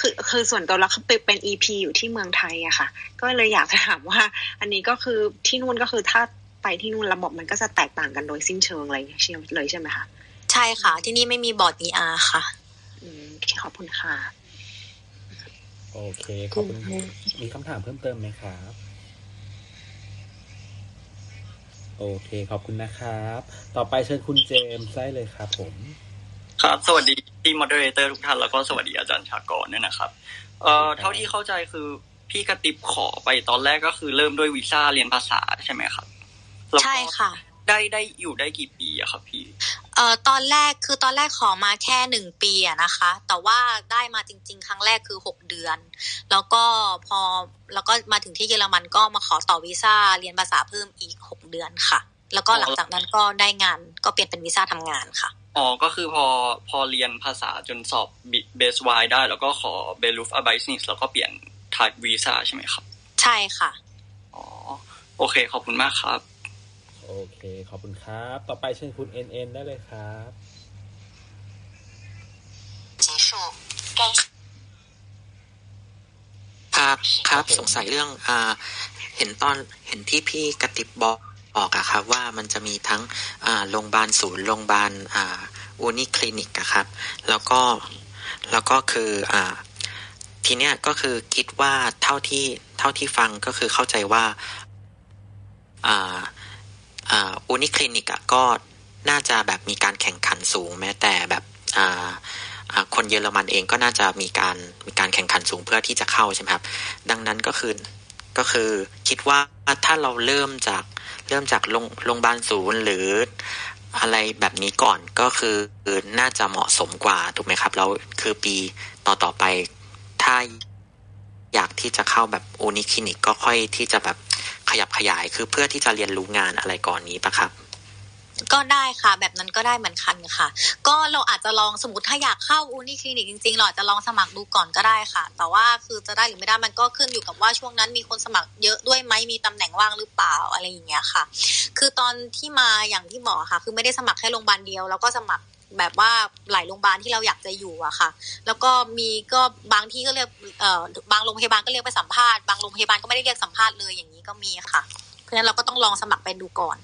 คือคือส่วนตัวเราคือเป็น EP อยู่ที่เมืองไทยอะค่ะ ก็เลยอยากจะถามว่า อันนี้ก็คือที่นู่นก็คือถ้าไปที่นู่นระบบมันก็จะแตกต่างกันโดยสิ้นเชิงอะไรอย่างเงี้ยเลยใช่ไหมคะใช่ค่ะ ที่นี่ไม่มีบอร์ด ER ค่ะอืมโอเคขอบคุณค่ะ โอเคขอบคุณมีคำถามเพิ่มเติมไหมครับโอเคขอบคุณนะครับ ต่อไปเชิญคุณเจมส์ได้เลยครับผม ครับสวัสดีทีมมอดเรเตอร์ทุกท่านแล้วก็สวัสดีอาจารย์ชากรด้วยนะครับเอ่อเท่าที่เข้าใจคือพี่กระติบขอไปตอนแรกก็คือเริ่มด้วยวีซ่าเรียนภาษาใช่ไหมครับแล้วก็ใช่ค่ะ ได้ได้อยู่ได้กี่ปีอะครับพี่เอ่อตอนแรกคือตอนแรกขอมาแค่หนึ่งปีอะนะคะ แต่ว่าได้มาจริง ๆ ครั้งแรกคือหกเดือน แล้วก็พอแล้วก็มาถึงที่เยอรมันก็มาขอต่อวีซ่าเรียนภาษาเพิ่มอีกหกเดือนค่ะ แล้วก็หลังจากนั้นก็ได้งานก็เปลี่ยนเป็นวีซ่าทำงานค่ะ อ๋อก็คือพอพอเรียนภาษาจนสอบเบสไวได้ แล้วก็ขอเบลูฟอ b บ s นิสแล้วก็เปลี่ยนทายวีซ่าใช่ไหมครับ ใช่ค่ะ อ๋อ โอเค ขอบคุณมากครับ โอเค ขอบคุณครับ ต่อไปเชิญคุณเอ็นเอ็นได้เลยครับครับครับสงสัยเรื่องอ่าเห็นตอนเห็นที่พี่กระติบบอก บอกอะครับว่ามันจะมีทั้งโรงพยาบาลศูนย์โรงพยาบาลอูนิคลินิกอะครับ แล้วก็แล้วก็คืออทีเนี้ยก็คือคิดว่าเท่าที่เท่าที่ฟังก็คือเข้าใจว่าอูนิคลินิกอะก็น่าจะแบบมีการแข่งขันสูงแม้แต่แบบคนเยอรมันเองก็น่าจะมีการมีการแข่งขันสูงเพื่อที่จะเข้าใช่ไหมครับ ดังนั้นก็คือก็คือคิดว่าถ้าเราเริ่มจาก เริ่มจากโรงโรงพยาบาลศูนย์หรืออะไรแบบนี้ก่อนก็คือน่าจะเหมาะสมกว่าถูกไหมครับ แล้วคือปีต่อต่อไปถ้าอยากที่จะเข้าแบบโอนิคลินิกก็ค่อยที่จะแบบขยับขยายคือเพื่อที่จะเรียนรู้งานอะไรก่อนนี้ปะครับ ก็ได้ค่ะ แบบนั้นก็ได้เหมือนกันค่ะ ก็เราอาจจะลองสมมติถ้าอยากเข้าอูนี่คลินิกจริงๆเราอาจจะลองสมัครดูก่อนก็ได้ค่ะ แต่ว่าคือจะได้หรือไม่ได้มันก็ขึ้นอยู่กับว่าช่วงนั้นมีคนสมัครเยอะด้วยไหมมีตำแหน่งว่างหรือเปล่าอะไรอย่างเงี้ยค่ะ คือตอนที่มาอย่างที่บอกค่ะ คือไม่ได้สมัครแค่โรงพยาบาลเดียวแล้วก็สมัครแบบว่าหลายโรงพยาบาลที่เราอยากจะอยู่อะค่ะ แล้วก็มีก็บางที่ก็เรียกเอ่อบางโรงพยาบาลก็เรียกไปสัมภาษณ์บางโรงพยาบาลก็ไม่ได้เรียกสัมภาษณ์เลยอย่างนี้ก็มีค่ะ เพราะฉะนั้นเราก็ต้องลองสมัครไปดูก่อน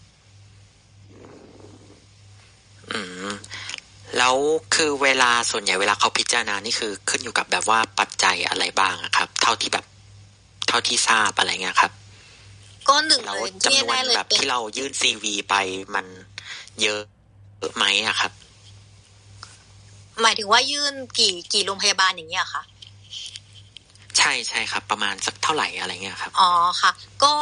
อืมแล้วคือเวลาส่วนใหญ่เวลาเขาพิจารณานี่คือขึ้นอยู่กับแบบว่าปัจจัยอะไรบ้างอะครับ เท่าที่แบบ เท่าที่ทราบอะไรเงี้ยครับ ก็หนึ่งแล้วเลยจำที่นวนแน่ๆเลยแบบเป็นที่เรายื่นซีวีไปมันเยอะไหมอะครับ หมายถึงว่ายื่นกี่กี่โรงพยาบาลอย่างเงี้ยค่ะใใช่ใช่ครับ ประมาณสักเท่าไหร่อะไรเงี้ยครับ อ๋อค่ะ ก็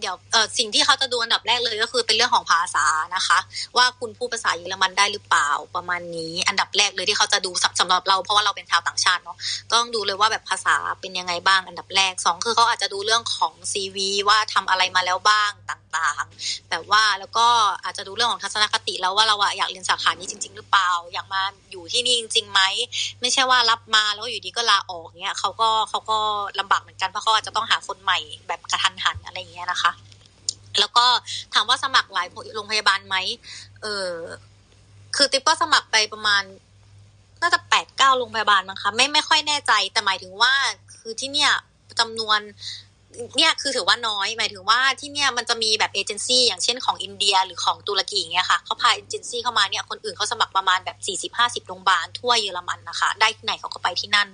เดี๋ยวเออสิ่งที่เขาจะดูอันดับแรกเลยก็คือเป็นเรื่องของภาษานะคะ ว่าคุณพูดภาษาเยอรมันได้หรือเปล่าประมาณนี้ อันดับแรกเลยที่เขาจะดูสำหรับเราเพราะว่าเราเป็นชาวต่างชาติเนาะก็ต้องดูเลยว่าแบบภาษาเป็นยังไงบ้างอันดับแรกสองคือเขาอาจจะดูเรื่องของ CV ว่าทำอะไรมาแล้วบ้างต่างๆแบบว่าแล้วก็อาจจะดูเรื่องของทัศนคติแล้วว่าเราอะอยากเรียนสาขานี้จริง ๆ หรือเปล่า อยากมาอยู่ที่นี่จริงๆไหมไม่ใช่ว่ารับมาแล้วอยู่ดีก็ลาออกเนี้ยเขาก็เขาก็ลำบากเหมือนกันเพราะเขาอาจจะต้องหาคนใหม่แบบกระทันหันอะไรอย่างเงี้ยนะคะ แล้วก็ถามว่าสมัครหลายโรงพยาบาลไหมเออคือติ๊บก็สมัครไปประมาณน่าจะแปดเก้าโรงพยาบาลมั้งคะไม่ไม่ค่อยแน่ใจแต่หมายถึงว่าคือที่เนี่ยจำนวน เนี่ยคือถือว่าน้อยหมายถึงว่าที่เนี่ยมันจะมีแบบเอเจนซี่อย่างเช่นของอินเดียหรือของตุรกีอย่างเงี้ยค่ะเขาพาเอเจนซี่เข้ามาเนี่ยคนอื่นเขาสมัครประมาณแบบสี่สิบห้าสิบโรงพยาบาลทั่วเยอรมันนะคะ ได้ที่ไหนเขาก็ไปที่นั่น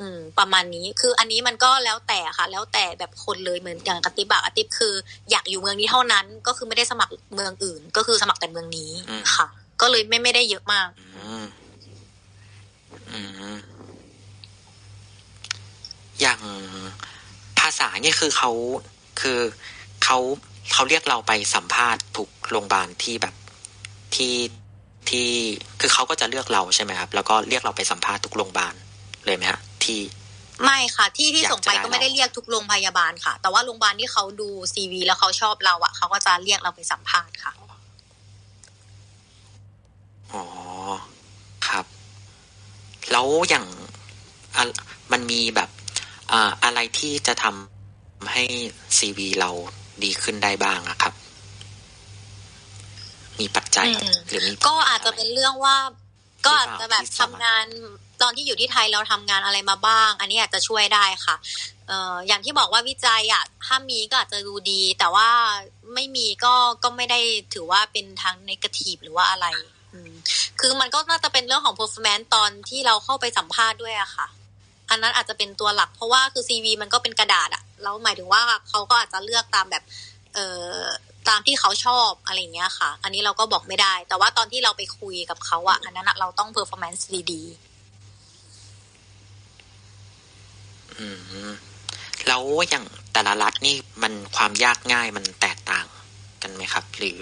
อืม ประมาณนี้คืออันนี้มันก็แล้วแต่ค่ะ แล้วแต่แบบคนเลยเหมือนอย่างกติบะกติบคือ อยากอยู่เมืองนี้เท่านั้นก็คือไม่ได้สมัครเมืองอื่น ก็คือสมัครแต่เมืองนี้ค่ะ ก็เลยไม่ไม่ได้เยอะมาก อืมอืมอย่าง ภาษาเนี่ยคือเขาคือเขาเขาเรียกเราไปสัมภาษณ์ทุกโรงพยาบาลที่แบบที่ที่คือเขาก็จะเลือกเราใช่ไหมครับ แล้วก็เรียกเราไปสัมภาษณ์ทุกโรงพยาบาลเลยไหมฮะที่ไม่ค่ะ ที่ที่อยากส่งไปจะได้ก็ไม่ได้เรียกทุกโรงพยาบาลค่ะ แต่ว่าโรงพยาบาลที่เขาดูซีวีแล้วเขาชอบเราอะเขาก็จะเรียกเราไปสัมภาษณ์ค่ะอ๋อครับ แล้วอย่างอะมันมีแบบ อ่าอะไรที่จะทำให้ซีวีเราดีขึ้นได้บ้างอะครับ มีปัจจัยอืมหรือมีก็อาจจะเป็นเรื่องว่า ก็อาจจะแบบที่ทำงานตอนที่อยู่ที่ไทยเราทำงานอะไรมาบ้าง อันนี้อาจจะช่วยได้ค่ะเอ่ออย่างที่บอกว่าวิจัยอะถ้ามีก็อาจจะดูดี แต่ว่าไม่มีก็ก็ไม่ได้ถือว่าเป็นทางนกาทีฟหรือว่าอะไรอืมคือมันก็น่าจะเป็นเรื่องของ performance ตอนที่เราเข้าไปสัมภาษณ์ด้วยอะค่ะ อันนั้นอาจจะเป็นตัวหลัก เพราะว่าคือ CV มันก็เป็นกระดาษอะแล้วหมายถึงว่าเขาก็อาจจะเลือกตามแบบเอ่อตามที่เขาชอบอะไรอย่างเงี้ยค่ะ อันนี้เราก็บอกไม่ได้ แต่ว่าตอนที่เราไปคุยกับเขาอะอันนั้นเราต้อง performance ดีๆอืมแล้วอย่างแต่ละรัฐนี่มันความยากง่ายมันแตกต่างกันไหมครับ หรือ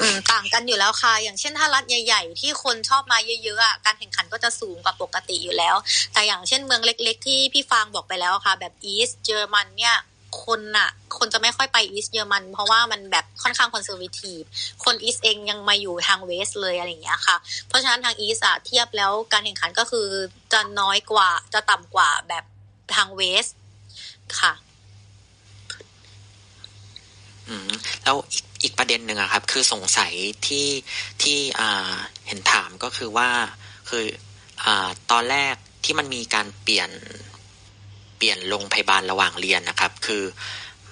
อืมต่างกันอยู่แล้วค่ะ อย่างเช่นถ้ารัฐใหญ่ ๆ ที่คนชอบมาเยอะๆการแข่งขันก็จะสูงกว่าปกติอยู่แล้ว แต่อย่างเช่นเมืองเล็ก ๆ ที่พี่ฟางบอกไปแล้วค่ะ แบบ East เยอรมันเนี่ยคนอะ คนจะไม่ค่อยไป East เยอรมัน เพราะว่ามันแบบค่อนข้าง conservative คน East เองยังมาอยู่ทาง West เลยอะไรอย่างเงี้ยค่ะ เพราะฉะนั้นทาง East อะเทียบแล้วการแข่งขันก็คือจะน้อยกว่าจะต่ำกว่าแบบทาง West ค่ะ อืมแล้วอีก อีกประเด็นหนึ่งครับ คือสงสัยที่ที่เห็นถามก็คือว่าคืออตอนแรกที่มันมีการเปลี่ยนเปลี่ยนโรงพยาบาลระหว่างเรียนนะครับ คือ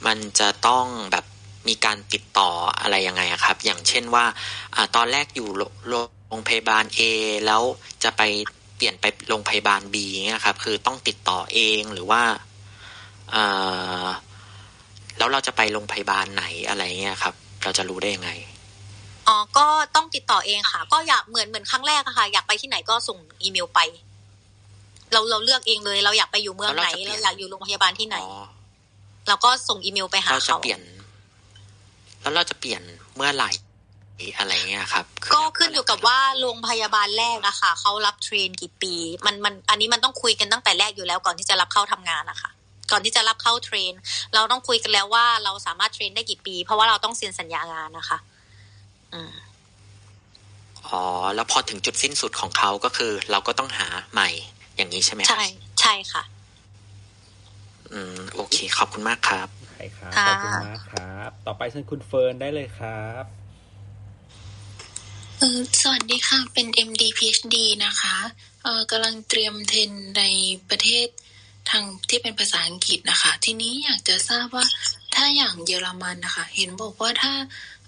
มันจะต้องแบบมีการติดต่ออะไรยังไงครับ อย่างเช่นว่าอตอนแรกอยู่โรงพยาบาล A แล้วจะไปเปลี่ยนไปโรงพยาบาล B เนี่ยครับ คือต้องติดต่อเองหรือว่าแล้วเราจะไปโรงพยาบาลไหนอะไรเงี้ยครับ เราจะรู้ได้ยังไงอ๋อก็ต้องติดต่อเองค่ะ ก็อยากเหมือนเหมือนครั้งแรกอะค่ะ อยากไปที่ไหนก็ส่งอีเมลไป เราเราเลือกเองเลย เราอยากไปอยู่เมืองไหนแล้วเราจะเปลี่ยนเราอยากอยู่โรงพยาบาลที่ไหนเราก็ส่งอีเมลไปหาเราจะเขาเปลี่ยน แล้วเราจะเปลี่ยนเมื่อไหร่อะไรเงี้ยครับ ก็ขึ้นอยู่กับว่าโรงพยาบาลแรกอะค่ะเขารับเทรนกี่ปี มันมันอันนี้มันต้องคุยกันตั้งแต่แรกอยู่แล้วก่อนที่จะรับเข้าทำงานนะคะ ก่อนที่จะรับเข้า train เราต้องคุยกันแล้วว่าเราสามารถ train ได้กี่ปี เพราะว่าเราต้องเซ็นสัญญางานนะคะอืมอ๋อแล้วพอถึงจุดสิ้นสุดของเขาก็คือ เราก็ต้องหาใหม่อย่างนี้ใช่ไหมครับใช่ใช่ค่ะ อืม โอเค ขอบคุณมากครับใช่ครับค่ะขอบคุณมากครับ ต่อไปเชิญคุณเฟิร์นได้เลยครับเออสวัสดีค่ะ เป็น MD PhD นะคะ เออกำลังเตรียม train ในประเทศ ทางที่เป็นภาษาอังกฤษนะคะ ทีนี้อยากจะทราบว่าถ้าอย่างเยอรมันนะคะ เห็นบอกว่าถ้า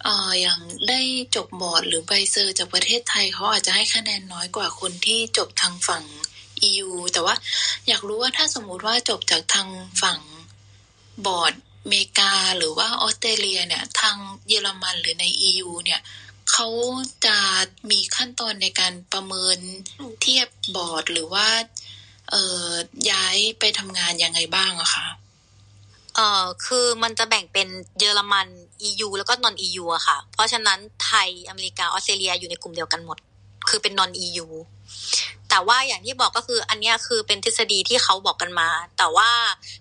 เอออย่างได้จบบอร์ดหรือใบ cer จากประเทศไทยเขาอาจจะให้คะแนนน้อยกว่าคนที่จบทางฝั่ง EU แต่ว่าอยากรู้ว่าถ้าสมมุติว่าจบจากทางฝั่งบอร์ดอเมริกาหรือว่าออสเตรเลียเนี่ย ทางเยอรมันหรือใน EU เนี่ยเขาจะมีขั้นตอนในการประเมินเทียบบอร์ดหรือว่า เอ่อย้ายไปทำงานยังไงบ้างอะคะเอ่อคือมันจะแบ่งเป็นเยอรมัน EU แล้วก็นอน EU อะค่ะ เพราะฉะนั้นไทยอเมริกาออสเตรเลียอยู่ในกลุ่มเดียวกันหมด คือเป็นนอน EU แต่ว่าอย่างที่บอกก็คืออันเนี้ยคือเป็นทฤษฎีที่เขาบอกกันมา แต่ว่า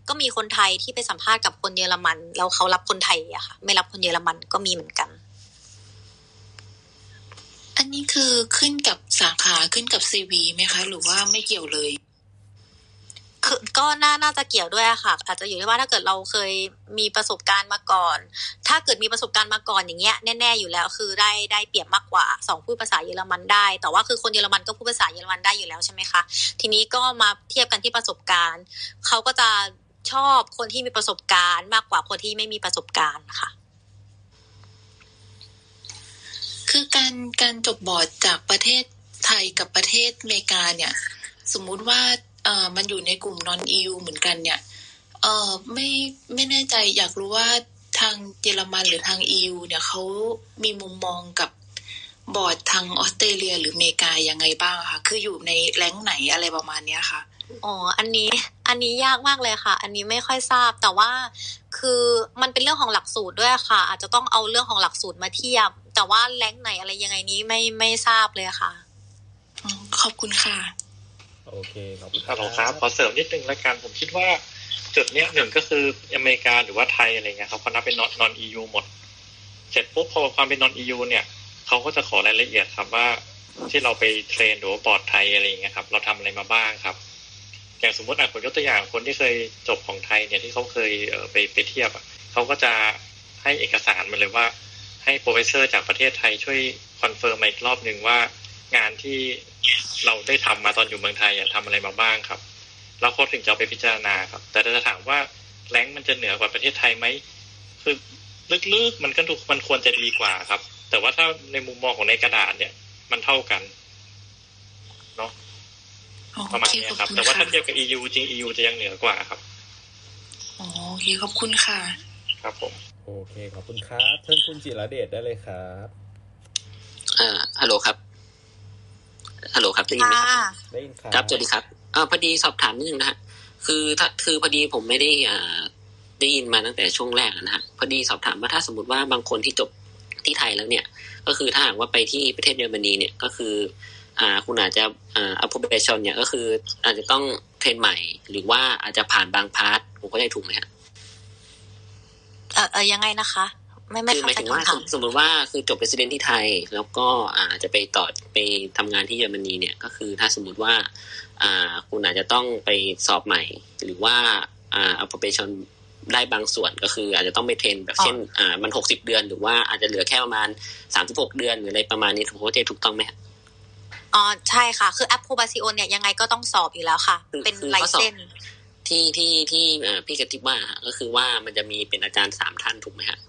ก็มีคนไทยที่ไปสัมภาษณ์กับคนเยอรมัน แล้วเขารับคนไทยอะค่ะ ไม่รับคนเยอรมันก็มีเหมือนกัน อันนี้คือขึ้นกับสาขาขึ้นกับซีวีไหมคะ หรือว่าไม่เกี่ยวเลย คือก็น่าน่าจะเกี่ยวด้วยค่ะ อาจจะอยู่ที่ว่าถ้าเกิดเราเคยมีประสบการณ์มาก่อน ถ้าเกิดมีประสบการณ์มาก่อนอย่างเงี้ยแน่ๆอยู่แล้วคือได้ได้เปรียบมากกว่าสองพูดภาษาเยอรมันได้ แต่ว่าคือคนเยอรมันก็พูดภาษาเยอรมันได้อยู่แล้วใช่ไหมคะทีนี้ก็มาเทียบกันที่ประสบการณ์เขาก็จะชอบคนที่มีประสบการณ์มากกว่าคนที่ไม่มีประสบการณ์ค่ะ คือการการจบบอร์ดจากประเทศไทยกับประเทศอเมริกาเนี่ย สมมุติว่า เอ่อมันอยู่ในกลุ่มนอน EU เหมือนกันเนี่ย เอ่อไม่ไม่แน่ใจอยากรู้ว่าทางเยอรมันหรือทาง EU เนี่ยเขามีมุมมองกับบอร์ดทางออสเตรเลีย หรืออเมริกายังไงบ้างอะคะคืออยู่ในแรงค์ไหนอะไรประมาณเนี้ยค่ะอ๋อ อันนี้อันนี้ยากมากเลยค่ะ อันนี้ไม่ค่อยทราบ แต่ว่าคือมันเป็นเรื่องของหลักสูตรด้วยค่ะ อาจจะต้องเอาเรื่องของหลักสูตรมาเทียบ แต่ว่าแรงค์ไหนอะไรยังไงนี้ไม่ไม่ทราบเลยค่ะขอบคุณค่ะ โอเคขอบคุณฮัลโหลครับขอเสริมนิดนึงละกันผมคิดว่าจุดเนี้ยหนึ่งก็คืออเมริกาหรือว่าไทยอะไรเงี้ยครับเขานับเป็นนอนนอน EU หมด เสร็จปุ๊บพอความเป็นนอน EU เนี่ยเขาก็จะขอรายละเอียดครับว่าที่เราไป train หรือว่าบอร์ดไทยอะไรเงี้ยครับ เราทำอะไรมาบ้างครับ อย่างสมมติอะผมยกตัวอย่างคนที่เคยจบของไทยเนี่ยที่เขาเคยไปไปเทียบอะเขาก็จะให้เอกสารมาเลยว่า ให้ professor จากประเทศไทยช่วย confirm มาอีกรอบหนึ่งว่างานที่ เราได้ทำมาตอนอยู่เมืองไทยอะทำอะไรมาบ้างครับ แล้วเขาถึงจะเอาไปพิจารณาครับ แต่ถ้าจะถามว่า rank มันจะเหนือกว่าประเทศไทยไหมคือลึกๆมันก็ถูกมันควรจะดีกว่าครับ แต่ว่าถ้าในมุมมองของในกระดาษเนี่ย มันเท่ากันเนาะประมาณเนี้ยครับ แต่ว่าถ้าเทียบกับ EU จริง EU จะยังเหนือกว่าครับอ๋อโอเคขอบคุณค่ะ ครับผมโอเคขอบคุณครับเชิญคุณจิรเดชได้เลยครับ อ่าฮัลโหลครับ ฮัลโหลครับได้ยินไหมครับได้ยินครับครับสวัสดีครับอ่าพอดีสอบถามนิดนึงนะฮะคือถ้าคือพอดีผมไม่ได้อ่าได้ยินมาตั้งแต่ช่วงแรกนะฮะพอดีสอบถามว่าถ้าสมมติว่าบางคนที่จบที่ไทยแล้วเนี่ย ก็คือถ้าหากว่าไปที่ประเทศเยอรมนีเนี่ยก็คือ อ่าคุณอาจจะอ่า approbation เนี่ยก็คืออาจจะต้องเทรนใหม่ หรือว่าอาจจะผ่านบางพาร์ทผมก็ได้ถูกไหมฮะเออเออยังไงนะคะ ไม่ไม่คือหายเข้ามใจถึงว่าคำถามสมมติว่าคือจบ resident ที่ไทย แล้วก็อาจจะไปต่อไปทำงานที่เยอรมนีเนี่ยก็คือถ้าสมมติว่า อ่าคุณอาจจะต้องไปสอบใหม่ หรือว่าอ่า approbation ได้บางส่วนก็คืออาจจะต้องไปเทรนแบบเช่น อ่ามันหกสิบเดือนหรือว่าอาจจะเหลือแค่ประมาณสามสิบหกเดือนหรืออะไรประมาณนี้ถูกโคเจถูกต้องไหมฮะอ๋อใช่ค่ะ คือแอปโ o บาซิโอเนี่ยยังไงก็ต้องสอบอยู่แล้วค่ะ เป็นคือไลข้อสอบเซนที่ที่ที่เอ่อพี่กติบว่าก็คือว่ามันจะมีเป็นอาจารย์สามท่านถูกไหมฮะ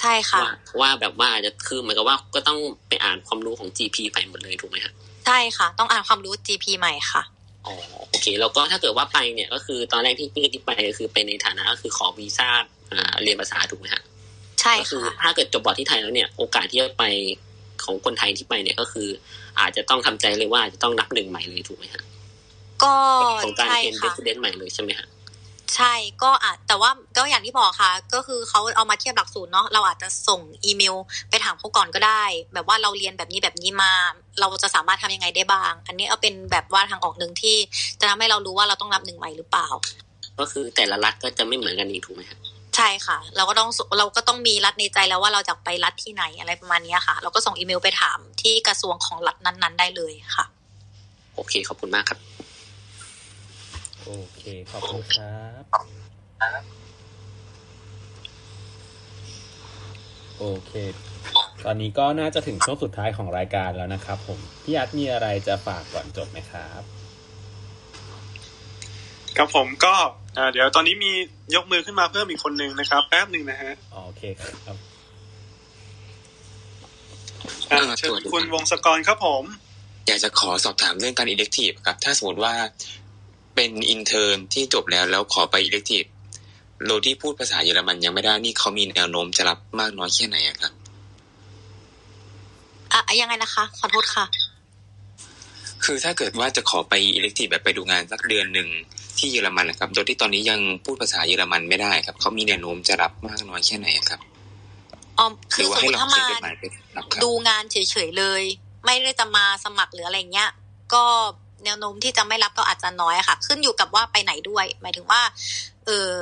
ใช่ค่ะว่าว่าแบบว่าจะคือเหมือนกับว่าก็ต้องไปอ่านความรู้ของ GP ไปหมดเลยถูกไหมฮะใช่ค่ะ ต้องอ่านความรู้ GP ใหม่ค่ะอ๋อโอเค แล้วก็ถ้าเกิดว่าไปเนี่ยก็คือตอนแรกที่พี่กระติบไปก็คือไปในฐานะก็คือขอวีซ่าอ่าเรียนภาษาถูกไหมฮะใช่ก็คือค่ะถ้าเกิดจบบอร์ดที่ไทยแล้วเนี่ยโอกาสที่จะไปของคนไทยที่ไปเนี่ยก็คือ อาจจะต้องทำใจเลยว่าจะต้องนับหนึ่งใหม่เลยถูกไหมฮะก็ของการใช่ train เดค่ะ resident ใหม่เลยใช่ไหมฮะ ใช่ก็อาจแต่ว่าก็อย่างที่บอกค่ะ ก็คือเขาเอามาเทียบหลักสูตรเนาะเราอาจจะส่งอีเมล ไปถามเขาก่อนก็ได้ แบบว่าเราเรียนแบบนี้แบบนี้มา เราจะสามารถทำยังไงได้บ้าง อันนี้เอาเป็นแบบว่าทางออกหนึ่งที่ จะทำให้เรารู้ว่าเราต้องนับหนึ่งใหม่หรือเปล่า ก็คือแต่ละรัฐก็จะไม่เหมือนกันอีกถูกไหมฮะใช่ค่ะ เราก็ต้องเราก็ต้องมีรัฐในใจแล้วว่าเราจะไปรัฐที่ไหนอะไรประมาณเนี้ยค่ะ เราก็ส่งอีเมลไปถามที่กระทรวงของรัฐนั้น ๆ ได้เลยค่ะ โอเคขอบคุณมากครับ โอเค ขอบคุณครับ โอเค ตอนนี้ก็น่าจะถึงช่วงสุดท้ายของรายการแล้วนะครับ ผม พี่อัดมีอะไรจะฝากก่อนจบไหมครับครับผมก็อ่าเดี๋ยวตอนนี้มียกมือขึ้นมาเพิ่มอีกคนนึงนะครับ แป๊บหนึ่งนะฮะ โอเคครับอ่าเชิญคุณวงศกรครับผม อยากจะขอสอบถามเรื่องการ elective ครับ ถ้าสมมติว่า เป็นอินเทอร์ที่จบแล้วแล้วขอไป elective โดยที่พูดภาษาเยอรมันยังไม่ได้นี่เขามีแนวโน้มจะรับมากน้อยแค่ไหนอะครับอะยังไงนะคะ ขอโทษค่ะ คือถ้าเกิดว่าจะขอไปอิเล็กทีฟแบบไปดูงานสักเดือนหนึ่งที่เยอรมันนะครับ โดยที่ตอนนี้ยังพูดภาษาเยอรมันไม่ได้ครับเขามีแนวโน้มจะรับมากน้อยแค่ไหนครับออมหคืรืออว่าสมให้มติเราถ้าเขียมานจดหมายไปรับครับดูงานเฉยๆเลย ไม่ได้จะมาสมัครหรืออะไรเงี้ย ก็ แนวโน้มที่จะไม่รับก็อาจจะน้อยค่ะ ขึ้นอยู่กับว่าไปไหนด้วย หมายถึงว่า เออ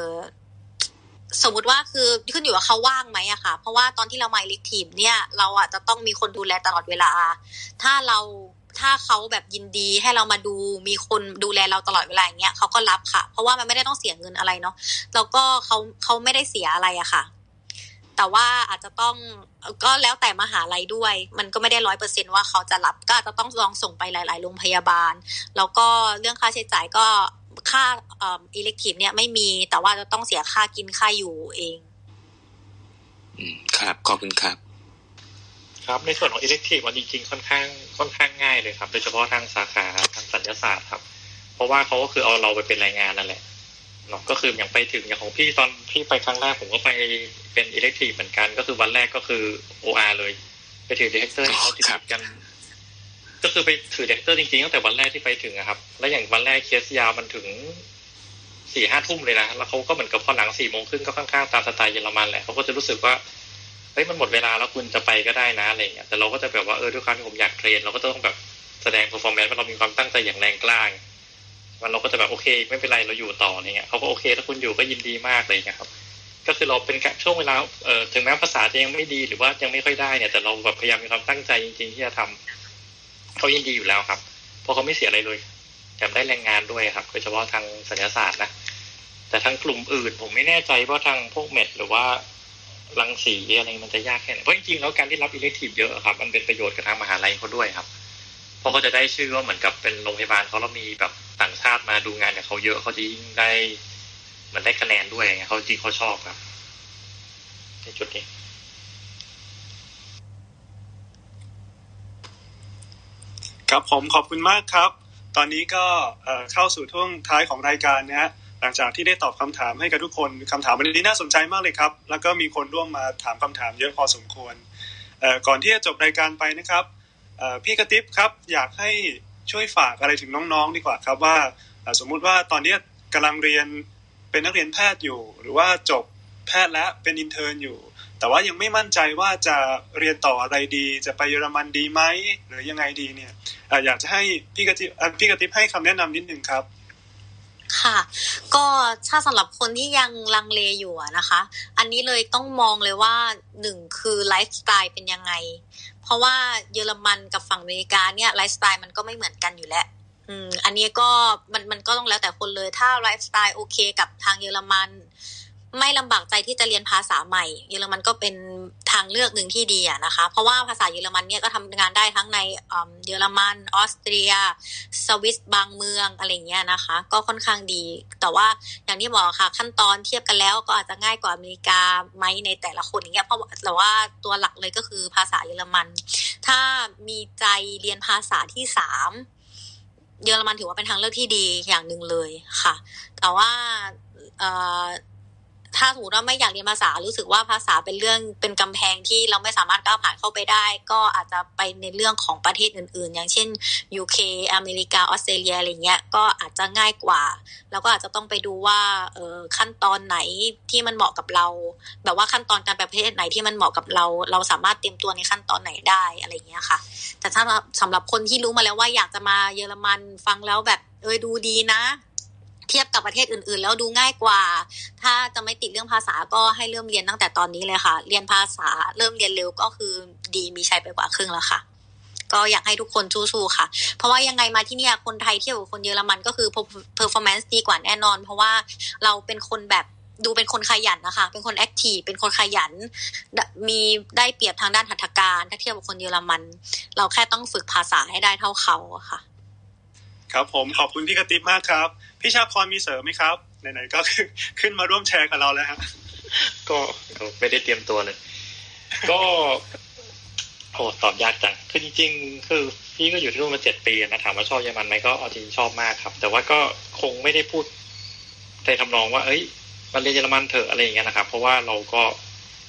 สมมติว่าคือขึ้นอยู่ว่าเขาว่างไหมอะค่ะ เพราะว่าตอนที่เรามาเล็กทีมเนี่ย เราอาจจะต้องมีคนดูแลตลอดเวลา ถ้าเราถ้าเขาแบบยินดีให้เรามาดูมีคนดูแลเราตลอดเวลาอย่างเงี้ยเขาก็รับค่ะ เพราะว่ามันไม่ได้ต้องเสียเงินอะไรเนาะแล้วก็เขาเขาไม่ได้เสียอะไรอะค่ะ แต่ว่าอาจจะต้องก็แล้วแต่มหาลัยด้วย มันก็ไม่ได้ร้อยเปอร์เซ็นว่าเขาจะรับก็อาจจะต้องลองส่งไปหลาย ๆ โรงพยาบาล แล้วก็เรื่องค่าใช้จ่ายก็ค่าเอิเล็กทีฟเนี่ยไม่มีแต่ว่าจะต้องเสียค่ากินค่าอยู่เองอืมครับขอบคุณครับ ครับในส่วนของ elective มันจริง ๆ ค่อนข้างค่อนข้างง่ายเลยครับ โดยเฉพาะทางสาขาทางสัญญาศาสตร์ครับ เพราะว่าเขาก็คือเอาเราไปเป็นรายงานนั่นแหละ เนาะก็คืออย่างไปถึงอย่างของพี่ตอนพี่ไปครั้งแรกผมก็ไปเป็น elective เหมือนกัน ก็คือวันแรกก็คือ OR เลย ไปถือ director เขาติดกัน ก็คือไปถือ director จริงๆตั้งแต่วันแรกที่ไปถึงอะครับ แล้วอย่างวันแรกเคสยาวมันถึงสี่ห้าทุ่มเลยนะแล้วเขาก็เหมือนกับพอหลังสี่โมงครึ่งก็ค่อนข้างตามสไตล์เยอรมันแหละเขาก็จะรู้สึกว่าเฮ้ยมันหมดเวลาแล้วคุณจะไปก็ได้นะอะไรเงี้ยแต่เราก็จะแบบว่าเออด้วยความที่ผมอยากเทรน เราก็ต้องแบบแสดง performance ว่าเรามีความตั้งใจอย่างแรงกล้า มันเราก็จะแบบโอเค ไม่เป็นไรเราอยู่ต่ออะไรเงี้ยเขาก็โอเค ถ้าคุณอยู่ก็ยินดีมากเลยนะครับ ก็คือเราเป็นช่วงเวลาเอ่อถึงแม้ภาษาจะยังไม่ดีหรือว่ายังไม่ค่อยได้เนี่ย แต่เราแบบพยายามมีความตั้งใจจริง ๆ ที่จะทำเขายินดีอยู่แล้วครับเพราะเขาไม่เสียอะไรเลยแถมได้แรงงานด้วยครับโดยเฉพาะทางสัญญาศาสตร์นะแต่ทางกลุ่มอื่นผมไม่แน่ใจว่าทางพวกเม็ดหรือว่ารังสีอะไรมันจะยากแค่ไหนเพราะจริงๆแล้วการที่รับอิเล็กทีฟเยอะครับ มันเป็นประโยชน์กับทางมหาลัยเขาด้วยครับ เพราะเขาจะได้ชื่อว่าเหมือนกับเป็นโรงพยาบาลเขาแล้วมีแบบ ต่างชาติมาดูงานกับเขาเยอะเขาจะยิ่งได้เหมือนได้คะแนนด้วยไงเขาจริงเขาชอบครับในจุดนี้ครับผมขอบคุณมากครับ ตอนนี้ก็เข้าสู่ช่วงท้ายของรายการนะฮะหลังจากที่ได้ตอบคำถามให้กับทุกคนคำถามวันนี้น่าสนใจมากเลยครับ แล้วก็มีคนร่วมมาถามคำถามเยอะพอสมควรก่อนที่จะจบรายการไปนะครับพี่กระติบครับ อยากให้ ช่วยฝากอะไรถึงน้องๆ ดีกว่าครับว่าสมมุติว่าตอนนี้กำลังเรียนเป็นนักเรียนแพทย์อยู่ หรือว่าจบแพทย์แล้วเป็น intern อยู่ แต่ว่ายังไม่มั่นใจว่าจะเรียนต่ออะไรดี จะไปเยอรมันดีไหมหรือยังไงดีเนี่ยอยากจะให้พี่กระติบพี่กระติบให้คำแนะนำนิดนึงครับค่ะ ก็ถ้าสำหรับคนที่ยังลังเลอยู่นะคะ อันนี้เลยต้องมองเลยว่าหนึ่งคือไลฟ์สไตล์เป็นยังไง เพราะว่าเยอรมันกับฝั่งอเมริกาเนี่ยไลฟ์สไตล์มันก็ไม่เหมือนกันอยู่แล้วอืมอันนี้ก็มันมันก็ต้องแล้วแต่คนเลยถ้าไลฟ์สไตล์โอเคกับทางเยอรมัน ไม่ลำบากใจที่จะเรียนภาษาใหม่ เยอรมันก็เป็นทางเลือกหนึ่งที่ดีอะนะคะ เพราะว่าภาษาเยอรมันเนี่ยก็ทำงานได้ทั้งในเยอรมันออสเตรีย สวิสบางเมืองอะไรเงี้ยนะคะ ก็ค่อนข้างดี แต่ว่าอย่างที่บอกค่ะ ขั้นตอนเทียบกันแล้วก็อาจจะง่ายกว่าอเมริกาไหมในแต่ละคนอย่างเงี้ยเพราะแต่ว่าตัวหลักเลยก็คือภาษาเยอรมัน ถ้ามีใจเรียนภาษาที่สามเยอรมันถือว่าเป็นทางเลือกที่ดีอย่างหนึ่งเลยค่ะ แต่ว่าเอ่อ ถ้าสมมติว่าไม่อยากเรียนภาษารู้สึกว่าภาษาเป็นเรื่องเป็นกำแพงที่เราไม่สามารถก้าวผ่านเข้าไปได้ ก็อาจจะไปในเรื่องของประเทศอื่น ๆ อย่างเช่น UK อเมริกาออสเตรเลียอะไรเงี้ยก็อาจจะง่ายกว่า แล้วก็อาจจะต้องไปดูว่าเออขั้นตอนไหนที่มันเหมาะกับเรา แบบว่าขั้นตอนการไปประเทศไหนที่มันเหมาะกับเรา เราสามารถเตรียมตัวในขั้นตอนไหนได้อะไรเงี้ยค่ะ แต่ถ้าสำหรับคนที่รู้มาแล้วว่าอยากจะมาเยอรมันฟังแล้วแบบเออดูดีนะ เทียบกับประเทศอื่น ๆ แล้วดูง่ายกว่า ถ้าจะไม่ติดเรื่องภาษาก็ให้เริ่มเรียนตั้งแต่ตอนนี้เลยค่ะ เรียนภาษาเริ่มเรียนเร็วก็คือดีมีชัยไปกว่าครึ่งแล้วค่ะ ก็อยากให้ทุกคนสู้ๆค่ะ เพราะว่ายังไงมาที่นี่คนไทยเทียบกับคนเยอรมันก็คือ performance ดีกว่าแน่นอน เพราะว่าเราเป็นคนแบบดูเป็นคนขยันนะคะ เป็นคน active เป็นคนขยัน มีได้เปรียบทางด้านหัตถการ ถ้าเทียบกับคนเยอรมัน เราแค่ต้องฝึกภาษาให้ได้เท่าเขาค่ะ ครับผมขอบคุณพี่กระติบมากครับ พี่ชาพรมีเสริมไหมครับไหนๆก็ขึ้นมาร่วมแชร์กับเราแล้วฮะก็ไม่ได้เตรียมตัวเลย ก็โอ้ตอบยากจังคือจริงๆ คือพี่ก็อยู่ที่นู่นมาเจ็ดปีนะถามว่าชอบเยอรมันไหมก็เอาจริงชอบมากครับ แต่ว่าก็คงไม่ได้พูดในทำนองว่า เอ้ยมันเรียนเยอรมันเถอะอะไรอย่างเงี้ยนะครับ เพราะว่าเราก็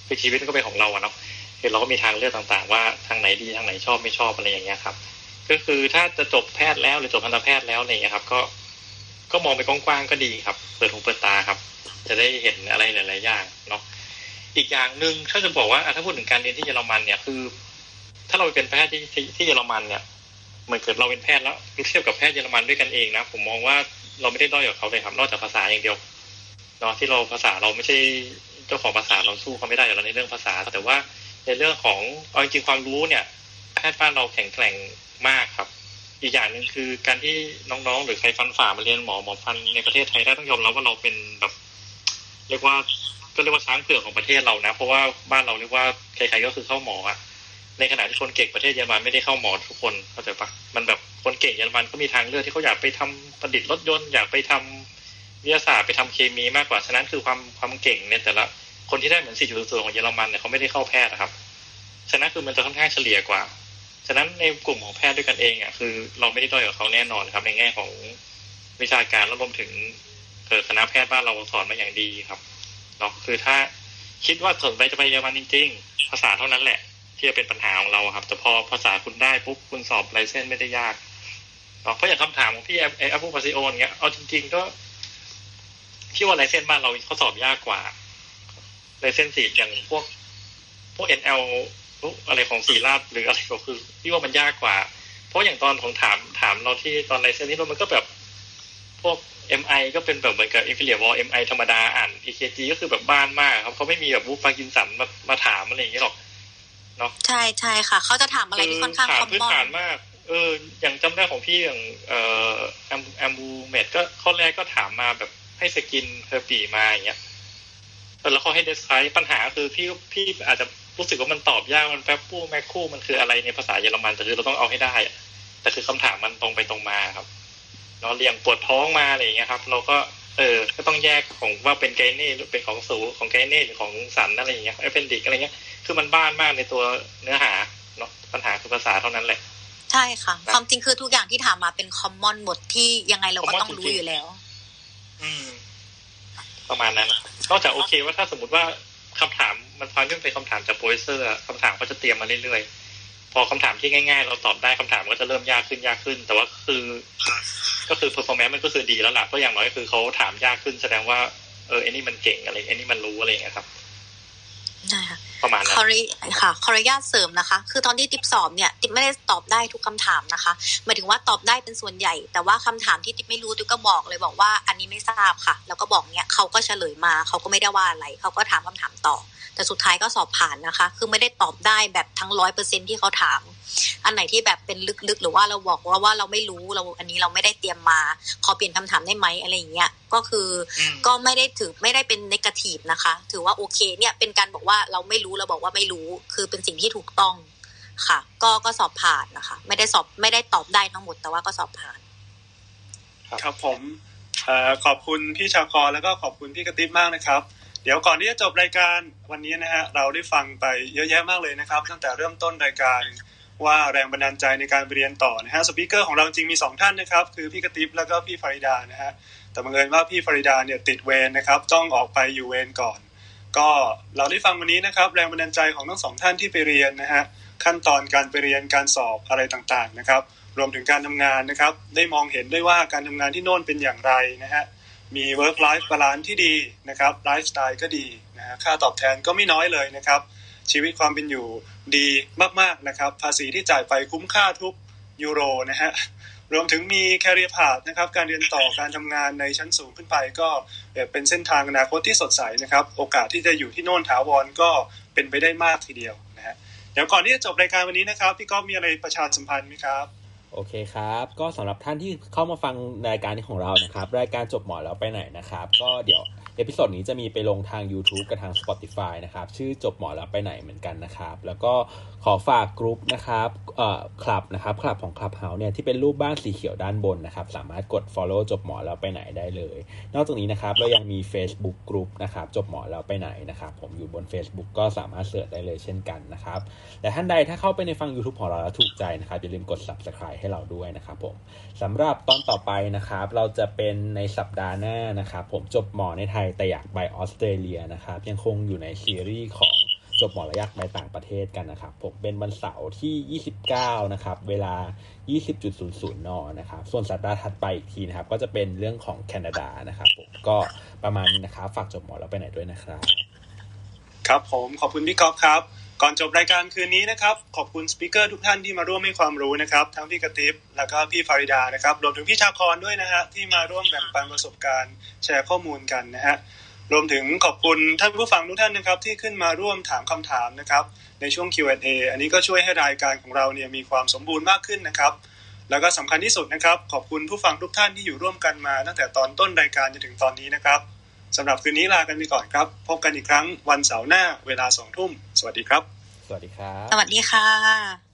คือชีวิตก็เป็นของเราอะเนาะคือเราก็มีทางเลือกต่างๆ ว่าทางไหนดีทางไหนชอบไม่ชอบอะไรอย่างเงี้ยครับ ก็คือถ้าจะจบแพทย์แล้วหรือจบทันตแพทย์แล้วอะไรอย่างเงี้ยครับ ก็ ก็มองไปกว้างๆก็ดีครับ เปิดหูเปิดตาครับ จะได้เห็นอะไรหลายๆอย่างเนาะอีกอย่างหนึ่งถ้าจะบอกว่าถ้าพูดถึงการเรียนที่เยอรมันเนี่ยคือ ถ้าเราเป็นแพทย์ที่ที่เยอรมันเนี่ยเหมือนเกิดเราเป็นแพทย์แล้วเทียบกับแพทย์เยอรมันด้วยกันเองนะผมมองว่าเราไม่ได้ด้อยกว่าเขาเลยครับนอกจากภาษาอย่างเดียวเนาะที่เราภาษาเราไม่ใช่เจ้าของภาษาเราสู้เขาไม่ได้อยู่แล้วในเรื่องภาษา แต่ว่าในเรื่องของเอาจริงความรู้เนี่ย แพทย์บ้านเราแข็งแกร่งมากครับ อีกอย่างหนึ่งคือการที่น้องๆ หรือใครฟันฝ่ามาเรียนหมอหมอฟันในประเทศไทยได้ต้องยอมรับว่าเราเป็นแบบเรียกว่าก็เรียกว่าช้างเผือกของประเทศเรานะ เพราะว่าบ้านเราเรียกว่าใครๆก็คือเข้าหมออะในขณะที่คนเก่งประเทศเยอรมันไม่ได้เข้าหมอทุกคนเข้าใจปะมันแบบคนเก่งเยอรมันก็มีทางเลือกที่เขาอยากไปทำประดิษฐ์รถยนต์อยากไปทำวิทยาศาสตร์ไปทำเคมีมากกว่าฉะนั้นคือความความเก่งเนี่ยแต่ละคนที่ได้เหมือนสี่จุดศูนย์ของเยอรมันเนี่ยเขาไม่ได้เข้าแพทย์นะครับฉะนั้นคือมันจะค่อนข้างเฉลี่ยกว่า ฉะนั้นในกลุ่มของแพทย์ด้วยกันเองอะคือ เราไม่ได้ด้อยกว่าเขาแน่นอนครับ ในแง่ของวิชาการแล้วรวมถึงเกิดคณะแพทย์บ้านเราสอนมาอย่างดีครับเนาะคือถ้าคิดว่าสนใจจะไปเยอรมันจริง ๆ ภาษาเท่านั้นแหละ ที่จะเป็นปัญหาของเราครับ แต่พอภาษาคุณได้ปุ๊บคุณสอบไลเซนไม่ได้ยากเนาะเพราะอย่างคำถามของพี่แอปแอปพูปาซิโอเงี้ยเอาจริง ๆ ก็ที่ว่าไลเซนบ้านเราเขาสอบยากกว่าไลเซนสีอย่างพวกพวก NL พวกอะไรของสีราดหรืออะไรก็คือพี่ว่ามันยากกว่า เพราะอย่างตอนของถามถามเราที่ตอนไลเซนที่เรามันก็แบบ พวก MI ก็เป็นแบบเหมือนกับ Infinite Wall MI ธรรมดาอ่าน EKG ก็คือแบบบ้านมากครับเขาไม่มีแบบวูฟฟากินสันมามาถามอะไรอย่างเงี้ยหรอกเนาะใช่ใช่ค่ะ เขาจะถามอะไรที่ค่อนข้างถาคมอมพื้นมอนฐานมาก เออ อย่างจำได้ของพี่อย่างเอ่อแอมแอมบูเมดก็ข้อแรกก็ถามมาแบบให้สกินเฮอร์ปีมาอย่างเงี้ยแล้วเขาให้เดสไคปัญหาคือพี่พี่อาจจะ รู้สึกว่ามันตอบยากมันแป๊บปู้แมคคู่มันคืออะไรในภาษาเยอรมันแต่คือเราต้องเอาให้ได้อะแต่คือคำถามมันตรงไปตรงมาครับเนาะเรียงปวดท้องมาอะไรอย่างเงี้ยครับ เราก็เออ ก็ต้องแยกของว่าเป็นไกเน่หรือเป็นของสูของไกเน่หรือของสันอะไรอย่างเงี้ยเอเป็นดิกอะไรเงี้ย คือมันบ้านมากในตัวเนื้อหาเนาะปัญหาคือภาษาเท่านั้นแหละ ใช่ค่ะ ความจริงคือทุกอย่างที่ถามมาเป็นคอมมอนหมดที่ยังไงเราก็ต้องรู้อยู่แล้ว อืม ประมาณนั้นนอกจากโอเคว่าถ้าสมมติว่า คำถามมันพอเรื่องเป็นคำถามจาก professor อะคำถามก็จะเตรียมมาเรื่อยๆ พอคำถามที่ง่าย ๆ เราตอบได้คำถามก็จะเริ่มยากขึ้นยากขึ้น แต่ว่าคือ ก็คือ performance มันก็คือดีแล้วล่ะก็อย่างน้อยคือเขาถามยากขึ้นแสดงว่าเออไอ้นี่มันเก่งอะไรไอ้นี่มันรู้อะไรอย่างเงี้ยครับ ใช่ค่ะประมาณนั้นขอริค่ะขออนุญาตเสริมนะคะ คือตอนที่ติ๊บสอบเนี่ยติ๊บไม่ได้ตอบได้ทุกคำถามนะคะหมายถึงว่าตอบได้เป็นส่วนใหญ่ แต่ว่าคำถามที่ติ๊บไม่รู้ติ๊บก็บอกเลยบอกว่าอันนี้ไม่ทราบค่ะ แล้วก็บอกเนี่ยเขาก็เฉลยมาเขาก็ไม่ได้ว่าอะไรเขาก็ถามคำถามต่อ แต่สุดท้ายก็สอบผ่านนะคะ คือไม่ได้ตอบได้แบบทั้งร้อยเปอร์เซ็นที่เขาถาม อันไหนที่แบบเป็นลึกๆ หรือว่าเราบอกว่าว่าเราไม่รู้เราอันนี้เราไม่ได้เตรียมมา ขอเปลี่ยนคำถามได้ไหมอะไรอย่างเงี้ยก็คืออก็ไม่ได้ถือไม่ได้เป็นนกาทีฟนะคะ ถือว่าโอเคเนี่ยเป็นการบอกว่าเราไม่รู้เราบอกว่าไม่รู้ คือเป็นสิ่งที่ถูกต้องค่ะ ก็ก็สอบผ่านนะคะ ไม่ได้สอบไม่ได้ตอบได้ทั้งหมด แต่ว่าก็สอบผ่าน ครับผมเอ่อขอบคุณพี่ชาวคอแล้วก็ขอบคุณพี่กระติบมากนะครับ เดี๋ยวก่อนที่จะจบรายการวันนี้นะฮะเราได้ฟังไปเยอะแยะมากเลยนะครับ ตั้งแต่เริ่มต้นรายการว่าแรงบันดาลใจในการเรียนต่อนะฮะสปีกเกอร์ของเราจริงมีสองท่านนะครับ คือพี่กระติบแล้วก็พี่ฟาริดานะฮะแต่บังเอิญว่าพี่ฟาริดาเนี่ยติดเวรนะครับ ต้องออกไปอยู่เวรก่อน ก็เราได้ฟังวันนี้นะครับ แรงบันดาลใจของทั้งสองท่านที่ไปเรียนนะฮะขั้นตอนการไปเรียนการสอบอะไรต่างๆนะครับ รวมถึงการทำงานนะครับ ได้มองเห็นด้วยว่าการทำงานที่โน่นเป็นอย่างไรนะฮะ มี work life balance ที่ดีนะครับไลฟ์สไตล์ก็ดีนะฮะค่าตอบแทนก็ไม่น้อยเลยนะครับ ชีวิตความเป็นอยู่ดีมากๆนะครับ ภาษีที่จ่ายไปคุ้มค่าทุกยูโรนะฮะรวมถึงมี career path นะครับการเรียนต่อการทำงานในชั้นสูงขึ้นไป ก็เป็นเส้นทางอนาคตที่สดใสนะครับโอกาสที่จะอยู่ที่โน่นถาวรก็เป็นไปได้มากทีเดียวนะฮะเดี๋ยวก่อนที่จะจบรายการวันนี้นะครับพี่ก็มีอะไรประชาสัมพันธ์ไหมครับ โอเคครับ ก็สำหรับท่านที่เข้ามาฟังรายการของเรานะครับ รายการจบหมอแล้วไปไหนนะครับ ก็เดี๋ยว episode นี้จะมีไปลงทาง YouTube กับทาง Spotify นะครับ ชื่อจบหมอแล้วไปไหนเหมือนกันนะครับ แล้วก็ขอฝากกลุ่มนะครับเอ่อคลับนะครับคลับของ Clubhouse เนี่ยที่เป็นรูปบ้านสีเขียวด้านบนนะครับ สามารถกด follow จบหมอแล้วไปไหนได้เลย นอกจากนี้นะครับเรายังมี Facebook กลุ่มนะครับจบหมอแล้วไปไหนนะครับ ผมอยู่บน Facebook ก็สามารถเสิร์ชได้เลยเช่นกันนะครับแต่ท่านใดถ้าเข้าไปในฟัง YouTube ของเราแล้วถูกใจนะครับอย่าลืมกด subscribe ให้เราด้วยนะครับผมสำหรับตอนต่อไปนะครับเราจะเป็นในสัปดาห์หน้านะครับผมจบหมอในไทยแต่อยากไปออสเตรเลียนะครับ ยังคงอยู่ในซีรีส์ของจบหมอระยากไปต่างประเทศกันนะครับ ผมเป็นวันเสาร์ที่ 29 นะครับ เวลา 20.00 น นะครับ ส่วนสัปดาห์ถัดไปอีกทีนะครับ ก็จะเป็นเรื่องของแคนาดานะครับผมก็ประมาณนี้นะครับ ฝากจบหมอแล้วไปไหนด้วยนะครับ ครับผมขอบคุณพี่ก๊อฟครับ ก่อนจบรายการคืนนี้นะครับ ขอบคุณสปิเกอร์ทุกท่านที่มาร่วมให้ความรู้นะครับ ทั้งพี่กระติบแล้วก็พี่ฟาริดานะครับรวมถึงพี่ชาคอนด้วยนะฮะที่มาร่วมแบ่งปันประสบการณ์แชร์ข้อมูลกันนะฮะรวมถึงขอบคุณท่านผู้ฟังทุกท่านนะครับ ที่ขึ้นมาร่วมถามคำถามนะครับ ในช่วง Q&A อันนี้ก็ช่วยให้รายการของเราเนี่ยมีความสมบูรณ์มากขึ้นนะครับแล้วก็สำคัญที่สุดนะครับ ขอบคุณผู้ฟังทุกท่านที่อยู่ร่วมกันมาตั้งแต่ตอนต้นรายการจนถึงตอนนี้นะครับ สำหรับคืนนี้ลากันไปก่อนครับ พบกันอีกครั้งวันเสาร์หน้าเวลาสองทุ่ม สวัสดีครับ สวัสดีครับ สวัสดีค่ะ